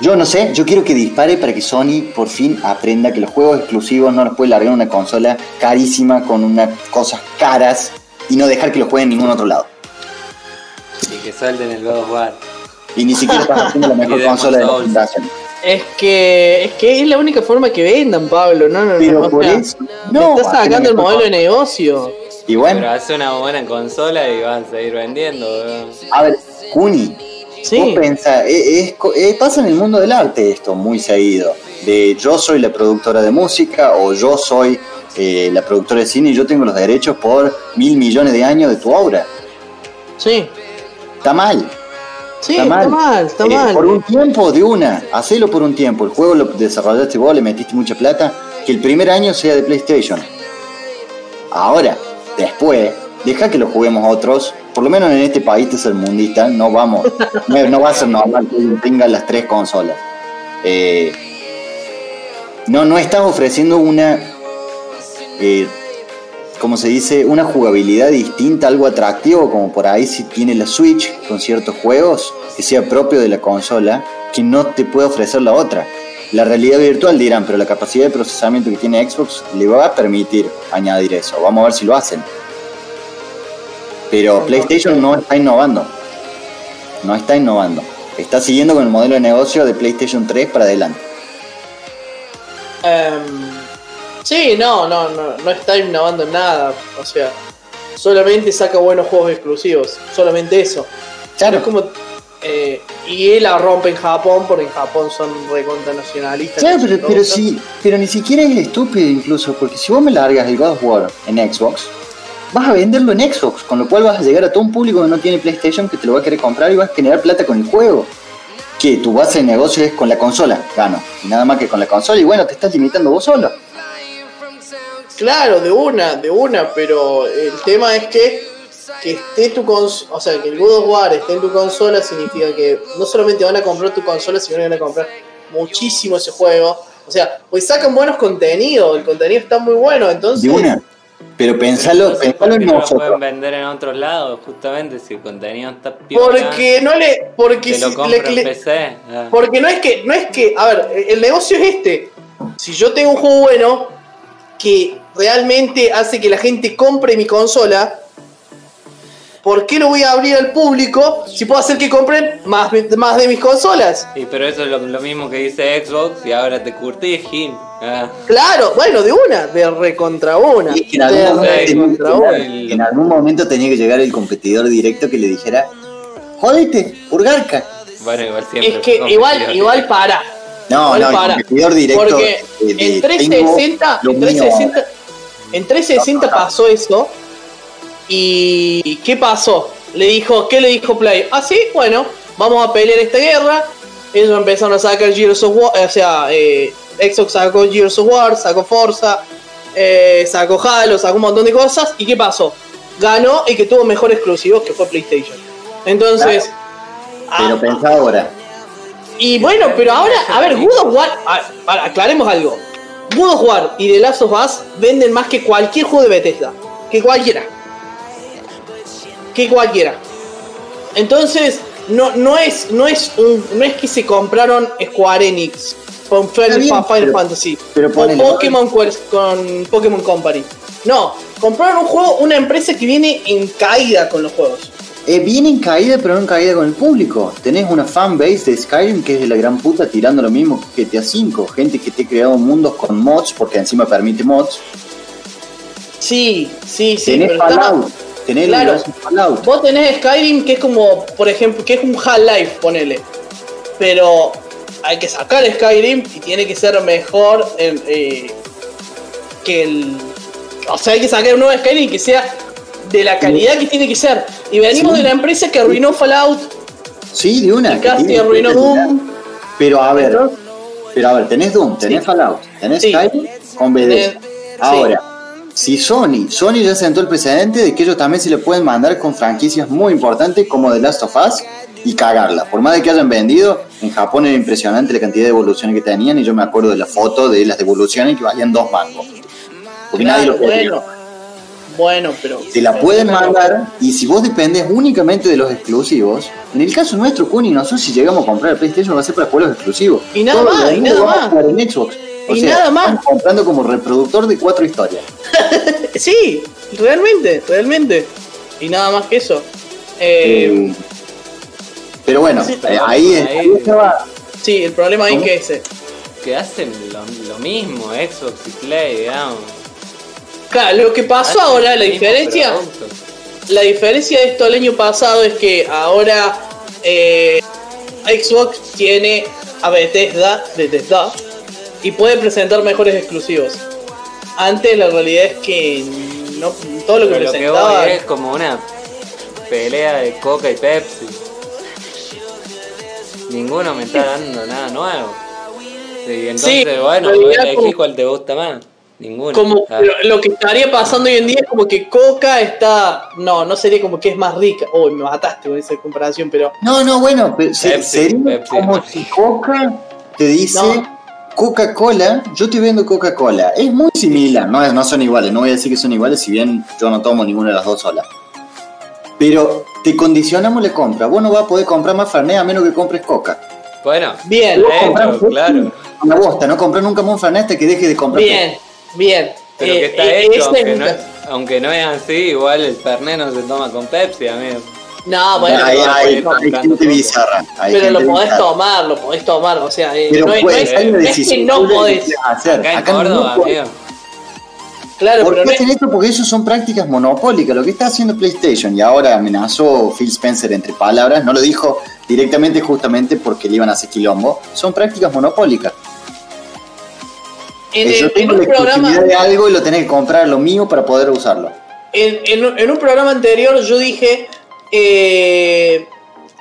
Yo no sé, yo quiero que dispare para que Sony por fin aprenda que los juegos exclusivos no los puede largar en una consola carísima con unas cosas caras y no dejar que los jueguen en ningún otro lado. Y que suelten el God of War. Y ni siquiera estás haciendo la mejor consola de la generación. es que es que es la única forma que vendan, Pablo. No, no, Pero no. o por sea, eso. No, estás sacando el modelo de negocio. Y Pero bueno, hace una buena consola y vas a seguir vendiendo, weón. a ver, Kuni, Sí. vos pensás, eh, es co- eh, pasa en el mundo del arte esto muy seguido. De yo soy la productora de música o yo soy eh, la productora de cine y yo tengo los derechos por mil millones de años de tu obra. Sí. Está mal. Sí, está mal, está Eh, mal. Por un tiempo de una, hacelo por un tiempo. El juego lo desarrollaste vos, le metiste mucha plata. Que el primer año sea de PlayStation. Ahora, después, deja que lo juguemos otros. Por lo menos en este país tercermundista, no vamos, no, no va a ser normal que tenga las tres consolas. Eh, no, no estás ofreciendo una, eh, como se dice, una jugabilidad distinta, algo atractivo, como por ahí si tiene la Switch con ciertos juegos que sea propio de la consola, que no te puede ofrecer la otra. La realidad virtual dirán, pero la capacidad de procesamiento que tiene Xbox le va a permitir añadir eso. Vamos a ver si lo hacen. Pero PlayStation no está innovando. No está innovando. Está siguiendo con el modelo de negocio de PlayStation 3 para adelante. Em, sí, no, no, no, no está innovando en nada. O sea, solamente saca buenos juegos exclusivos. Solamente eso. Claro. Es como, Eh, y la rompe en Japón, porque en Japón son recontra nacionalistas. Claro, pero, pero, sí, pero ni siquiera es estúpido incluso, porque si vos me largas el God of War en Xbox, vas a venderlo en Xbox, con lo cual vas a llegar a todo un público que no tiene PlayStation que te lo va a querer comprar y vas a generar plata con el juego. Que tu base de negocio es con la consola, gano. Y nada más que con la consola, y bueno, te estás limitando vos solo. Claro, de una, de una, pero el tema es que que esté tu consola, o sea, que el God of War esté en tu consola significa que no solamente van a comprar tu consola, sino que van a comprar muchísimo ese juego. O sea, pues sacan buenos contenidos, el contenido está muy bueno, entonces... De una. Pero pensalo, Entonces, pensalo ¿por en qué no lo nosotros. pueden vender en otros lados, justamente, si el contenido está piola, Porque no le... Porque, Te lo si- le- en le- PC. ah. porque no es que, no es que, a ver, el negocio es este. Si yo tengo un juego bueno que realmente hace que la gente compre mi consola, ¿por qué lo voy a abrir al público si puedo hacer que compren más, más de mis consolas? Y pero eso es lo, lo mismo que dice Xbox y ahora te curtís, Gil. Ah. Claro, bueno, de una, de recontra una. Y es que en algún, de momento tenía que recontra llegar- una. en algún momento tenía que llegar el competidor directo que le dijera, jodete, purgarca. Bueno, igual siempre. Es que igual, igual para. No, Igual no, el competidor directo. Porque eh, de- en 360, tengo en lo mío 360, en 360 pasó eso. ¿Y qué pasó? Le dijo, ¿qué le dijo Play? Ah, sí, bueno, vamos a pelear esta guerra. Ellos empezaron a sacar Gears of War, o sea, eh, Xbox sacó Gears of War, sacó Forza, eh, sacó Halo, sacó un montón de cosas. ¿Y qué pasó? Ganó el que tuvo mejor exclusivos, que fue PlayStation. Entonces, Pero ah, pensá ahora. y bueno, pero ahora, a ver, God of War, a- aclaremos algo. God of War y The Last of Us venden más que cualquier juego de Bethesda. Que cualquiera. Que cualquiera. Entonces, no, no es, no es un, no es que se compraron Square Enix con Final, bien, Final pero- Fantasy pero ponele, Pokémon Quest con Pokémon Company. No, compraron un juego, una empresa que viene en caída con los juegos. Eh, viene en caída, pero no en caída con el público. Tenés una fanbase de Skyrim que es de la gran puta tirando lo mismo que GTA V. Gente que te ha creado mundos con mods, porque encima permite mods. Sí, sí, sí. tenés está- Fallout. Tenés Claro. el. Vos tenés Skyrim que es como, por ejemplo, que es un Half-Life, ponele. Pero hay que sacar Skyrim y tiene que ser mejor en, eh, que el. O sea, hay que sacar un nuevo Skyrim que sea de la calidad que tiene que ser. Y venimos Sí. de una empresa que arruinó Fallout, Sí, de una. y casi arruinó. Doom. Pero a ver, pero a ver, tenés Doom, tenés Sí. Fallout, tenés. Skyrim con BD. Tenés- Ahora, si Sony, Sony ya sentó el precedente de que ellos también se le pueden mandar con franquicias muy importantes como The Last of Us y cagarla. Por más de que hayan vendido, en Japón era impresionante la cantidad de evoluciones que tenían y yo me acuerdo de la foto de las devoluciones que valían dos mangos. Porque nadie claro, lo pedía. bueno. Bueno, pero. Te la pueden mandar y si vos dependes únicamente de los exclusivos, en el caso nuestro, Kuni, nosotros si llegamos a comprar el PlayStation va a ser para juegos exclusivos. Y nada más, y nada más. en Xbox. O Y sea, nada más. estamos comprando como reproductor de cuatro historias. Sí, realmente, realmente. Y nada más que eso. Eh, Eh, pero bueno, Sí, eh, ahí, ahí- ahí estaba. sí, el problema ahí ¿cómo? que ese. Que hacen lo, lo mismo, Xbox y Play, digamos. Claro, lo que pasó Hacen ahora, la diferencia, la diferencia de esto del año pasado es que ahora eh, Xbox tiene a Bethesda, Bethesda y puede presentar mejores exclusivos. Antes la realidad es que no todo lo que Pero lo que presentaba voy es como una pelea de Coca y Pepsi. Ninguno me está dando nada nuevo. Y entonces, Sí, bueno, como- cuál te gusta más. Ninguno. como Ah. lo, lo que estaría pasando hoy en día es como que Coca está no, no sería como que es más rica. Uy, me mataste con esa comparación, pero No, no, bueno, pero Pepsi, sería Pepsi. como si Coca te dice No. Coca-Cola, yo te vendo Coca-Cola. Es muy similar, no, es- no son iguales, no voy a decir que son iguales, si bien yo no tomo ninguna de las dos solas. Pero te condicionamos la compra. Vos no vas a poder comprar más Fernet a menos que compres Coca. Bueno, bien, Vos de comprás hecho, Pepsi, claro. Una bosta, no comprar nunca más un Fernet hasta que dejes de comprar bien, bien. Pero Eh, que está eh, hecho, aunque es no, aunque no es así, igual el Fernet no se toma con Pepsi, amigo. No, bueno, Hay, pero- hay- no, hay no, gente no, bizarra. hay pero lo podés bizarra. tomar, lo podés tomar, o sea, eh, Pero no, es- no puedes, es, hay una no es que no podés. hacer. Acá en Acá no Córdoba, podés. amigo. Claro, ¿Por pero qué no hacen esto? Porque eso son prácticas monopólicas. Lo que está haciendo PlayStation y ahora amenazó Phil Spencer entre palabras, no lo dijo directamente justamente porque le iban a hacer quilombo, son prácticas monopólicas. en, Eh, Yo en- en tengo un la programa exclusividad de algo y lo tenés que comprar lo mío para poder usarlo. en, en un- en un programa anterior yo dije eh,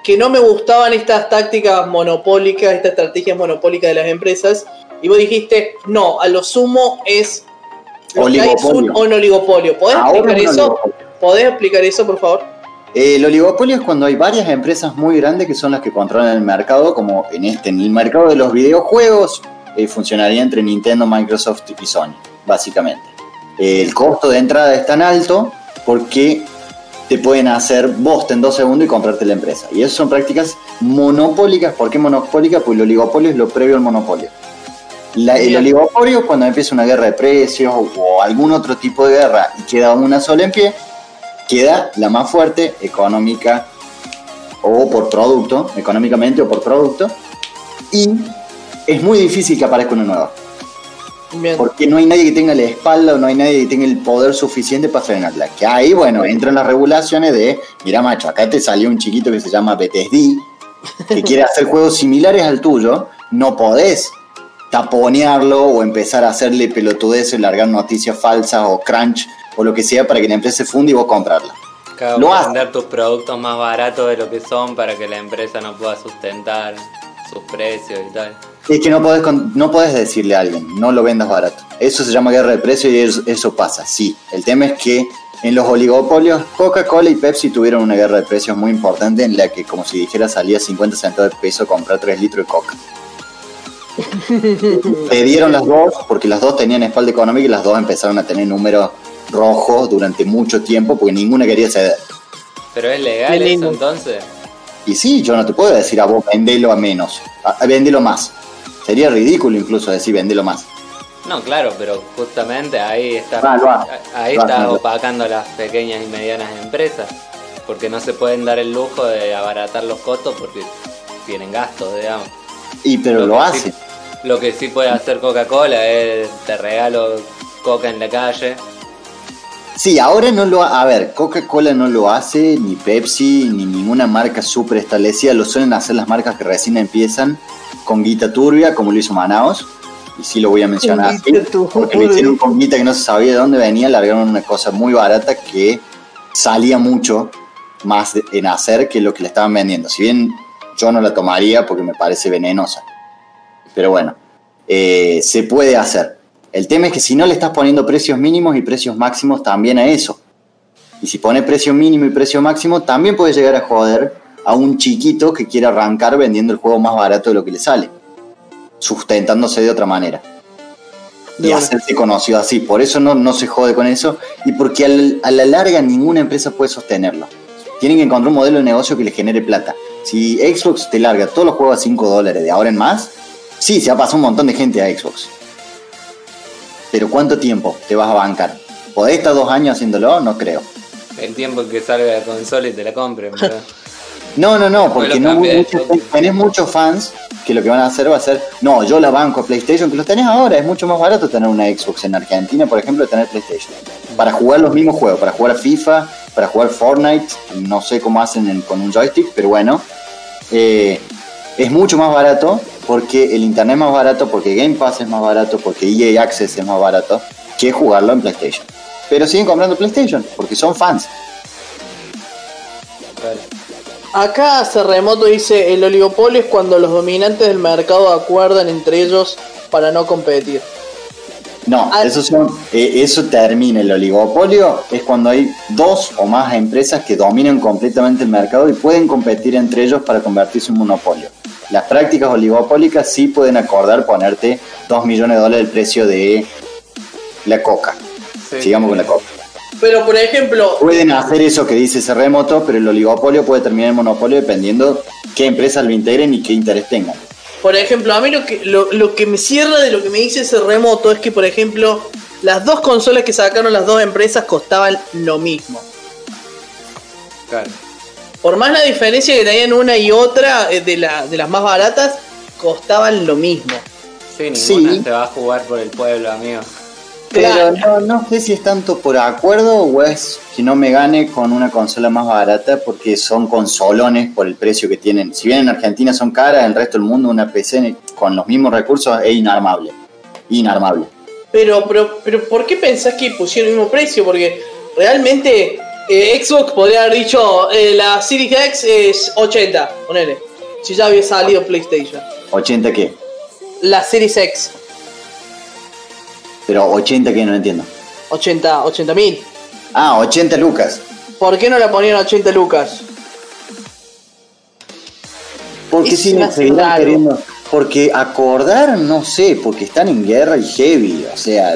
que no me gustaban estas tácticas monopólicas, estas estrategias monopólicas de las empresas. Y vos dijiste, no, a lo sumo es, lo que hay es un, Oligopolio. un oligopolio. ¿Podés Ahora explicar eso? oligopolio. ¿Podés explicar eso, por favor? Eh, El oligopolio es cuando hay varias empresas muy grandes que son las que controlan el mercado, como en este, en el mercado de los videojuegos, eh, funcionaría entre Nintendo, Microsoft y Sony, básicamente. Eh, el costo de entrada es tan alto porque te pueden hacer bosta en dos segundos y comprarte la empresa. Y eso son prácticas monopólicas. ¿Por qué monopólicas? Pues el oligopolio es lo previo al monopolio. La- el oligopolio es cuando empieza una guerra de precios o algún otro tipo de guerra y queda una sola en pie, queda la más fuerte económica o por producto, económicamente o por producto, y es muy difícil que aparezca una nueva, Bien. porque no hay nadie que tenga la espalda o no hay nadie que tenga el poder suficiente para frenarla. Que ahí, bueno, entran las regulaciones de, mira macho, acá te salió un chiquito que se llama Bethesda, que quiere hacer juegos similares al tuyo, no podés taponearlo o empezar a hacerle pelotudeces, largar noticias falsas o crunch o lo que sea para que la empresa se funde y vos comprarla. Cada Lo vender tus productos más baratos de lo que son para que la empresa no pueda sustentar sus precios y tal. Es que no podés, con- no podés decirle a alguien, no lo vendas barato. Eso se llama guerra de precios y eso, eso pasa, sí. El tema es que en los oligopolios, Coca-Cola y Pepsi tuvieron una guerra de precios muy importante en la que, como si dijera, salía 50 centavos de peso comprar 3 litros de coca. Se dieron las dos porque las dos tenían espalda económica y las dos empezaron a tener números rojos durante mucho tiempo porque ninguna quería ceder. Pero es legal eso entonces. Y sí, yo no te puedo decir a vos vendelo a menos, a, a vendelo más. Sería ridículo incluso decir vendelo más. No, claro, pero justamente ahí está, Ah, lo ahí Lo está lo- opacando a las pequeñas y medianas empresas, porque no se pueden dar el lujo de abaratar los costos porque tienen gastos, digamos. Y pero lo que hace. sí- lo que sí puede hacer Coca-Cola es te regalo coca en la calle. Sí, ahora no lo ha- A ver, Coca-Cola no lo hace, ni Pepsi, ni ninguna marca súper establecida. Lo suelen hacer las marcas que recién empiezan con guita turbia, como lo hizo Manaos. Y sí lo voy a mencionar así. Porque lo hicieron con guita que no se sabía de dónde venía, largaron una cosa muy barata que salía mucho más en hacer que lo que le estaban vendiendo. Si bien yo no la tomaría porque me parece venenosa. Pero bueno, eh, se puede hacer. El tema es que si no le estás poniendo precios mínimos y precios máximos también a eso. Y si pones precio mínimo y precio máximo, también puede llegar a joder a un chiquito que quiere arrancar vendiendo el juego más barato de lo que le sale. Sustentándose de otra manera. Y hacerse conocido así. Por eso no, no se jode con eso. Y porque al- a la larga ninguna empresa puede sostenerlo. Tienen que encontrar un modelo de negocio que les genere plata. Si Xbox te larga todos los juegos a 5 dólares de ahora en más, sí, se va a pasar un montón de gente a Xbox. Pero ¿cuánto tiempo te vas a bancar? ¿Podés estar dos años haciéndolo? No creo. El tiempo que salga la consola y te la compren, ¿verdad? No, no, no, porque no muchos- tenés muchos fans que lo que van a hacer va a ser, no, yo la banco a PlayStation, que los tenés ahora, es mucho más barato tener una Xbox en Argentina, por ejemplo, tener PlayStation. Para jugar los mismos juegos, para jugar a FIFA, para jugar Fortnite, no sé cómo hacen en- con un joystick, pero bueno, eh, es mucho más barato porque el internet es más barato, porque Game Pass es más barato, porque EA Access es más barato que jugarlo en PlayStation. Pero siguen comprando PlayStation porque son fans. Acá Cerremoto dice, el oligopolio es cuando los dominantes del mercado acuerdan entre ellos para no competir. No, Ah. eso, son, eh, eso termina el oligopolio, es cuando hay dos o más empresas que dominan completamente el mercado y pueden competir entre ellos para convertirse en monopolio. Las prácticas oligopólicas sí pueden acordar ponerte 2 millones de dólares el precio de la coca. Sí, Sigamos con la coca. Pero por ejemplo, Pueden hacer eso que dice ese remoto, pero el oligopolio puede terminar en monopolio dependiendo qué empresas lo integren y qué interés tengan. por ejemplo, a mí lo que, lo, lo que me cierra de lo que me dice ese remoto es que, por ejemplo, las dos consolas que sacaron las dos empresas costaban lo mismo. Claro. Por más la diferencia que tenían una y otra eh, de, la, de las más baratas, costaban lo mismo. Sí, ninguna Sí. se va a jugar por el pueblo, amigo. Pero no, no sé si es tanto por acuerdo o es que no me gane con una consola más barata porque son consolones por el precio que tienen. Si bien en Argentina son caras, en el resto del mundo una PC con los mismos recursos es inarmable. Inarmable. Pero, pero, pero, ¿por qué pensás que pusieron el mismo precio? Porque realmente eh, Xbox podría haber dicho eh, la Series X es 80, ponele. Si ya había salido PlayStation. ¿80 qué? La Series X, Pero 80 que no entiendo. 80, 80 mil. Ah, 80 lucas. ¿Por qué no la ponían 80 lucas? Porque si me seguirán queriendo. Porque acordar, no sé, porque están en guerra y heavy. O sea,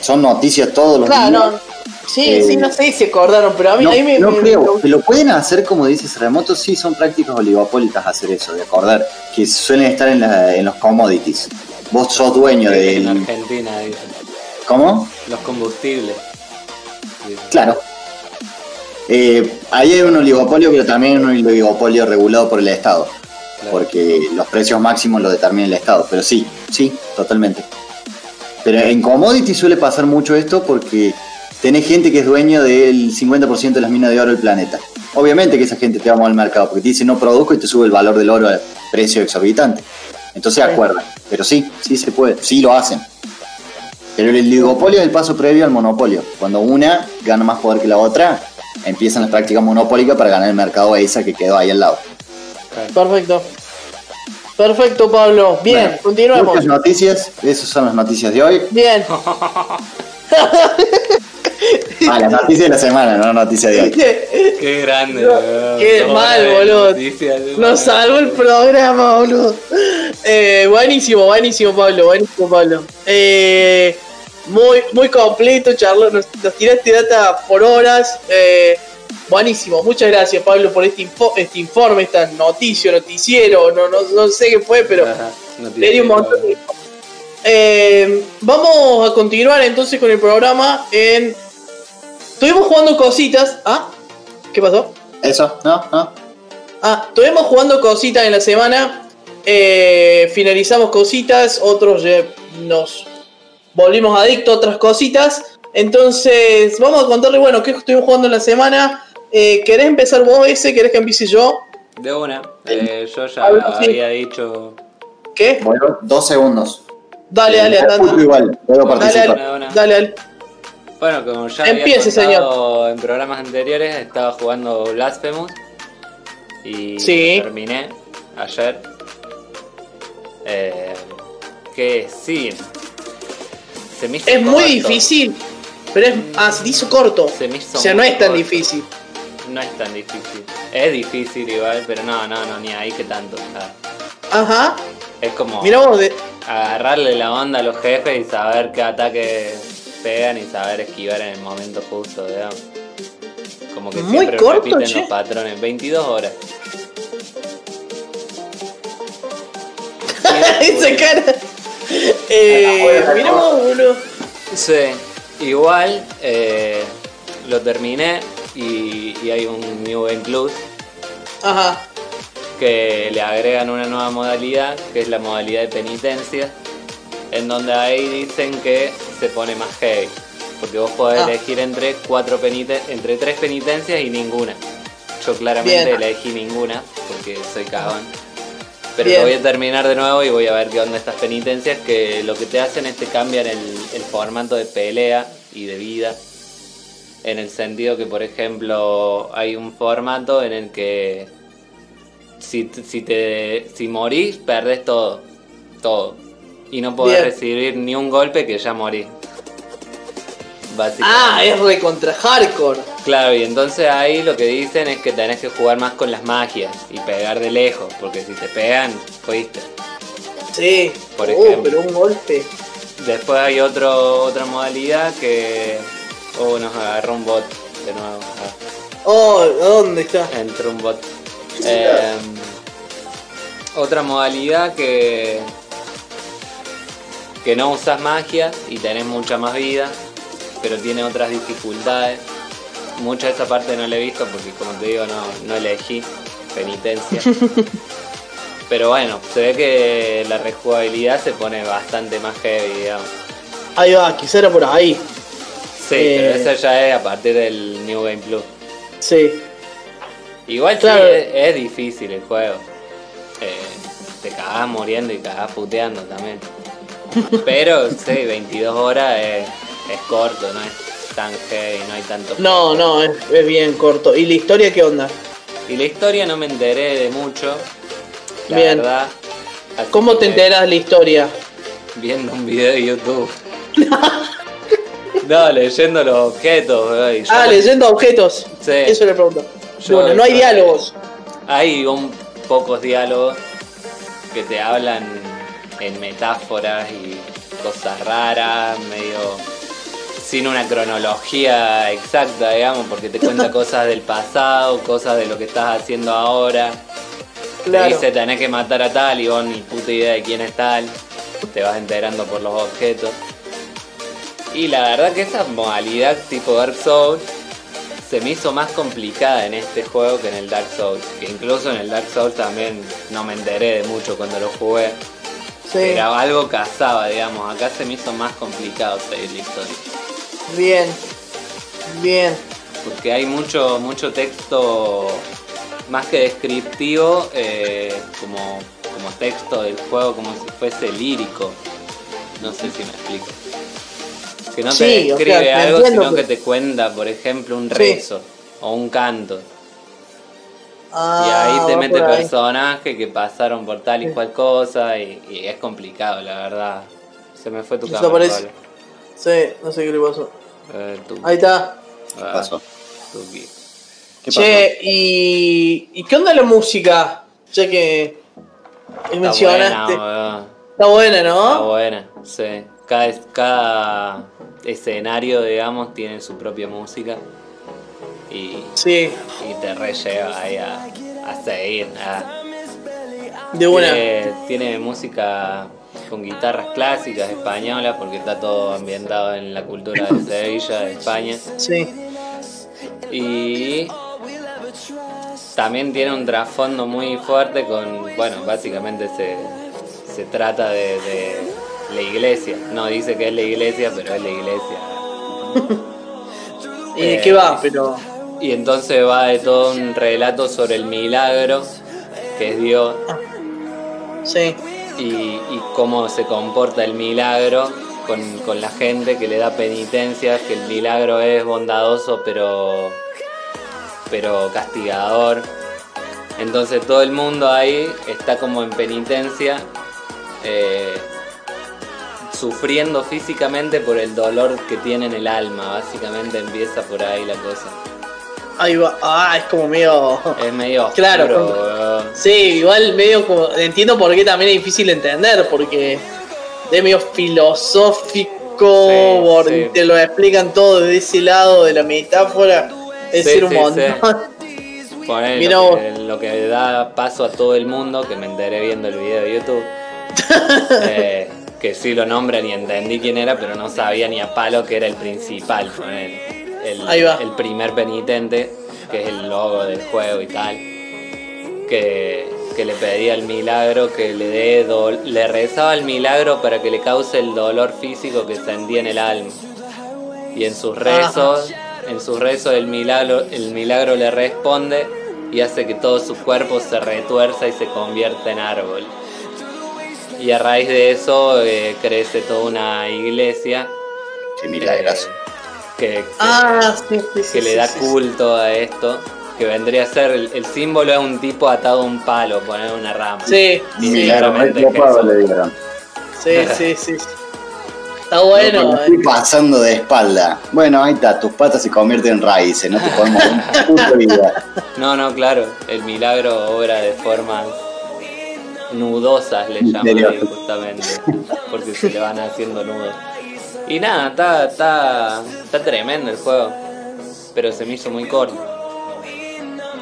son noticias todos los Claro, días. no. Sí, Eh, sí, no sé si acordaron, pero a mí, No, a mí me, no me- creo. Que lo pueden hacer, como dices, remotos, sí, son prácticas oligopólicas hacer eso, de acordar, que suelen estar en, la- en los commodities. Vos sos dueño En del... Argentina, dicen. ¿Cómo? Los combustibles. Dicen. Claro. Eh, ahí hay un oligopolio, pero también un oligopolio regulado por el Estado. Claro. Porque los precios máximos los determina el Estado. Pero sí, sí, totalmente. Pero en commodity suele pasar mucho esto porque tenés gente que es dueño del 50% de las minas de oro del planeta. Obviamente que esa gente te va a mover al mercado porque te dice no produzco y te sube el valor del oro a precio exorbitante. Entonces Sí. acuerdan. Pero sí, sí se puede, sí lo hacen. Pero el oligopolio es el paso previo al monopolio. Cuando una gana más poder que la otra, empiezan las prácticas monopólicas para ganar el mercado esa que quedó ahí al lado. Perfecto. Perfecto, Pablo. Bien, Bueno, continuemos. Muchas noticias, esas son las noticias de hoy. Bien. Ah, las noticias de la semana, no noticias de hoy. Qué grande, No, boludo. qué mal, boludo. Nos salvó el programa, boludo. Eh, buenísimo, buenísimo, Pablo. Buenísimo, Pablo. Eh, muy, muy completo, Charlo. Nos, nos tiraste data por horas. Eh, buenísimo. Muchas gracias, Pablo, por este, info- este informe, esta noticia, noticiero. No, no, no sé qué fue, pero Ajá, noticias. le di un montón de Eh, vamos a continuar entonces con el programa. En... Estuvimos jugando cositas. ¿Ah? ¿Qué pasó? ¿Eso? ¿No? ¿No? Ah, estuvimos jugando cositas en la semana. eh, finalizamos cositas. Otros ya nos volvimos adictos a otras cositas. Entonces, vamos a contarle, bueno, qué estuvimos jugando en la semana. Eh, ¿Querés empezar vos ese? ¿Querés que empiece yo? De una. Eh, yo ya sí. había dicho. ¿Qué? Bueno, dos segundos. Dale, dale, Eh, dale. igual, puedo Dale, participar. dale, dale, dale. Bueno, como ya Empiece, había contado en programas anteriores, estaba jugando Blasphemous. Y Sí. terminé ayer. Eh, que sí. Se me hizo Es muy difícil. Pero es. Ah, se hizo corto. Se me hizo O sea, no es tan corto. difícil. No es tan difícil. Es difícil igual, pero no, no, no, ni ahí que tanto. Ajá. es como Mira vos, de... agarrarle la onda a los jefes y saber qué ataques pegan y saber esquivar en el momento justo. Como que Muy siempre corto, repiten che. los patrones. 22 horas. esa cara. Eh, boludo. Sí, igual eh, lo terminé y, y hay un New Game Plus Ajá. que le agregan una nueva modalidad, que es la modalidad de penitencia, en donde ahí dicen que se pone más heavy, porque vos podés Ah. elegir entre cuatro penite entre tres penitencias y ninguna. Yo claramente Bien. elegí ninguna, porque soy cagón. Pero Bien. lo voy a terminar de nuevo y voy a ver qué onda estas penitencias, que lo que te hacen es te cambian el, el formato de pelea y de vida. En el sentido que, por ejemplo, hay un formato en el que si, si, te, si morís, perdés todo. Todo. Y no podés Bien. recibir ni un golpe que ya. Básicamente. Ah, es re contra hardcore. Claro, y entonces ahí lo que dicen es que tenés que jugar más con las magias y pegar de lejos, porque si te pegan, fuiste. Sí. Por Uh, ejemplo. pero un golpe. Después hay otro, otra modalidad que. Oh, nos agarró un bot de nuevo. Ah. Oh, ¿dónde está? Entró un bot. Eh, otra modalidad que. Que no usas magia y tenés mucha más vida, pero tiene otras dificultades. Mucha de esa parte no la he visto porque, como te digo, no, no elegí penitencia. pero bueno, se ve que la rejugabilidad se pone bastante más heavy, digamos. Ahí va, quizá era por ahí. Sí, Eh. pero eso ya es a partir del New Game Plus. Sí. Igual Claro. sí, es, es difícil el juego. Eh, te cagás muriendo y cagás puteando también. Pero sí, 22 horas es, es corto, no es tan heavy, no hay tanto. No, no, es, es bien corto. ¿Y la historia qué onda? Y la historia no me enteré de mucho. La Bien. verdad. ¿Cómo te enteras de la historia? Viendo un video de YouTube. no, leyendo los objetos. Ah, leyendo objetos. Sí. Eso le pregunto. Yo- bueno, no hay diálogos. Hay un pocos diálogos que te hablan en metáforas y cosas raras, medio sin una cronología exacta, digamos, porque te cuenta cosas del pasado, cosas de lo que estás haciendo ahora. Te dice tenés que matar a tal y vos ni puta idea de quién es tal. Te vas enterando por los objetos. Y la verdad que esa modalidad tipo Dark Souls se me hizo más complicada en este juego que en el Dark Souls. Que incluso en el Dark Souls también no me enteré de mucho cuando lo jugué. Sí. Pero algo cazaba, digamos. Acá se me hizo más complicado seguir la historia. Bien. Bien. Porque hay mucho, mucho texto más que descriptivo, eh, como, como texto del juego, como si fuese lírico. No sé si me explico. Que no te Sí, o sea, describe te algo, entiendo, sino que te cuenta, por ejemplo, un Sí. rezo o un canto. Ah, y ahí te mete ahí. personajes que pasaron por tal y Sí. cual cosa y, y es complicado, la verdad. Se me fue tu cámara. Pablo. Sí, no sé qué le pasó. Eh, tu- Ahí está. ah, pasó? Tuki. ¿Qué pasó? Che, ¿y, ¿y qué onda la música? Ya que Está mencionaste. buena. Está buena, ¿no? Está buena, sí. Cada, cada escenario, digamos, tiene su propia música. Y, Sí, y te re lleva ahí a, a seguir. a- de una. Tiene, tiene música con guitarras clásicas españolas, porque está todo ambientado en la cultura de Sevilla, de España. Sí. Y también tiene un trasfondo muy fuerte con, bueno, básicamente se, se trata de, de la iglesia. No dice que es la iglesia, pero es la iglesia. ¿Y de Eh, qué va? Pero. Y entonces va de todo un relato sobre el milagro, que es Dios, Sí. y, y cómo se comporta el milagro con, con la gente que le da penitencias, que el milagro es bondadoso pero, pero castigador. Entonces todo el mundo ahí está como en penitencia, eh, sufriendo físicamente por el dolor que tiene en el alma. Básicamente empieza por ahí la cosa. Ahí va. Ah, es como medio. Es medio Claro, oscuro, con-. Sí, igual medio como. Entiendo por qué también es difícil de entender, porque es medio filosófico, Sí, te lo explican todo desde ese lado de la metáfora. Es Sí, decir, un montón. Poner Mira lo, que, lo que da paso a todo el mundo, que me enteré viendo el video de YouTube. eh, que sí lo nombran y entendí quién era, pero no sabía ni a palo que era el principal, ponele. El, Ahí va. el primer penitente, que es el logo del juego y tal. Que, que le pedía el milagro, que le dé le rezaba el milagro para que le cause el dolor físico que sentía en el alma. Y en sus rezos, en sus rezos el milagro, el milagro le responde y hace que todo su cuerpo se retuerza y se convierta en árbol. Y a raíz de eso eh, crece toda una iglesia Qué milagroso. eh, que, que- Ah, sí, sí, sí. que le sí, da sí, culto a esto. Que vendría a ser el, el símbolo es un tipo atado a un palo, poner una rama. Sí, sí, claramente sí, sí, sí, sí. Está bueno. Eh. Estoy pasando de espalda. Bueno, ahí está, tus patas se convierten en raíces, no te podemos un puto vida. No, no, claro. El milagro obra de formas nudosas, le llaman ahí, justamente. Porque se le van haciendo nudos. Y nada, está, está, está tremendo el juego. Pero se me hizo muy corto.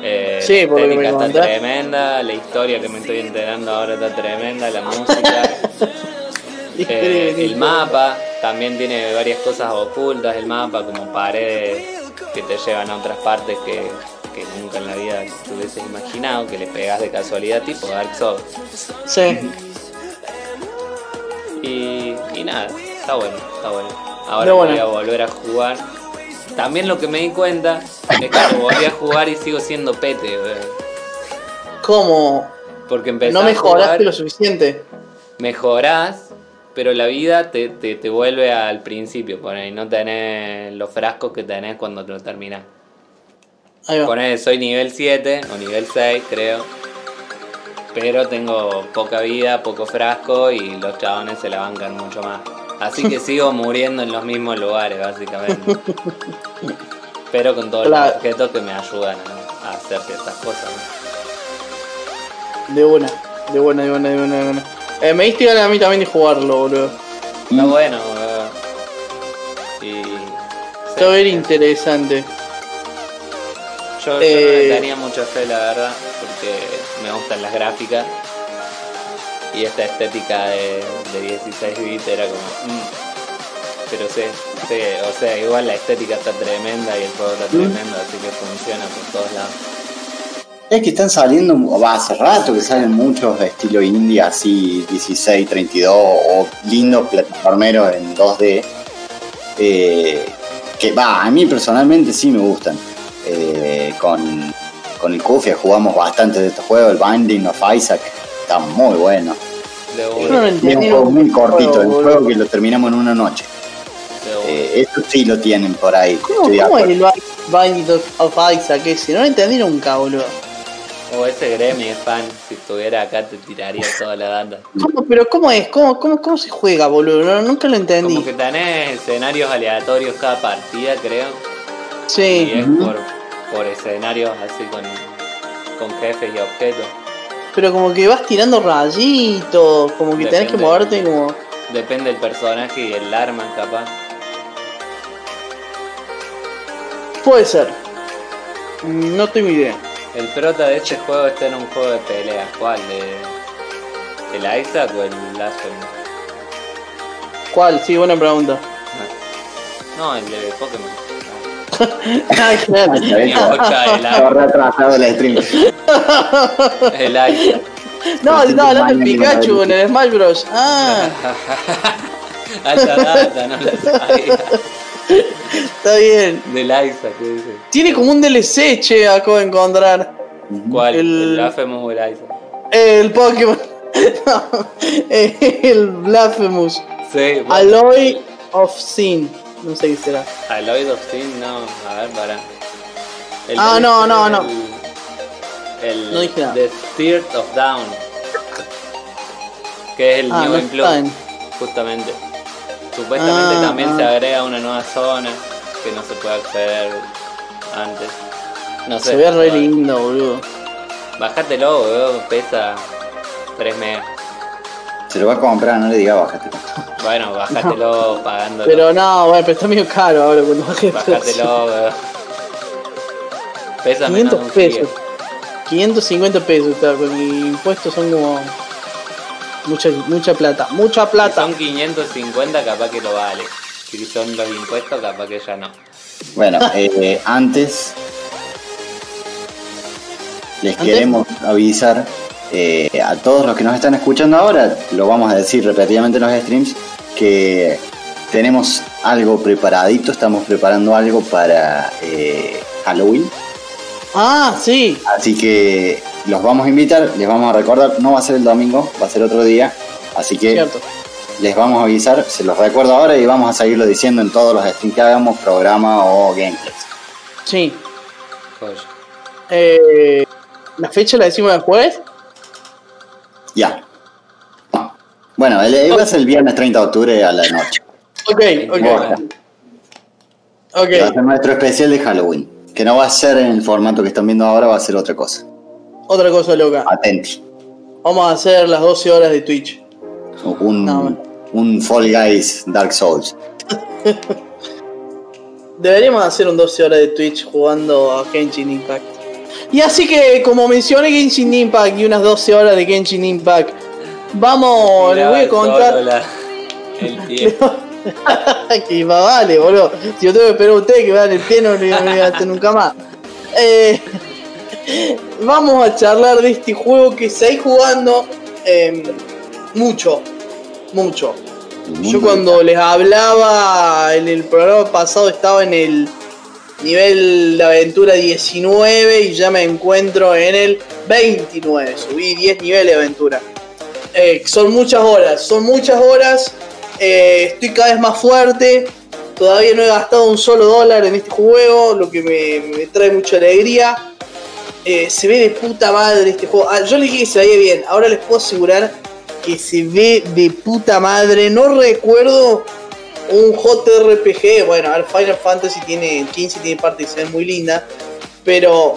Eh, Sí, por lo la que me está tremenda, la historia que me estoy enterando ahora está tremenda, la música. Eh, el mapa también tiene varias cosas ocultas, el mapa como paredes que te llevan a otras partes que, que nunca en la vida te hubieses imaginado, que le pegas de casualidad tipo Dark Souls. Sí. Y, y nada, está bueno, está bueno. Ahora voy a volver a jugar. También lo que me di cuenta es que volví a jugar y sigo siendo pete, weón. ¿Cómo? Porque empecé No mejoraste lo suficiente. mejorás, pero la vida te, te, te vuelve al principio, y no tenés los frascos que tenés cuando te lo terminás. Poné, soy nivel 7 o nivel 6, creo. Pero tengo poca vida, poco frasco y los chabones se la bancan mucho más. Así que sigo muriendo en los mismos lugares, básicamente. Pero con todos Claro. los objetos que me ayudan a, hacer ciertas cosas. ¿no? De buena, de buena, de buena, de buena, de buena. Eh, me diste ganas a mí también de jugarlo, boludo. Está bueno, weón. Y. Está bien interesante. Yo, yo Eh, no le tenía mucha fe, la verdad, porque me gustan las gráficas. Y esta estética de, de 16 bits era como. mm. Pero sí, sí, o sea, igual la estética está tremenda y el juego está tremendo, así que funciona por todos lados. Es que están saliendo, va, hace rato que salen muchos de estilo indie, así 16, 32 o lindos plataformeros en 2D. eh, que va, a mí personalmente sí me gustan. Eh, con, con el Kufia jugamos bastante de estos juegos, el Binding of Isaac está muy bueno. Eh, Yo no lo y es un juego muy nunca el cortito, juego, un boludo. juego que lo terminamos en una noche. Eh, eso sí lo tienen por ahí. ¿Cómo, cómo es el Binding of- Isaac ese? No lo entendí nunca, boludo. O ese Gremmy es fan, si estuviera acá te tiraría toda la data. ¿Cómo, pero ¿cómo es? ¿Cómo, cómo, cómo se juega, boludo? No, nunca lo entendí. Como que tenés escenarios aleatorios cada partida, creo. Y Sí. es Ujú. por, por escenarios así con, con jefes y objetos. Pero como que vas tirando rayitos, como que tenés que Depende. moverte como... Depende del personaje y el arma, capaz. Puede ser. No tengo idea. El prota de este juego está en un juego de pelea. ¿Cuál? ¿De, ¿El Isaac o el Blasphemous? ¿Cuál? Sí, buena pregunta. No, el de Pokémon. Ay, claro. Está la- retrasado el stream. El Isaac. No, estaba hablando del Pikachu en el Smash Bros. Ah, Alta data, no lo sabía. está bien. Del Isaac, ¿qué dice? Tiene como un DLC, che, acabo de encontrar. ¿Cuál? El- ¿El, Blasphemous o el Isaac? El Pokémon. No, el Blasphemous. Sí, bueno, Alloy of Sin. No sé qué será. Aloy of Sin, no, a ver, para. El Ah, no, no, no. El, No dije nada. The Spirit of Down. Que es el Ah, New no justamente. Supuestamente Ah, también ah. se agrega una nueva zona que no se puede acceder antes. No sé. Se ve re lindo, boludo. Bajátelo, weón, pesa 3 megas. Se lo va a comprar, no le diga bájate. Bueno, bájatelo pagándolo. Pero no, bueno, pero está medio caro ahora cuando el precio. Bájatelo. Pesa menos 500 de un pesos. giga. 550 pesos, está, con el impuesto son como. Mucha, mucha plata, mucha Si plata. son 550, capaz que lo vale. Si son los impuestos, capaz que ya no. Bueno, eh, antes les ¿Antes? queremos avisar eh, a todos los que nos están escuchando ahora, lo vamos a decir repetidamente en los streams, que tenemos algo preparadito, estamos preparando algo para eh, Halloween. Ah, sí. Así que los vamos a invitar, les vamos a recordar, no va a ser el domingo, va a ser otro día. Así que Cierto. les vamos a avisar, se los recuerdo ahora y vamos a seguirlo diciendo en todos los streams que hagamos, programa o gameplays. Sí. Eh, ¿La fecha la decimos después? Ya. Bueno, el, va a ser el viernes 30 de octubre a la noche. Ok, ok. Bueno. Ok. Va a ser nuestro especial de Halloween. Que no va a ser en el formato que están viendo ahora, va a ser otra cosa. Otra cosa loca. Atenti. Vamos a hacer las 12 horas de Twitch. Un, No. un Fall Guys Dark Souls. Deberíamos hacer un 12 horas de Twitch jugando a Genshin Impact. Y así que, como mencioné Genshin Impact y unas 12 horas de Genshin Impact, vamos, les voy a contar. la- el pie. que más vale, boludo. Si yo tengo que esperar a ustedes que vean el pie, no lo voy a hacer nunca más. Eh, vamos a charlar de este juego que seguís jugando eh, mucho, mucho. Yo cuando les hablaba en el programa pasado estaba en el nivel de aventura 19 y ya me encuentro en el 29. Subí 10 niveles de aventura. Eh, son muchas horas, son muchas horas. Eh, estoy cada vez más fuerte. Todavía no he gastado un solo dólar en este juego, lo que me, trae mucha alegría. Eh, se ve de puta madre este juego. Ah, yo le dije que se veía bien, ahora les puedo asegurar que se ve de puta madre. No recuerdo un JRPG. Bueno, ver, Final Fantasy tiene 15 tiene partes que muy lindas. Pero,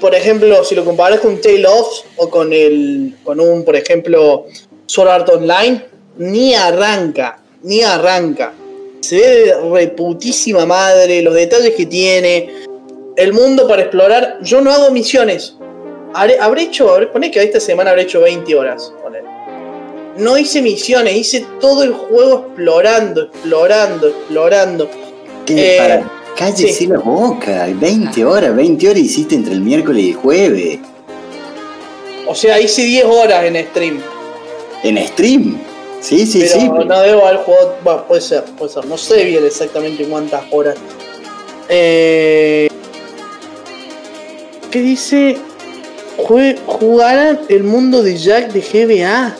por ejemplo, si lo comparas con Tale of o con el. con un, por ejemplo, Sword Art Online, ni arranca. Ni arranca. Se ve reputísima madre, los detalles que tiene, el mundo para explorar. Yo no hago misiones. Habré hecho, habré, poné que esta semana habré hecho 20 horas. poné. No hice misiones, hice todo el juego explorando, explorando, explorando. ¿Qué? Eh, Para, cállese sí. la boca. 20 horas, 20 horas hiciste entre el miércoles y el jueves. O sea, hice 10 horas en stream. En stream. Sí, sí, pero sí. no debo haber jugado. Bueno, puede ser, puede ser. No sé bien exactamente cuántas horas. Eh, ¿Qué dice? Jue- ¿Jugarán el mundo de Jack de GBA?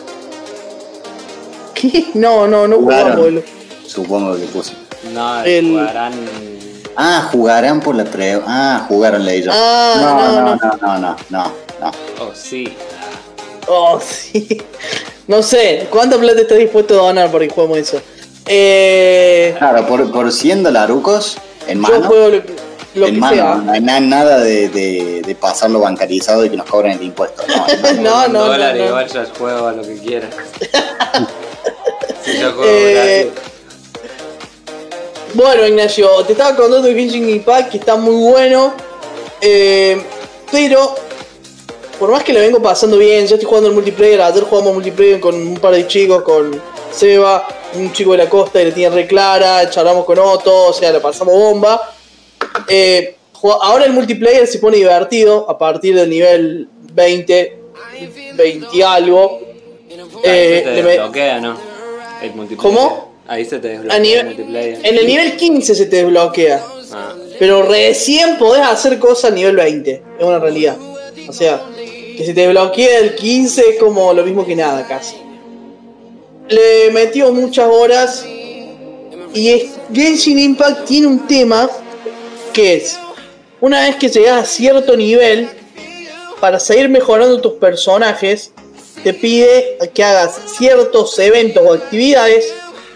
¿Qué? No, no, no Jugaron. jugamos. boludo. Supongo que puse. No, El- jugarán. Ah, jugarán por la pre. Ah, jugaron la ellos. Ah, no, no, no, no. no, no, no, no, no. Oh, sí. Oh, sí. No sé, ¿cuánta plata está dispuesto a donar para que juguemos eso? Eh, Claro, por, por 100 dolarucos en yo mano. juego lo, lo en que mano, sea. no hay na- nada de, de, de pasarlo bancarizado y que nos cobren el impuesto. No. No, no, no, no. igual ya juego a lo que quiera. Eh. Bueno, Ignacio, te estaba contando de Genshin Impact que está muy bueno. eh, pero, por más que lo vengo pasando bien, ya estoy jugando el multiplayer. Ayer jugamos multiplayer con un par de chicos, con Seba, un chico de la costa que le tiene re clara. Charlamos con Otto, o sea, la pasamos bomba. Eh, ahora el multiplayer se pone divertido a partir del nivel 20, 20 y algo. Eh, le. El multiplayer. ¿Cómo? Ahí se te desbloquea a nivel- el multiplayer. en el nivel 15 se te desbloquea. Ah, Pero recién podés hacer cosas a nivel 20. Es una realidad. O sea, que se te bloquea el 15 es como lo mismo que nada casi. Le metió muchas horas. Y es, Genshin Impact tiene un tema que es, una vez que llegas a cierto nivel, para seguir mejorando tus personajes, te pide que hagas ciertos eventos o actividades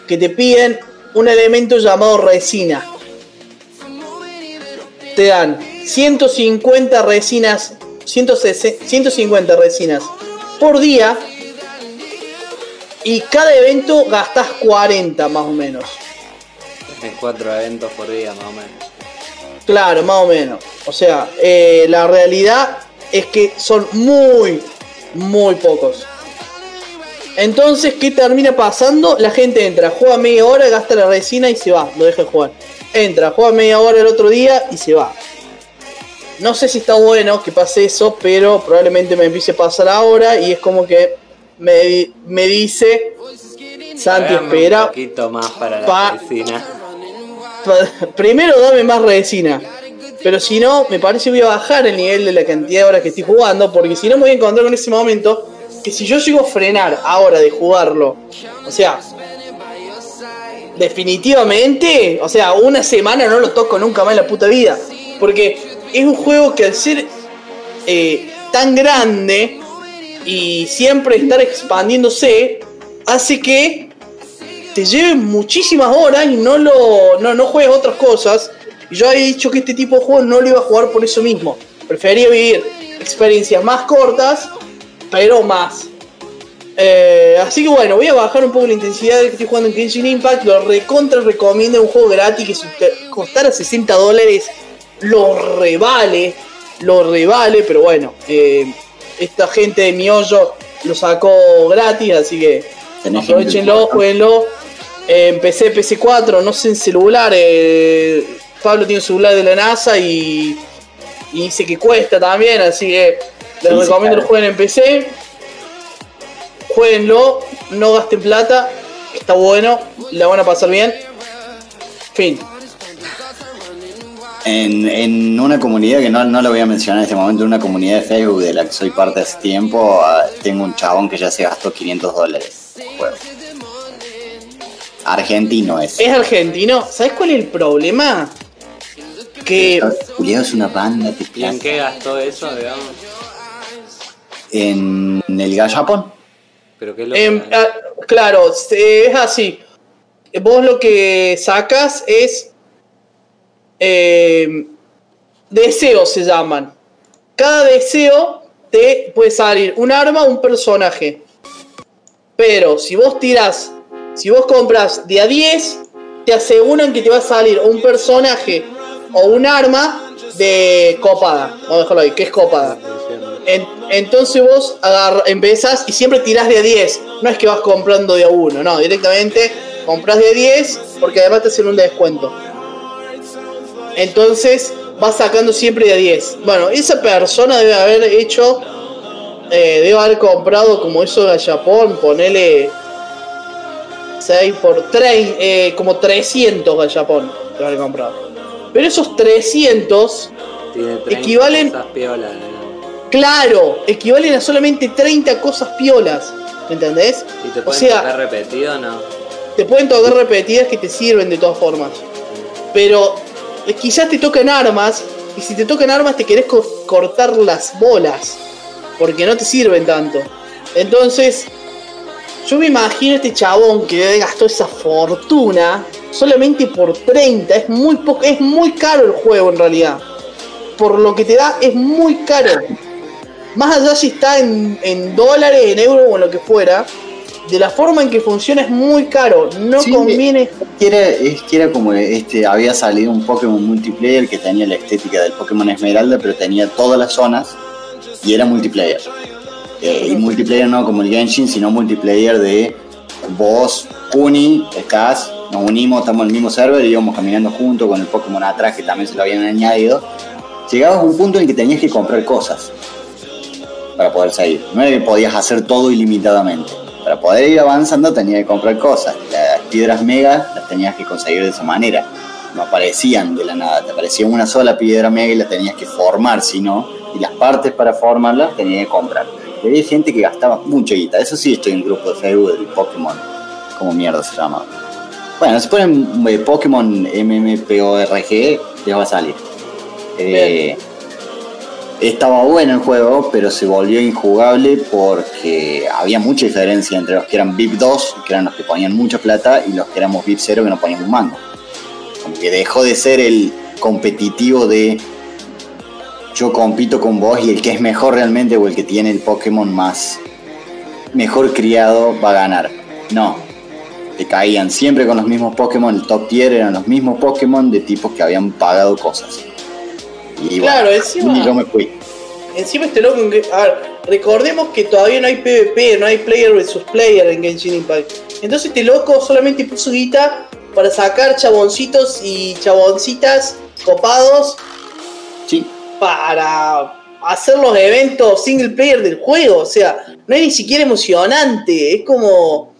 que te piden un elemento llamado resina te dan 150 resinas, 160 150 resinas por día y cada evento gastas 40 más o menos. tenés cuatro eventos por día más o menos. Claro, más o menos. O sea, eh, la realidad es que son muy, muy pocos. Entonces, ¿qué termina pasando? La gente entra, juega media hora, gasta la resina y se va, lo deja de jugar. Entra, juega media hora el otro día y se va. No sé si está bueno que pase eso, pero probablemente me empiece a pasar ahora y es como que me, me dice, Santi, espera, Un poquito más para la Pa- resina. Pa- Primero dame más resina. Pero si no, me parece que voy a bajar el nivel de la cantidad de horas que estoy jugando. Porque si no me voy a encontrar con ese momento. Que si yo llego a frenar ahora de jugarlo. O sea. Definitivamente. O sea, una semana no lo toco nunca más en la puta vida. Porque es un juego que al ser eh, tan grande. Y siempre estar expandiéndose. Hace que te lleven muchísimas horas y no lo no, no juegues otras cosas. Y yo había dicho que este tipo de juegos no lo iba a jugar por eso mismo. Prefería vivir experiencias más cortas, pero más. Eh, así que bueno, voy a bajar un poco la intensidad de que estoy jugando en Genshin Impact. Lo recontra recomiendo un juego gratis que si te costara 60 dólares lo revale. Lo revale, pero bueno, eh, esta gente de mi hoyo lo sacó gratis, así que Aprovechenlo, jueguenlo. Eh, en PC, PC4, no sé en celular. eh, Pablo tiene un celular de la NASA y, y dice que cuesta también, así que les Sí, recomiendo que claro. jueguen en PC. Jueguenlo, no gasten plata está bueno, la van a pasar bien. Fin. En, en una comunidad que no, no lo voy a mencionar en este momento, en una comunidad de Facebook de la que soy parte hace tiempo, ah, tengo un chabón que ya se gastó 500 dólares juego. Argentino es. Es argentino. ¿Sabes cuál es el problema? Que Julián es una banda de ¿Y en plata. qué gastó eso, digamos? En el gallapón. Pero qué lo Em, ah, claro, es así. Vos lo que sacas es eh, deseos se llaman. Cada deseo te puede salir un arma o un personaje. Pero si vos tirás, si vos compras de a 10, te aseguran que te va a salir un personaje o un arma de copada. Vamos a dejarlo ahí, que es copada. En- entonces vos agarra, empezás y siempre tirás de a 10. No es que vas comprando de a 1, no, directamente compras de a 10 porque además te hacen un descuento. Entonces vas sacando siempre de a 10. Bueno, esa persona debe haber hecho, eh, debe haber comprado como eso de Japón, ponele 6 por 3, eh, como 300 Gallapón debe haber comprado. Pero esos 300 Tiene 30 equivalen- cosas piolas. Claro, equivalen a solamente 30 cosas piolas. ¿Me entendés? ¿Y te O pueden sea, tocar repetido o no? te pueden tocar repetidas que te sirven de todas formas. Pero eh, quizás te tocan armas. Y si te tocan armas te querés co- cortar las bolas. Porque no te sirven tanto. Entonces, yo me imagino este chabón que gastó esa fortuna solamente por 30. Es muy es muy caro el juego en realidad. Por lo que te da es muy caro. Más allá si está en, en dólares, en euros o en lo que fuera. De la forma en que funciona es muy caro. No Sí, conviene. Que era, es que era como este, había salido un Pokémon multiplayer que tenía la estética del Pokémon Esmeralda, pero tenía todas las zonas y era multiplayer. Eh, y multiplayer no como el Genshin, sino multiplayer de vos, Uni, estás, nos unimos, estamos en el mismo server y íbamos caminando juntos con el Pokémon atrás que también se lo habían añadido. Llegabas a un punto en que tenías que comprar cosas para poder salir. No era que podías hacer todo ilimitadamente. Para poder ir avanzando tenías que comprar cosas. Las piedras mega las tenías que conseguir de esa manera. No aparecían de la nada. Te aparecía una sola piedra mega y la tenías que formar, si no. Y las partes para formarlas tenías que comprar. Y había gente que gastaba mucha guita. Eso sí estoy en un grupo de Facebook del Pokémon. Como mierda se llama. Bueno, si ponen eh, Pokémon MMPORG, les va a salir. Eh, estaba bueno el juego, pero se volvió injugable porque había mucha diferencia entre los que eran VIP 2, que eran los que ponían mucha plata, y los que éramos VIP 0, que no ponían un mango. Como que dejó de ser el competitivo de yo compito con vos y el que es mejor realmente o el que tiene el Pokémon más mejor criado va a ganar. No. Te caían siempre con los mismos Pokémon, el top tier eran los mismos Pokémon de tipos que habían pagado cosas. Y Claro, bueno, encima- y yo me fui. Encima este loco, a ver, recordemos que todavía no hay PvP, no hay player versus player en Genshin Impact. Entonces este loco solamente puso guita para sacar chaboncitos y chaboncitas copados Sí, para hacer los eventos single player del juego. O sea, no es ni siquiera emocionante. Es como.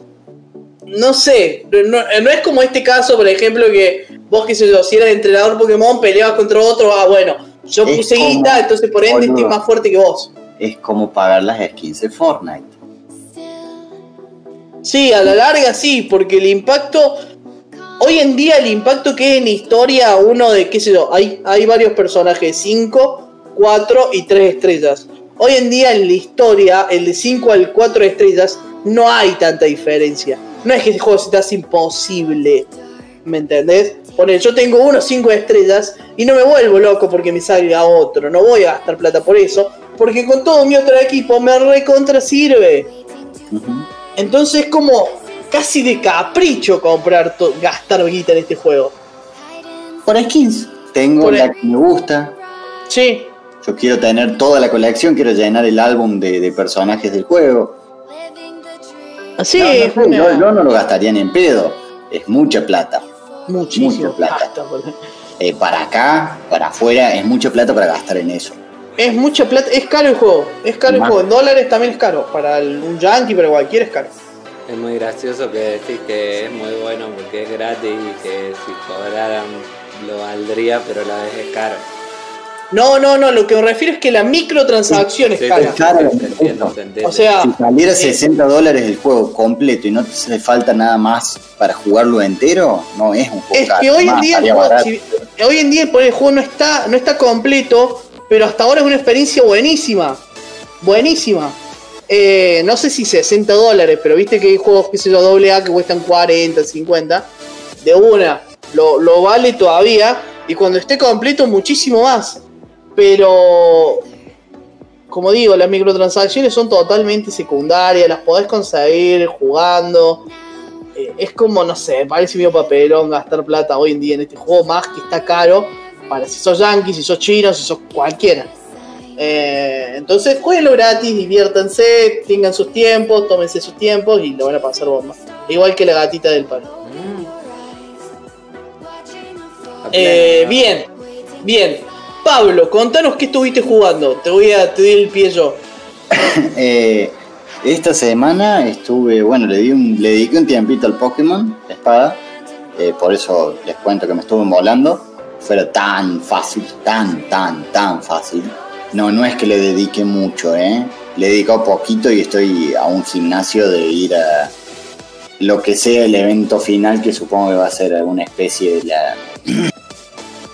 No sé. No, no es como este caso, por ejemplo, que vos, que sé yo, si eras entrenador Pokémon, peleabas contra otro. Ah, bueno, yo Es puse como- guita, entonces por ende estoy más fuerte que vos. es como pagar las skins de Fortnite. Sí, a la larga sí, porque el impacto. Hoy en día el impacto que es en historia, uno de, qué sé yo, hay, hay varios personajes, 5, 4 y 3 estrellas. Hoy en día en la historia, el de 5 al 4 estrellas, no hay tanta diferencia. No es que ese juego se te hace imposible. ¿Me entendés? Poner, yo tengo uno 5 estrellas y no me vuelvo loco porque me salga otro. No voy a gastar plata por eso. Porque con todo mi otro equipo me recontra sirve. Entonces es como casi de capricho comprar, gastar guita en este juego. Por skins. Tengo Por la el- que me gusta. Sí, Yo quiero tener toda la colección, quiero llenar el álbum de, de personajes del juego. Así No, no yo, yo no lo gastaría ni en pedo. Es mucha plata. muchísimo mucha plata. Eh, para acá, para afuera, es mucha plata para gastar en eso. Es mucha plata, es caro el juego, es caro el Más. juego, en dólares también es caro, para el- un yankee, para cualquiera es caro. Es muy gracioso que decís que es muy bueno porque es gratis y que si cobraran lo valdría, pero a la vez es caro. No, no, no, lo que me refiero es que la microtransacción es Sí, cara. Se entiende, se entiende. O sea, Si saliera sí. 60 dólares el juego completo y no te hace falta nada más para jugarlo entero, no es un juego Es caro. que hoy en día el juego, si- hoy en día por el juego no está, no está completo, pero hasta ahora es una experiencia buenísima. Buenísima. Eh, no sé si 60 dólares, pero viste que hay juegos, qué sé yo, doble A que cuestan 40, 50. De una, lo, lo vale todavía. Y cuando esté completo, muchísimo más. Pero, como digo, las microtransacciones son totalmente secundarias, las podés conseguir jugando. Eh, es como, no sé, parece medio papelón gastar plata hoy en día en este juego, más que está caro para si sos yankee, si sos chino, si sos cualquiera. Eh, entonces, jueguenlo gratis, diviértanse, tengan sus tiempos, tómense sus tiempos y lo van a pasar bomba. Igual que la gatita del palo. A Eh, bien, bien. Pablo, contanos qué estuviste jugando. Te voy a te el pie yo. Eh, esta semana estuve, bueno, le, di un, le dediqué un tiempito al Pokémon Espada. eh, por eso les cuento que me estuve volando. Fuera tan fácil, tan, tan, tan fácil. No, no es que le dedique mucho, ¿eh? Le he dedicado poquito y estoy a un gimnasio de ir a lo que sea el evento final, que supongo que va a ser alguna especie de la.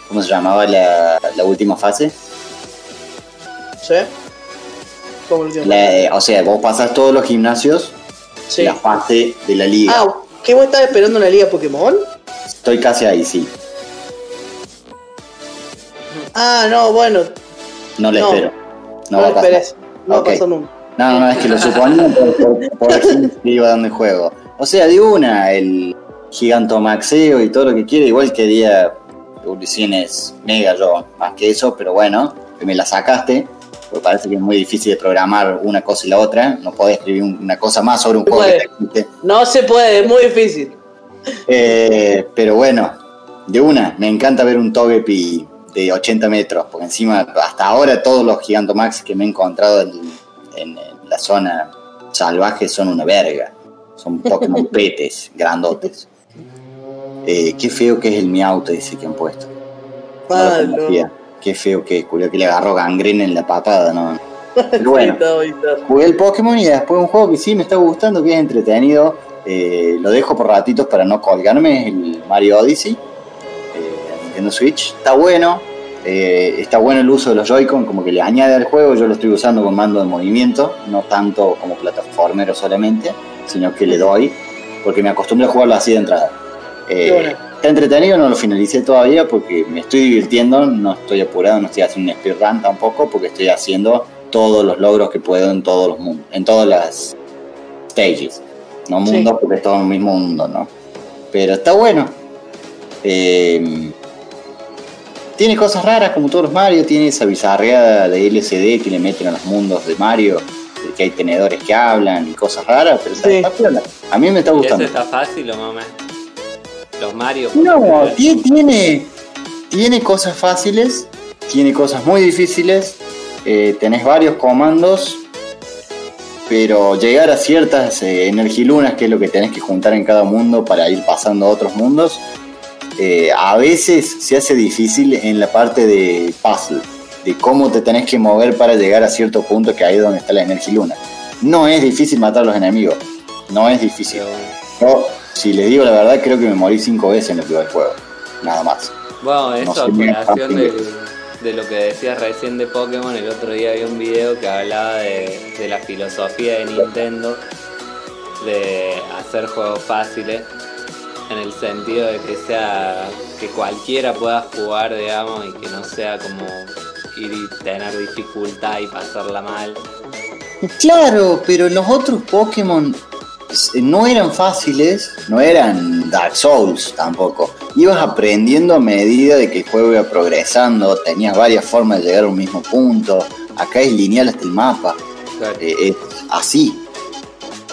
¿Cómo se llamaba la, la última fase? ¿Sí? ¿Cómo lo? La, o sea, vos pasás todos los gimnasios, Sí. la fase de la liga. Ah, ¿qué vos estás esperando en la liga Pokémon? Estoy casi ahí, sí. Ah, no, bueno, No le No, espero. No, no, va a lo pasar. esperes. No Ok. va a pasar nunca. No, no, no, es que lo suponía por, por, por aquí que iba dando el juego. O sea, de una, el gigantomaxeo y todo lo que quiere, igual quería evoluciones mega yo, más que eso, pero bueno, me la sacaste, porque parece que es muy difícil de programar una cosa y la otra, no podés escribir un- una cosa más sobre un Se juego que puede. existe. No se puede, es muy difícil. Eh, pero bueno, de una, me encanta ver un Togepi de 80 metros, porque encima hasta ahora todos los Gigantomax que me he encontrado en, en- en la zona salvaje son una verga. Son Pokémon petes, grandotes. Eh, qué feo que es el Miauto ese que han puesto. No lo. Qué feo que es, que le agarró gangrena en la papada, ¿no? Pero bueno, jugué el Pokémon y después un juego que sí me está gustando, que es entretenido. eh, lo dejo por ratitos para no colgarme, es el Mario Odyssey. eh, Nintendo Switch. Está bueno. eh, está bueno el uso de los Joy-Con, como que le añade al juego. Yo lo estoy usando con mando de movimiento, no tanto como plataformero solamente, sino que le doy, porque me acostumbré a jugarlo así de entrada. Eh, bueno. Está entretenido, no lo finalicé todavía porque me estoy divirtiendo, no estoy apurado, no estoy haciendo un speedrun tampoco, porque estoy haciendo todos los logros que puedo en todos los mundos, en todas las stages. No Sí. mundos porque es todo el mismo mundo, ¿no? Pero está bueno. Eh, tiene cosas raras como todos los Mario, tiene esa bizarreada de LCD que le meten a los mundos de Mario, de que hay tenedores que hablan y cosas raras, pero está, Sí. está. A mí me está ¿Y ese gustando. está fácil o más? Los Mario. No, ti- tiene, tiene cosas fáciles, tiene cosas muy difíciles, eh, tenés varios comandos, pero llegar a ciertas eh, energilunas, que es lo que tenés que juntar en cada mundo para ir pasando a otros mundos, eh, a veces se hace difícil en la parte de puzzle, de cómo te tenés que mover para llegar a cierto punto que ahí es donde está la energiluna. No es difícil matar a los enemigos, no es difícil. Pero, si les digo la verdad, creo que me morí cinco veces en lo que va el juego. Nada más. Bueno, eso sé a colación de lo que decías recién de Pokémon, el otro día vi un video que hablaba de, de la filosofía de Nintendo de hacer juegos fáciles en el sentido de que sea que cualquiera pueda jugar, digamos, y que no sea como ir y tener dificultad y pasarla mal. Claro, pero los otros Pokémon no eran fáciles, no eran Dark Souls tampoco. Ibas aprendiendo a medida de que el juego iba progresando, tenías varias formas de llegar a un mismo punto. Acá es lineal hasta el mapa. Claro. Eh, es así.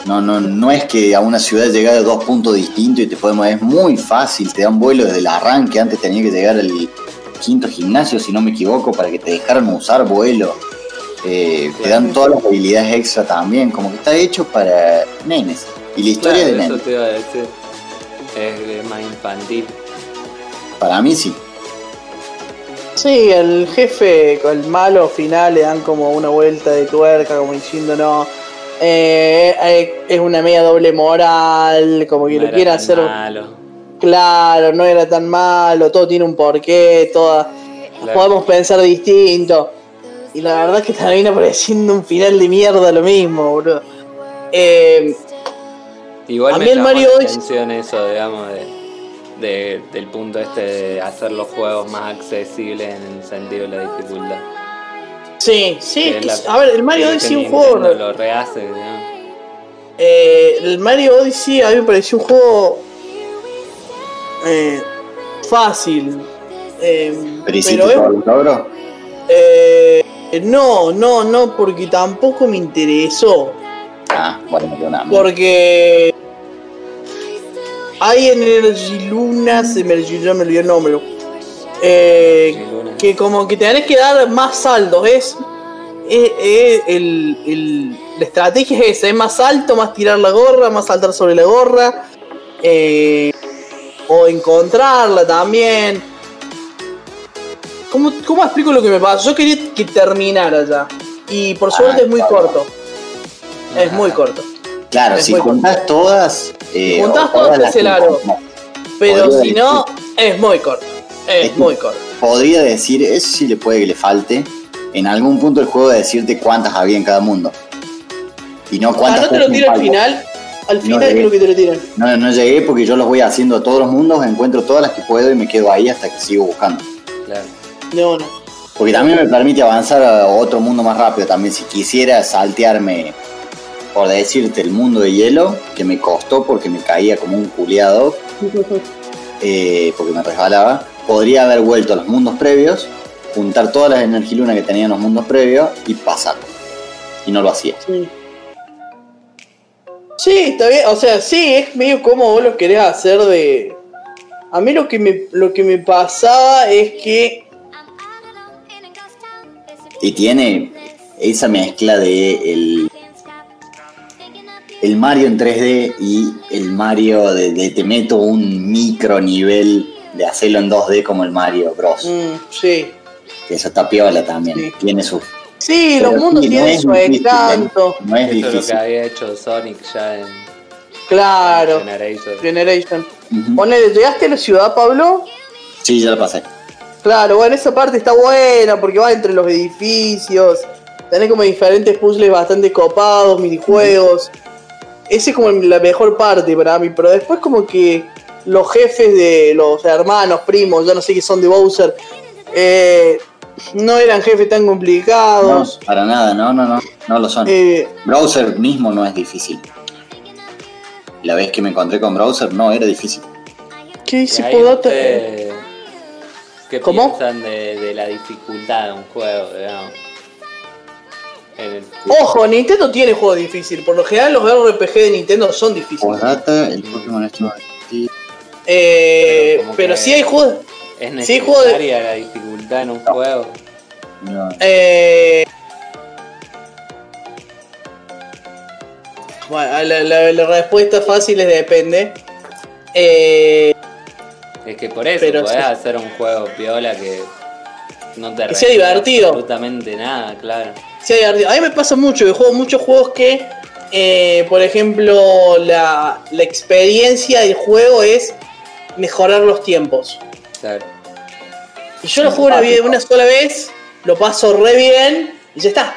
No, no, no es que a una ciudad llegar a dos puntos distintos y te podemos. Es muy fácil, te dan vuelo desde el arranque. Antes tenía que llegar al quinto gimnasio, si no me equivoco, para que te dejaran usar vuelo. Eh, te dan todas las habilidades extra también, como que está hecho para nenes. Y la historia Claro, de eso nene. te iba a decir. Es, más infantil. Para mí sí. Sí, el jefe, el malo final le dan como una vuelta de tuerca, como diciendo no. eh, eh, es una media doble moral, como que No lo quiere hacer malo. claro, no era tan malo, todo tiene un porqué, toda, Claro. podemos pensar distinto. Y la verdad que termina pareciendo un final de mierda lo mismo, bro. Eh, Igual A me mí el llamó Mario la Odyssey- atención eso, digamos, de, de- del punto este de hacer los juegos más accesibles en el sentido de la dificultad. sí, sí, Que es es que- la- a ver, el Mario Odyssey es un juego... lo rehace, digamos. Eh, el Mario Odyssey a mí me pareció un juego eh, fácil. eh, Pero es- el eh, no, no, no, porque tampoco me interesó. Ah, bueno, me quedó nada. Porque hay Energy Luna, se me me olvidó el nombre. eh, que como que tenés que dar más saltos. Es, es- es el, el- la estrategia es esa, es más alto, más tirar la gorra, más saltar sobre la gorra. eh, o encontrarla también. ¿Cómo, ¿Cómo explico lo que me pasó? Yo quería que terminara ya. Y por suerte Ah, es muy claro. corto. Es muy corto. Claro, Es si juntás todas. Eh, juntás todas, que largo. Pero si no, es muy corto. Es Es- muy corto. Podría decir, eso sí le puede que le falte. En algún punto del juego decirte cuántas había en cada mundo. Y no Ah, cuántas no te lo tiro al final. Al No final llegué. creo que te lo tiran. No, no llegué porque yo los voy haciendo a todos los mundos, encuentro todas las que puedo y me quedo ahí hasta que sigo buscando. Claro. Porque también me permite avanzar a otro mundo más rápido. También si quisiera saltearme, por decirte, el mundo de hielo, que me costó porque me caía como un culiado, eh, porque me resbalaba, podría haber vuelto a los mundos previos, juntar todas las energilunas que tenía en los mundos previos y pasarlo. Y no lo hacía. Sí. Sí, está bien. O sea, sí, es medio como vos lo querés hacer de. A mí lo que me, lo que me pasaba es que. Y tiene esa mezcla de el, el Mario en 3D y el Mario de, de te meto un micro nivel de hacerlo en 2D como el Mario Bros. mm, sí. Que eso está piola también. Sí. Tiene su. Sí, pero los mundos sí, tienen su difícil, encanto. No es Eso es lo que difícil. había hecho Sonic ya en Claro. Generation. Generation. Ujú. Ponele, ¿llegaste a la ciudad, Pablo? Sí, ya lo pasé. Claro, bueno, esa parte está buena porque va entre los edificios. Tenés como diferentes puzzles bastante copados, minijuegos. Esa es como la mejor parte para mí. Pero después como que los jefes de los hermanos, primos, ya no sé qué son de Bowser, eh, no eran jefes tan No, complicados. para nada, no, no, no. No lo son. Eh, Browser mismo no es difícil. La vez que me encontré con Browser no era difícil. ¿Qué Podota? ustedes, ¿Qué ¿Cómo? piensan de, de la dificultad de un juego, digamos? El- Ojo, Nintendo tiene juegos difíciles. Por lo general los RPG de Nintendo son difíciles. Postdata, el Pokémon esto. Eh, Pero pero sí hay juegos... ¿Es Sí, juego de- necesaria la dificultad en un juego? No. Eh, bueno, la, la- la respuesta fácil es depende. Eh, Es que por eso Pero podés sí. hacer un juego piola que no te Que sea divertido. Absolutamente nada, claro. hay divertido. a mí me pasa mucho que juego muchos juegos que, eh, por ejemplo, la, la experiencia del juego es mejorar los tiempos. claro. Y yo lo juego una, una sola vez, lo paso re bien y ya está.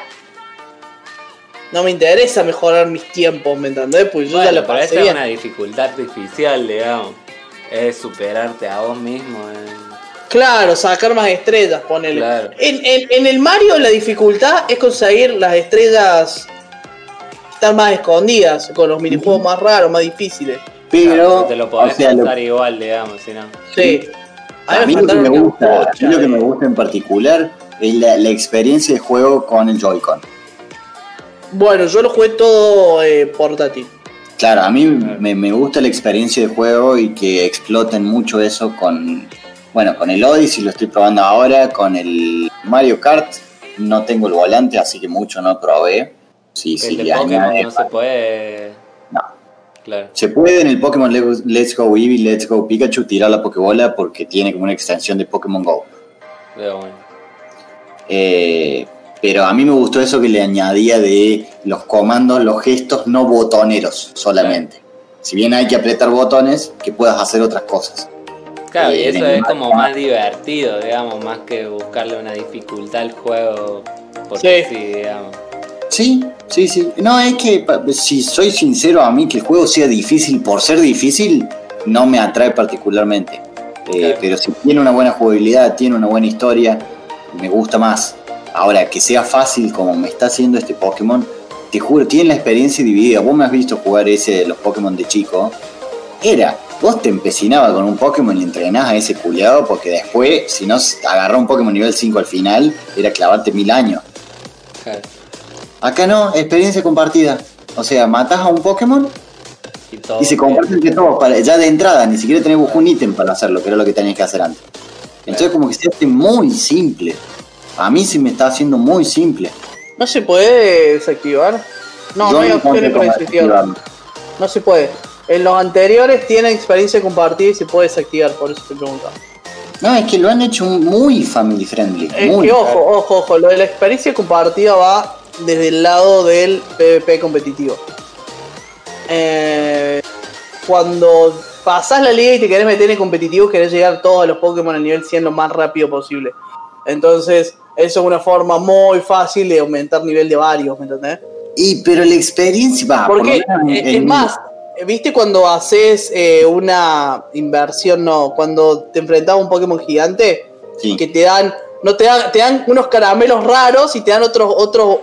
No me interesa mejorar mis tiempos, ¿me entendés? Pues yo ya lo pasé esa es bien. una dificultad artificial, digamos. Es superarte a vos mismo. en- Claro, sacar más estrellas, ponele. Claro. En, en- en el Mario la dificultad es conseguir las estrellas que están más escondidas, con los minijuegos más raros, más difíciles. Pero, te lo o podés sea, lo- pasar igual, digamos, si no. Sí. a mí lo que me gusta, a bocha mí lo que me gusta en particular es la, la experiencia de juego con el Joy-Con. Bueno, yo lo jugué todo eh, portátil. Claro, a mí me, me gusta la experiencia de juego y que exploten mucho eso con, bueno, con el Odyssey lo estoy probando ahora, con el Mario Kart no tengo el volante, así que mucho no probé. Sí, El sí, de Pokémon no se puede. no. Claro. Se puede en el Pokémon Let's- Let's Go Eevee, Let's Go Pikachu tirar la Pokébola porque tiene como una extensión de Pokémon Go. Pero bueno. Eh, pero a mí me gustó eso que le añadía de los comandos, los gestos no botoneros solamente. Si bien hay que apretar botones, que puedas hacer otras cosas. Claro, y Eh, eso es como más divertido, digamos, más que buscarle una dificultad al juego. Sí. Porque sí, digamos. Sí, sí, sí. No, es que si soy sincero, a mí que el juego sea difícil por ser difícil, no me atrae particularmente. Eh, Claro. Pero si tiene una buena jugabilidad, tiene una buena historia, me gusta más. Ahora, que sea fácil como me está haciendo este Pokémon, te juro, tiene la experiencia dividida. Vos me has visto jugar ese de los Pokémon de chico. Era, vos te empecinabas con un Pokémon y entrenás a ese culiado porque después, si no agarró un Pokémon nivel 5 al final, era clavarte mil años. Acá no, experiencia compartida. O sea, matas a un Pokémon Y, todo y se comparten entre todos. Para, ya de entrada, ni siquiera tenés un ítem para hacerlo, que era lo que tenías que hacer antes. Entonces, como que se hace muy simple. A mí se me está haciendo muy simple. ¿No se puede desactivar? No, Yo no hay opciones para desactivarlo. No se puede. En los anteriores tienen experiencia compartida y se puede desactivar, por eso te preguntaba. No, es que lo han hecho muy family friendly. Es muy. que ojo, ojo, ojo, lo de la experiencia compartida va desde el lado del PvP competitivo. Eh, cuando pasás la liga y te querés meter en competitivo, querés llegar todos a los Pokémon al nivel 100 lo más rápido posible. Entonces, eso es una forma muy fácil de aumentar nivel de varios, ¿me entendés? Y pero la experiencia va. Porque, por eh, es más, ¿viste cuando haces eh, una inversión, no? Cuando te enfrentas a un Pokémon gigante, Sí. que te dan, no te dan, te dan unos caramelos raros y te dan otros, otros,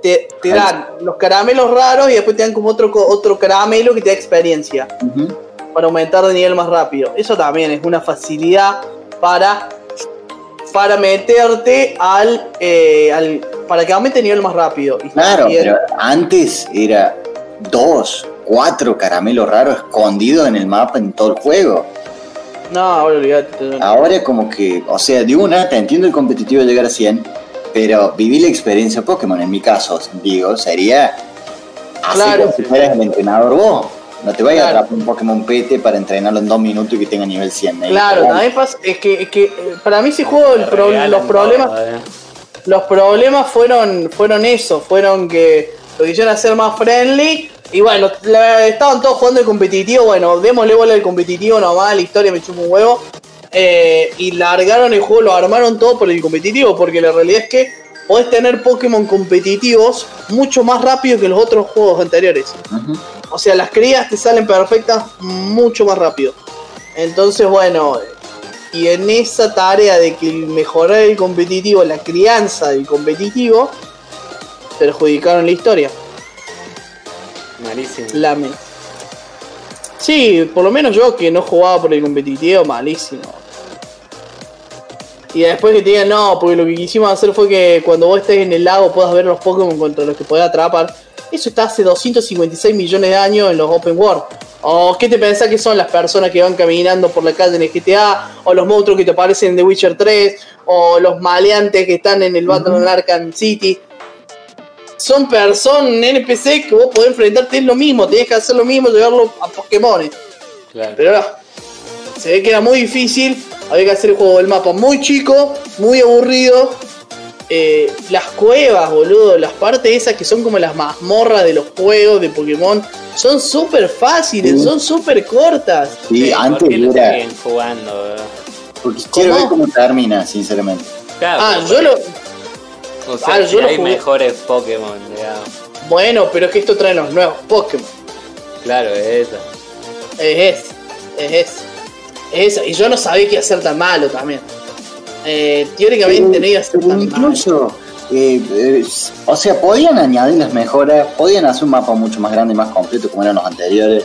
te, te dan los caramelos raros y después te dan como otro, otro caramelo que te da experiencia para aumentar de nivel más rápido. Eso también es una facilidad para, para meterte al, eh, al, para que aumente el nivel más rápido. Y Claro, pero antes era dos, cuatro caramelos raros escondidos en el mapa en todo el juego. No, ahora olvídate. Ahora es como que, o sea, de una, te entiendo el competitivo de llegar a 100, pero vivir la experiencia Pokémon, en mi caso, digo, sería así Claro. como si fueras el entrenador vos. No te vayas Claro. a atrapar un Pokémon pete para entrenarlo en dos minutos y que tenga nivel 100. ¿eh? Claro, pasa, es que, es que eh, para mí ese juego el pro- los problemas todo, eh. los problemas fueron fueron eso, fueron que lo quisieron hacer más friendly y bueno, la- estaban todos jugando el competitivo, bueno, démosle bola al competitivo nomás, la historia me chupa un huevo. eh, y largaron el juego, lo armaron todo por el competitivo, porque la realidad es que podés tener Pokémon competitivos mucho más rápido que los otros juegos anteriores. O sea, las crías te salen perfectas mucho más rápido. Entonces, bueno, y en esa tarea de que mejorar el competitivo, la crianza del competitivo, perjudicaron la historia. Malísimo. Lame. Sí, por lo menos yo que no jugaba por el competitivo, malísimo. Y después que te digan, no, porque lo que quisimos hacer fue que cuando vos estés en el lago puedas ver los Pokémon contra los que podés atrapar. Eso está hace 256 millones de años en los Open World. ¿O qué te pensás que son las personas que van caminando por la calle en el GTA? ¿O los monstruos que te aparecen en The Witcher 3? ¿O los maleantes que están en el Battle Arkham City? Son personas, NPC que vos podés enfrentarte, es lo mismo, tenés que hacer lo mismo, llevarlo a Pokémon. Claro. Pero no, se ve que era muy difícil, había que hacer el juego del mapa muy chico, muy aburrido. Eh, las cuevas, boludo, las partes esas que son como las mazmorras de los juegos de Pokémon, son súper fáciles, Sí. son súper cortas. Sí, Sí, ¿por antes qué lo era. siguen jugando, bro? Porque quiero ¿Cómo? ver cómo termina, sinceramente. Claro, Ah, yo lo. O sea, ah, yo si lo hay jugué. mejores Pokémon, digamos. Bueno, pero es que esto trae los nuevos Pokémon. Claro, es eso. Es ese, es ese. Es eso. Y yo no sabía que iba a ser tan malo también. Eh, teóricamente no iba a ser tan incluso, eh, eh, o sea, podían añadir las mejoras, podían hacer un mapa mucho más grande y más completo como eran los anteriores.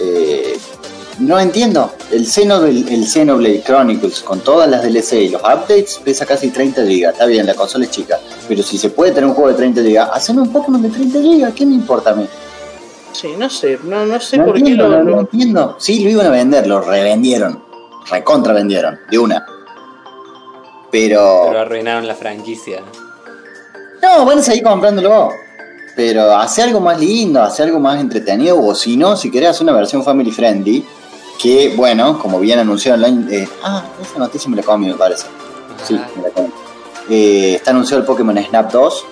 Eh, no entiendo, el Xenoblade, el Xenoblade Chronicles con todas las DLC y los updates pesa casi 30 GB. Está bien, la consola es chica, pero si se puede tener un juego de 30 GB, hacen un Pokémon de 30 GB, ¿qué me importa a mí? Sí, no sé, no, no sé No por qué entiendo, lo, no, no lo- entiendo. Sí, lo iban a vender, lo revendieron, recontra vendieron, de una. Pero arruinaron la franquicia. No, van a seguir comprándolo. pero hace algo más lindo, hace algo más entretenido, o si no, si querés hacer una versión family friendly, que bueno, como bien anunciado online, eh, ah, esa noticia me la comí, me parece. Sí, me la comí. Eh, está anunciado el Pokémon Snap 2,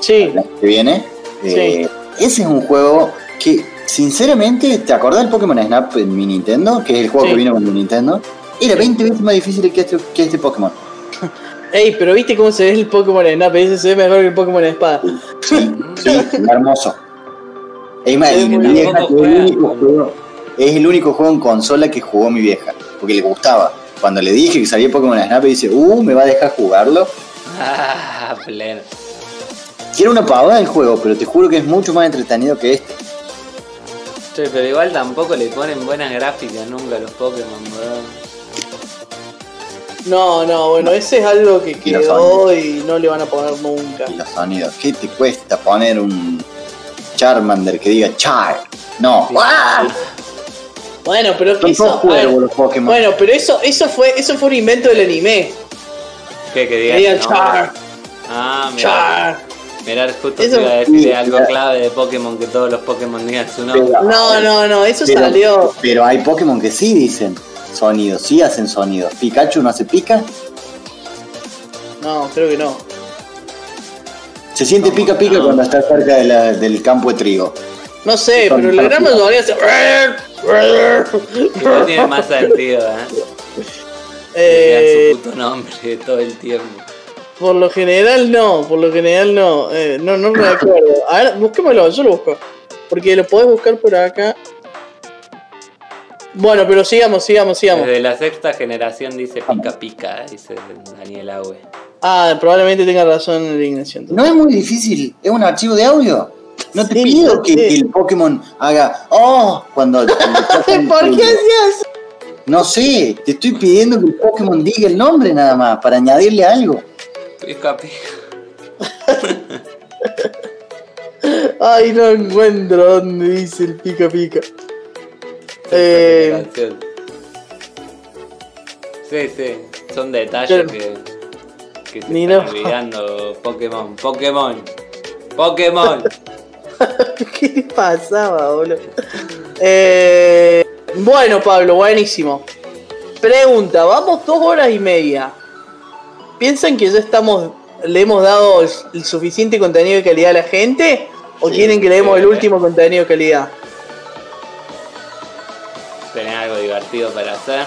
Sí, el año que viene. Eh, Ese es un juego que, sinceramente, ¿te acordás del Pokémon Snap en mi Nintendo? Que es el juego Sí. que vino con mi Nintendo. Era 20 veces más difícil que este, que este Pokémon. Ey, pero viste cómo se ve el Pokémon Snap, ese se ve mejor que el Pokémon Espada. Sí, sí, hermoso. Es más, Sí, mi vieja, que es el único juego- es el único juego en consola que jugó mi vieja, porque le gustaba. Cuando le dije que salía Pokémon Snap, dice, uh, me va a dejar jugarlo. Ah, pleno. Que era una pavada el juego, pero te juro que es mucho más entretenido que este. Che, pero igual tampoco le ponen buenas gráficas nunca a los Pokémon, weón. No, no, bueno, ese es algo que quedó y no le van a poner nunca. Y los sonidos. ¿Qué te cuesta poner un Charmander que diga Char? No. ¡Ah! Bueno, pero A ver, juegos los Pokémon. Bueno, pero eso, eso fue, eso fue un invento del anime. ¿Qué que Que diga? nombre? Char, Ah, mira. Char. Mirá, justo Eso- te iba a decir Sí, algo mira. clave de Pokémon, que todos los Pokémon digan su nombre. No, no, no, eso pero, salió. pero hay Pokémon que sí dicen sonidos, sí hacen sonidos. Pikachu no hace pica. No, creo que no. Se siente pica pica no. cuando está cerca de la- del campo de trigo. No sé, Son pero la gran mayoría hace. Que no tiene más sentido, ¿eh? Eh, su puto nombre todo el tiempo. por lo general no, por lo general no. Eh, no, no me acuerdo. A ver, busquémoslo, yo lo busco. Porque lo podés buscar por acá. Bueno, pero sigamos, sigamos, sigamos. Desde la sexta generación dice pica pica, dice Daniel Aue. Ah, probablemente tenga razón en la Ignacio. No es muy difícil, es un archivo de audio. No te Sí, pido que, que el Pokémon haga oh cuando. ¿Por el- qué hacías? No sé, te estoy pidiendo que el Pokémon diga el nombre nada más, para añadirle algo. Pica pica. Ay, no encuentro dónde dice el pica pica. Eh, Canción. Sí, sí, son detalles Pero- que, que se Ni están no. olvidando. Pokémon, Pokémon, Pokémon. ¿Qué pasaba, boludo? Eh, bueno, Pablo, buenísimo. Pregunta, vamos dos horas y media. ¿Piensan que ya estamos, le hemos dado el, suficiente contenido de calidad a la gente? ¿O Sí, quieren que le demos sí. el último contenido de calidad? ¿Tenés algo divertido para hacer?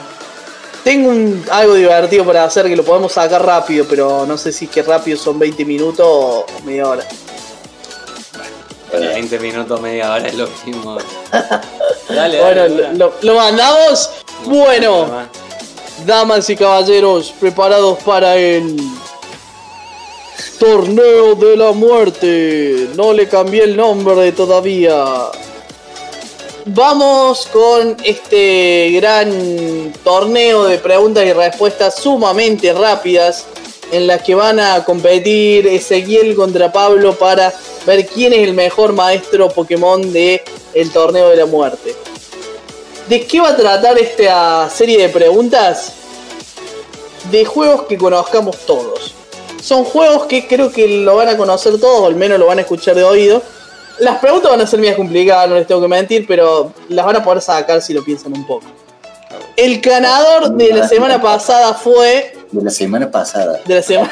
Tengo un, algo divertido para hacer que lo podemos sacar rápido, pero no sé si es que rápido son 20 minutos o media hora. Bueno, 20 minutos, media hora es lo mismo. Dale, Bueno, dale. lo, una. lo- lo mandamos. No, Bueno. Damas y caballeros, preparados para el torneo de la muerte. No le cambié el nombre todavía. Vamos con este gran torneo de preguntas y respuestas sumamente rápidas en las que van a competir Ezequiel contra Pablo para ver quién es el mejor maestro Pokémon de el torneo de la muerte. ¿De qué va a tratar esta serie de preguntas? De juegos que conozcamos todos. Son juegos que creo que lo van a conocer todos, o al menos lo van a escuchar de oído. Las preguntas van a ser más complicadas, no les tengo que mentir, pero las van a poder sacar si lo piensan un poco. El ganador de la semana pasada fue. De la semana pasada. De la semana.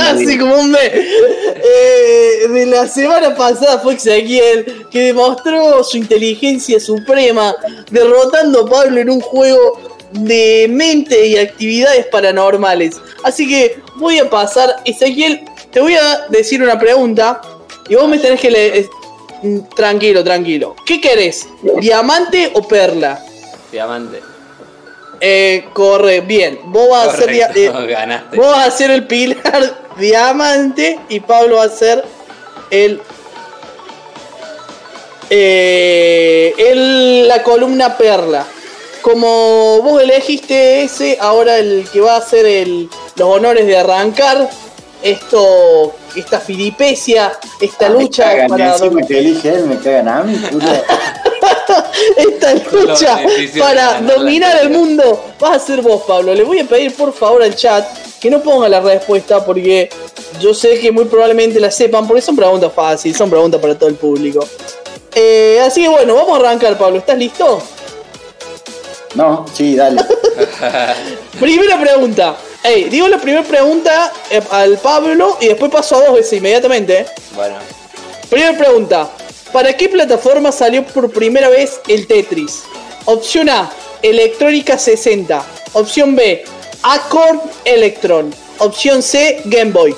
Así como un mes. Eh, de la semana pasada fue Ezequiel, que demostró su inteligencia suprema, derrotando a Pablo en un juego de mente y actividades paranormales. Así que voy a pasar. Ezequiel, te voy a decir una pregunta. Y vos me tenés que Tranquilo, tranquilo. ¿Qué querés? ¿Diamante o perla? Diamante. Eh, corre, bien. Vos vas a Correcto, eh. Vos vas a ser el pilar diamante y Pablo va a ser el. eh, el la columna perla. Como vos elegiste ese, ahora el que va a hacer el, los honores de arrancar esto, esta filipecia, esta Me lucha cagan, para encima que elige él, me cagan a mí. puta. esta lucha para dominar el mundo vas a ser vos, Pablo. Le voy a pedir por favor al chat que no ponga la respuesta porque Yo sé que muy probablemente la sepan, porque son preguntas fáciles, son preguntas para todo el público. Eh, así que bueno, vamos a arrancar, Pablo. ¿Estás listo? No, sí, dale. Primera pregunta. Ey, digo la primera pregunta eh, al Pablo y después paso a dos veces inmediatamente. Bueno, Primera pregunta. ¿Para qué plataforma salió por primera vez el Tetris? Opción A, Electrónica 60. Opción B, Acorn Electron. Opción C, Game Boy.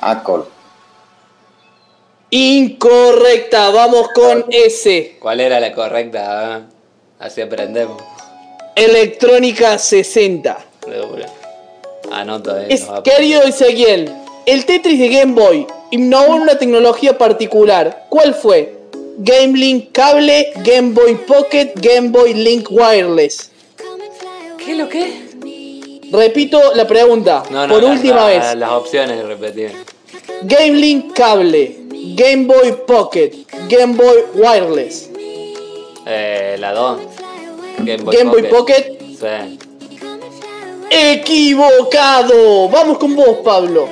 Acol. Incorrecta, vamos con S. ¿cuál era la correcta? Así aprendemos. Electrónica 60. De una. Anoto ahí. Es, querido Ezequiel, el Tetris de Game Boy innovó en una tecnología particular. ¿Cuál fue? Game Link Cable, Game Boy Pocket, Game Boy Link Wireless. ¿Qué lo que? Repito la pregunta No, no, por la- última la- vez. Las opciones repetir. Game Link Cable, Game Boy Pocket, Game Boy Wireless. Eh, la 2. Game Boy Game Boy Pocket. Pocket. Sí. Equivocado. Vamos con vos, Pablo.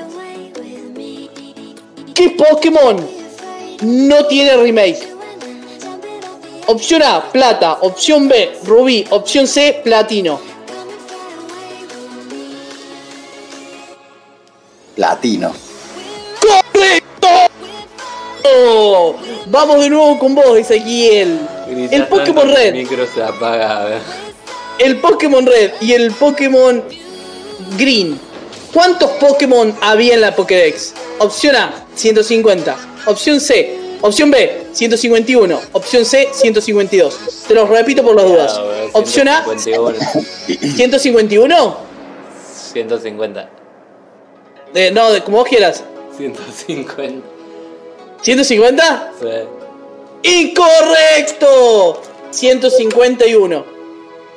¿Qué Pokémon no tiene remake? Opción A, plata. Opción B, rubí. Opción C, platino. Platino. ¡Correcto! Vamos de nuevo con vos, Ezequiel. Grita El Pokémon Red. El micro se apaga. El Pokémon Red y el Pokémon Green. ¿Cuántos Pokémon había en la Pokédex? Opción A, 150. Opción C, opción B, 151. Opción C, 152. Te los repito por las dudas. Claro, Opción A, 151. 151. 150. Eh, no, de- como vos quieras. 150. ¿150? Sí. ¡Incorrecto! 151.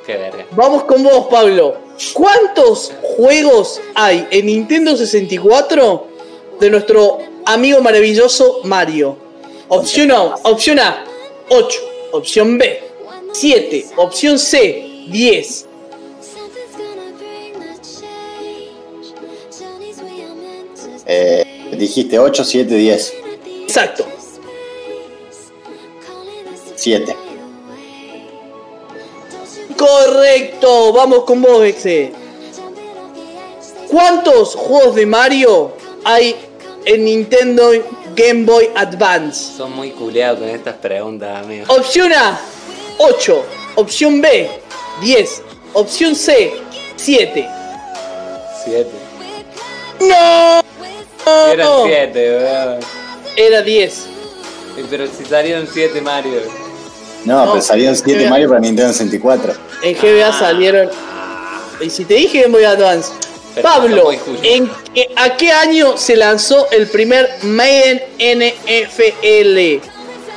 Qué verga. Vamos con vos, Pablo. ¿Cuántos juegos hay en Nintendo 64 de nuestro amigo maravilloso Mario? Opción A, opción A 8. Opción B, 7. Opción C, 10. Eh, dijiste 8, 7, 10. Exacto. 7. Correcto. Vamos con vos, Exe. ¿Cuántos juegos de Mario hay en Nintendo Game Boy Advance? Son muy culeados con estas preguntas, amigo. Opción A, 8. Opción B, 10. Opción C, 7. 7. ¡No! Eran 7, weón. Era 10. Eh, Pero si salieron 7 Mario. No, No, pero salieron 7 eh, Mario para Nintendo 64. En GBA salieron. Y si te dije Game Boy Advance. Pero Pablo. ¿en qué- ¿a qué año se lanzó el primer Maiden NFL?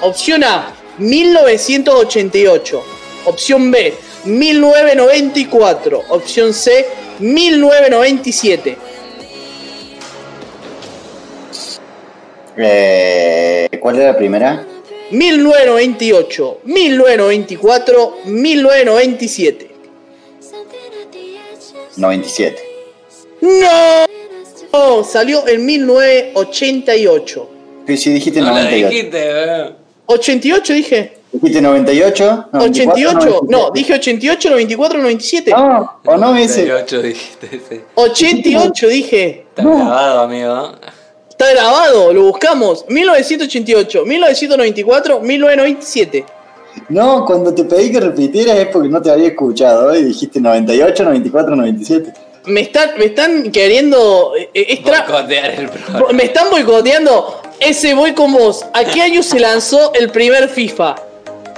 Opción A, 1988. Opción B, 1994. Opción C, 1997. Eh, ¿Cuál era la primera? 1998, 1994, 1997. 97. ¡No! No, salió en 1988. Sí, sí, dijiste No la 98. dijiste, weón. 88 dije. ¿Dijiste 98? 88, no, dije 88, 94, 97. No, o no ese. 98 dijiste, sí. 88 dije. Está grabado, amigo. Está grabado, lo buscamos. 1988, 1994, 1997. No, cuando te pedí que repitieras es porque no te había escuchado. ¿eh? Dijiste 98, 94, 97. Me están, me están queriendo. eh, es el programa. Me están boicoteando. Ese voy con vos. ¿A qué año se lanzó el primer FIFA?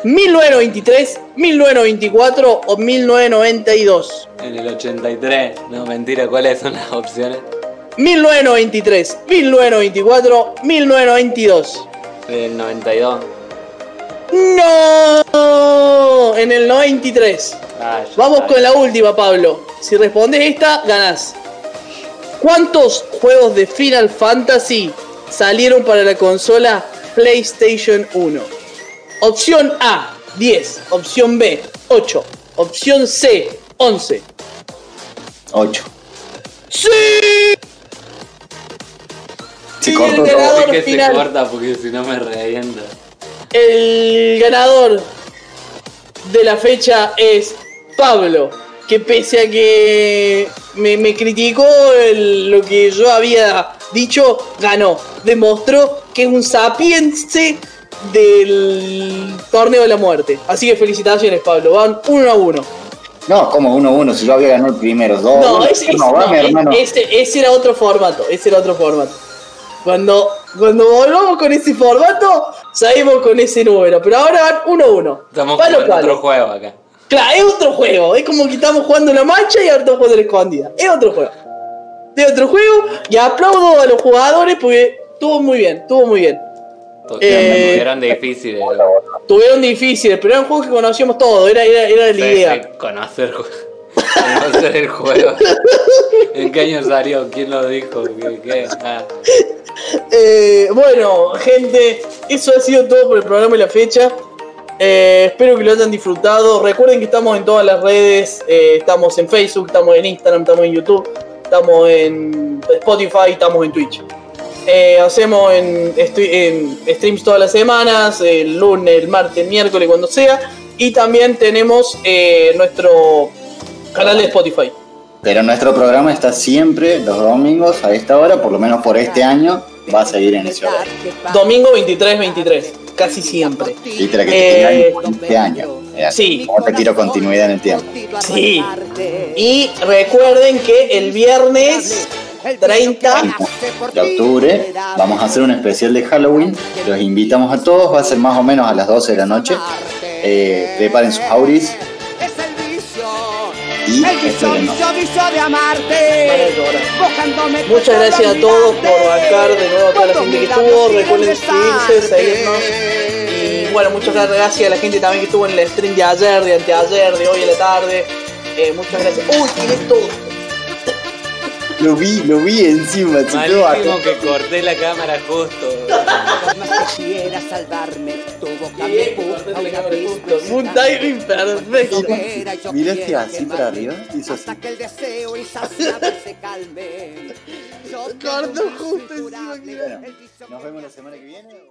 ¿1923, 1924 o 1992? En el 83. No, mentira, ¿cuáles son las opciones? 1993, 1924, 1992. El 92. ¡No! En el 93. Ah, ya Vamos con la última, Pablo. Si respondes esta, ganás. ¿Cuántos juegos de Final Fantasy salieron para la consola PlayStation 1? Opción A, 10. Opción B, 8. Opción C, 11. 8. ¡Sí! Se Y cortó el todo. ganador que se corta porque si no me revienta. El ganador de la fecha es Pablo, que pese a que me, me criticó el- lo que yo había dicho, ganó. Demostró que es un sapiense del torneo de la muerte. Así que felicitaciones, Pablo. Van uno a uno. No, como 1-1, si yo había ganado el primero. Dos. No, ese, ese- no, va, no, ese- ese era otro formato. Ese era otro formato. Cuando, cuando volvamos con ese formato, salimos con ese número. Pero ahora van uno a uno. Estamos Palo jugando palo. otro juego acá. Claro, es otro juego. Es como que estamos jugando la mancha y ahora estamos jugando la escondida. Es otro juego. Es otro juego. Y aplaudo a los jugadores porque estuvo muy bien. Estuvo muy bien. Eh, Eran difíciles. Tuvieron difíciles, pero eran juegos que conocíamos todos. Era, era, era la Sí, idea. sí, Conocer, ju- conocer el juego. ¿En qué año salió? ¿Quién lo dijo? ¿Qué? qué? Ah. Eh, bueno, gente, eso ha sido todo por el programa y la fecha. Eh, espero que lo hayan disfrutado. Recuerden que estamos en todas las redes. eh, estamos en Facebook, estamos en Instagram, estamos en YouTube, estamos en Spotify, estamos en Twitch. Eh, hacemos en, streams todas las semanas, el lunes, el martes, el miércoles, cuando sea. Y también tenemos eh, nuestro canal de Spotify. Pero nuestro programa está siempre los domingos a esta hora, por lo menos por este año, va a seguir en ese horario. Domingo 23-23, casi siempre. Literal que Eh, te quedan 15 años. Era sí. Como te quiero continuidad en el tiempo. Sí. Y recuerden que el viernes 30 de octubre vamos a hacer un especial de Halloween. Los invitamos a todos, va a ser más o menos a las 12 de la noche. Eh, preparen sus auris. Espérenos. vicio, vicio de amarte. Muchas gracias a todos por bancar de nuevo a toda la gente que estuvo. Recuerden suscribirse, seguirnos. Y bueno, muchas gracias a la gente también que estuvo en el stream de ayer, de anteayer, de hoy a la tarde. Eh, muchas gracias. Uy, tiré todo. Lo vi, lo vi encima, Malísimo acá. que corté la cámara justo. Más que quiera salvarme, tu boca me Bien, empuja corté a la un timing perfecto. Miraste quiero así para arriba, hizo así. Hasta que el deseo insaciable se calme. Yo tengo Corto justo encima, Nos vemos la semana que viene.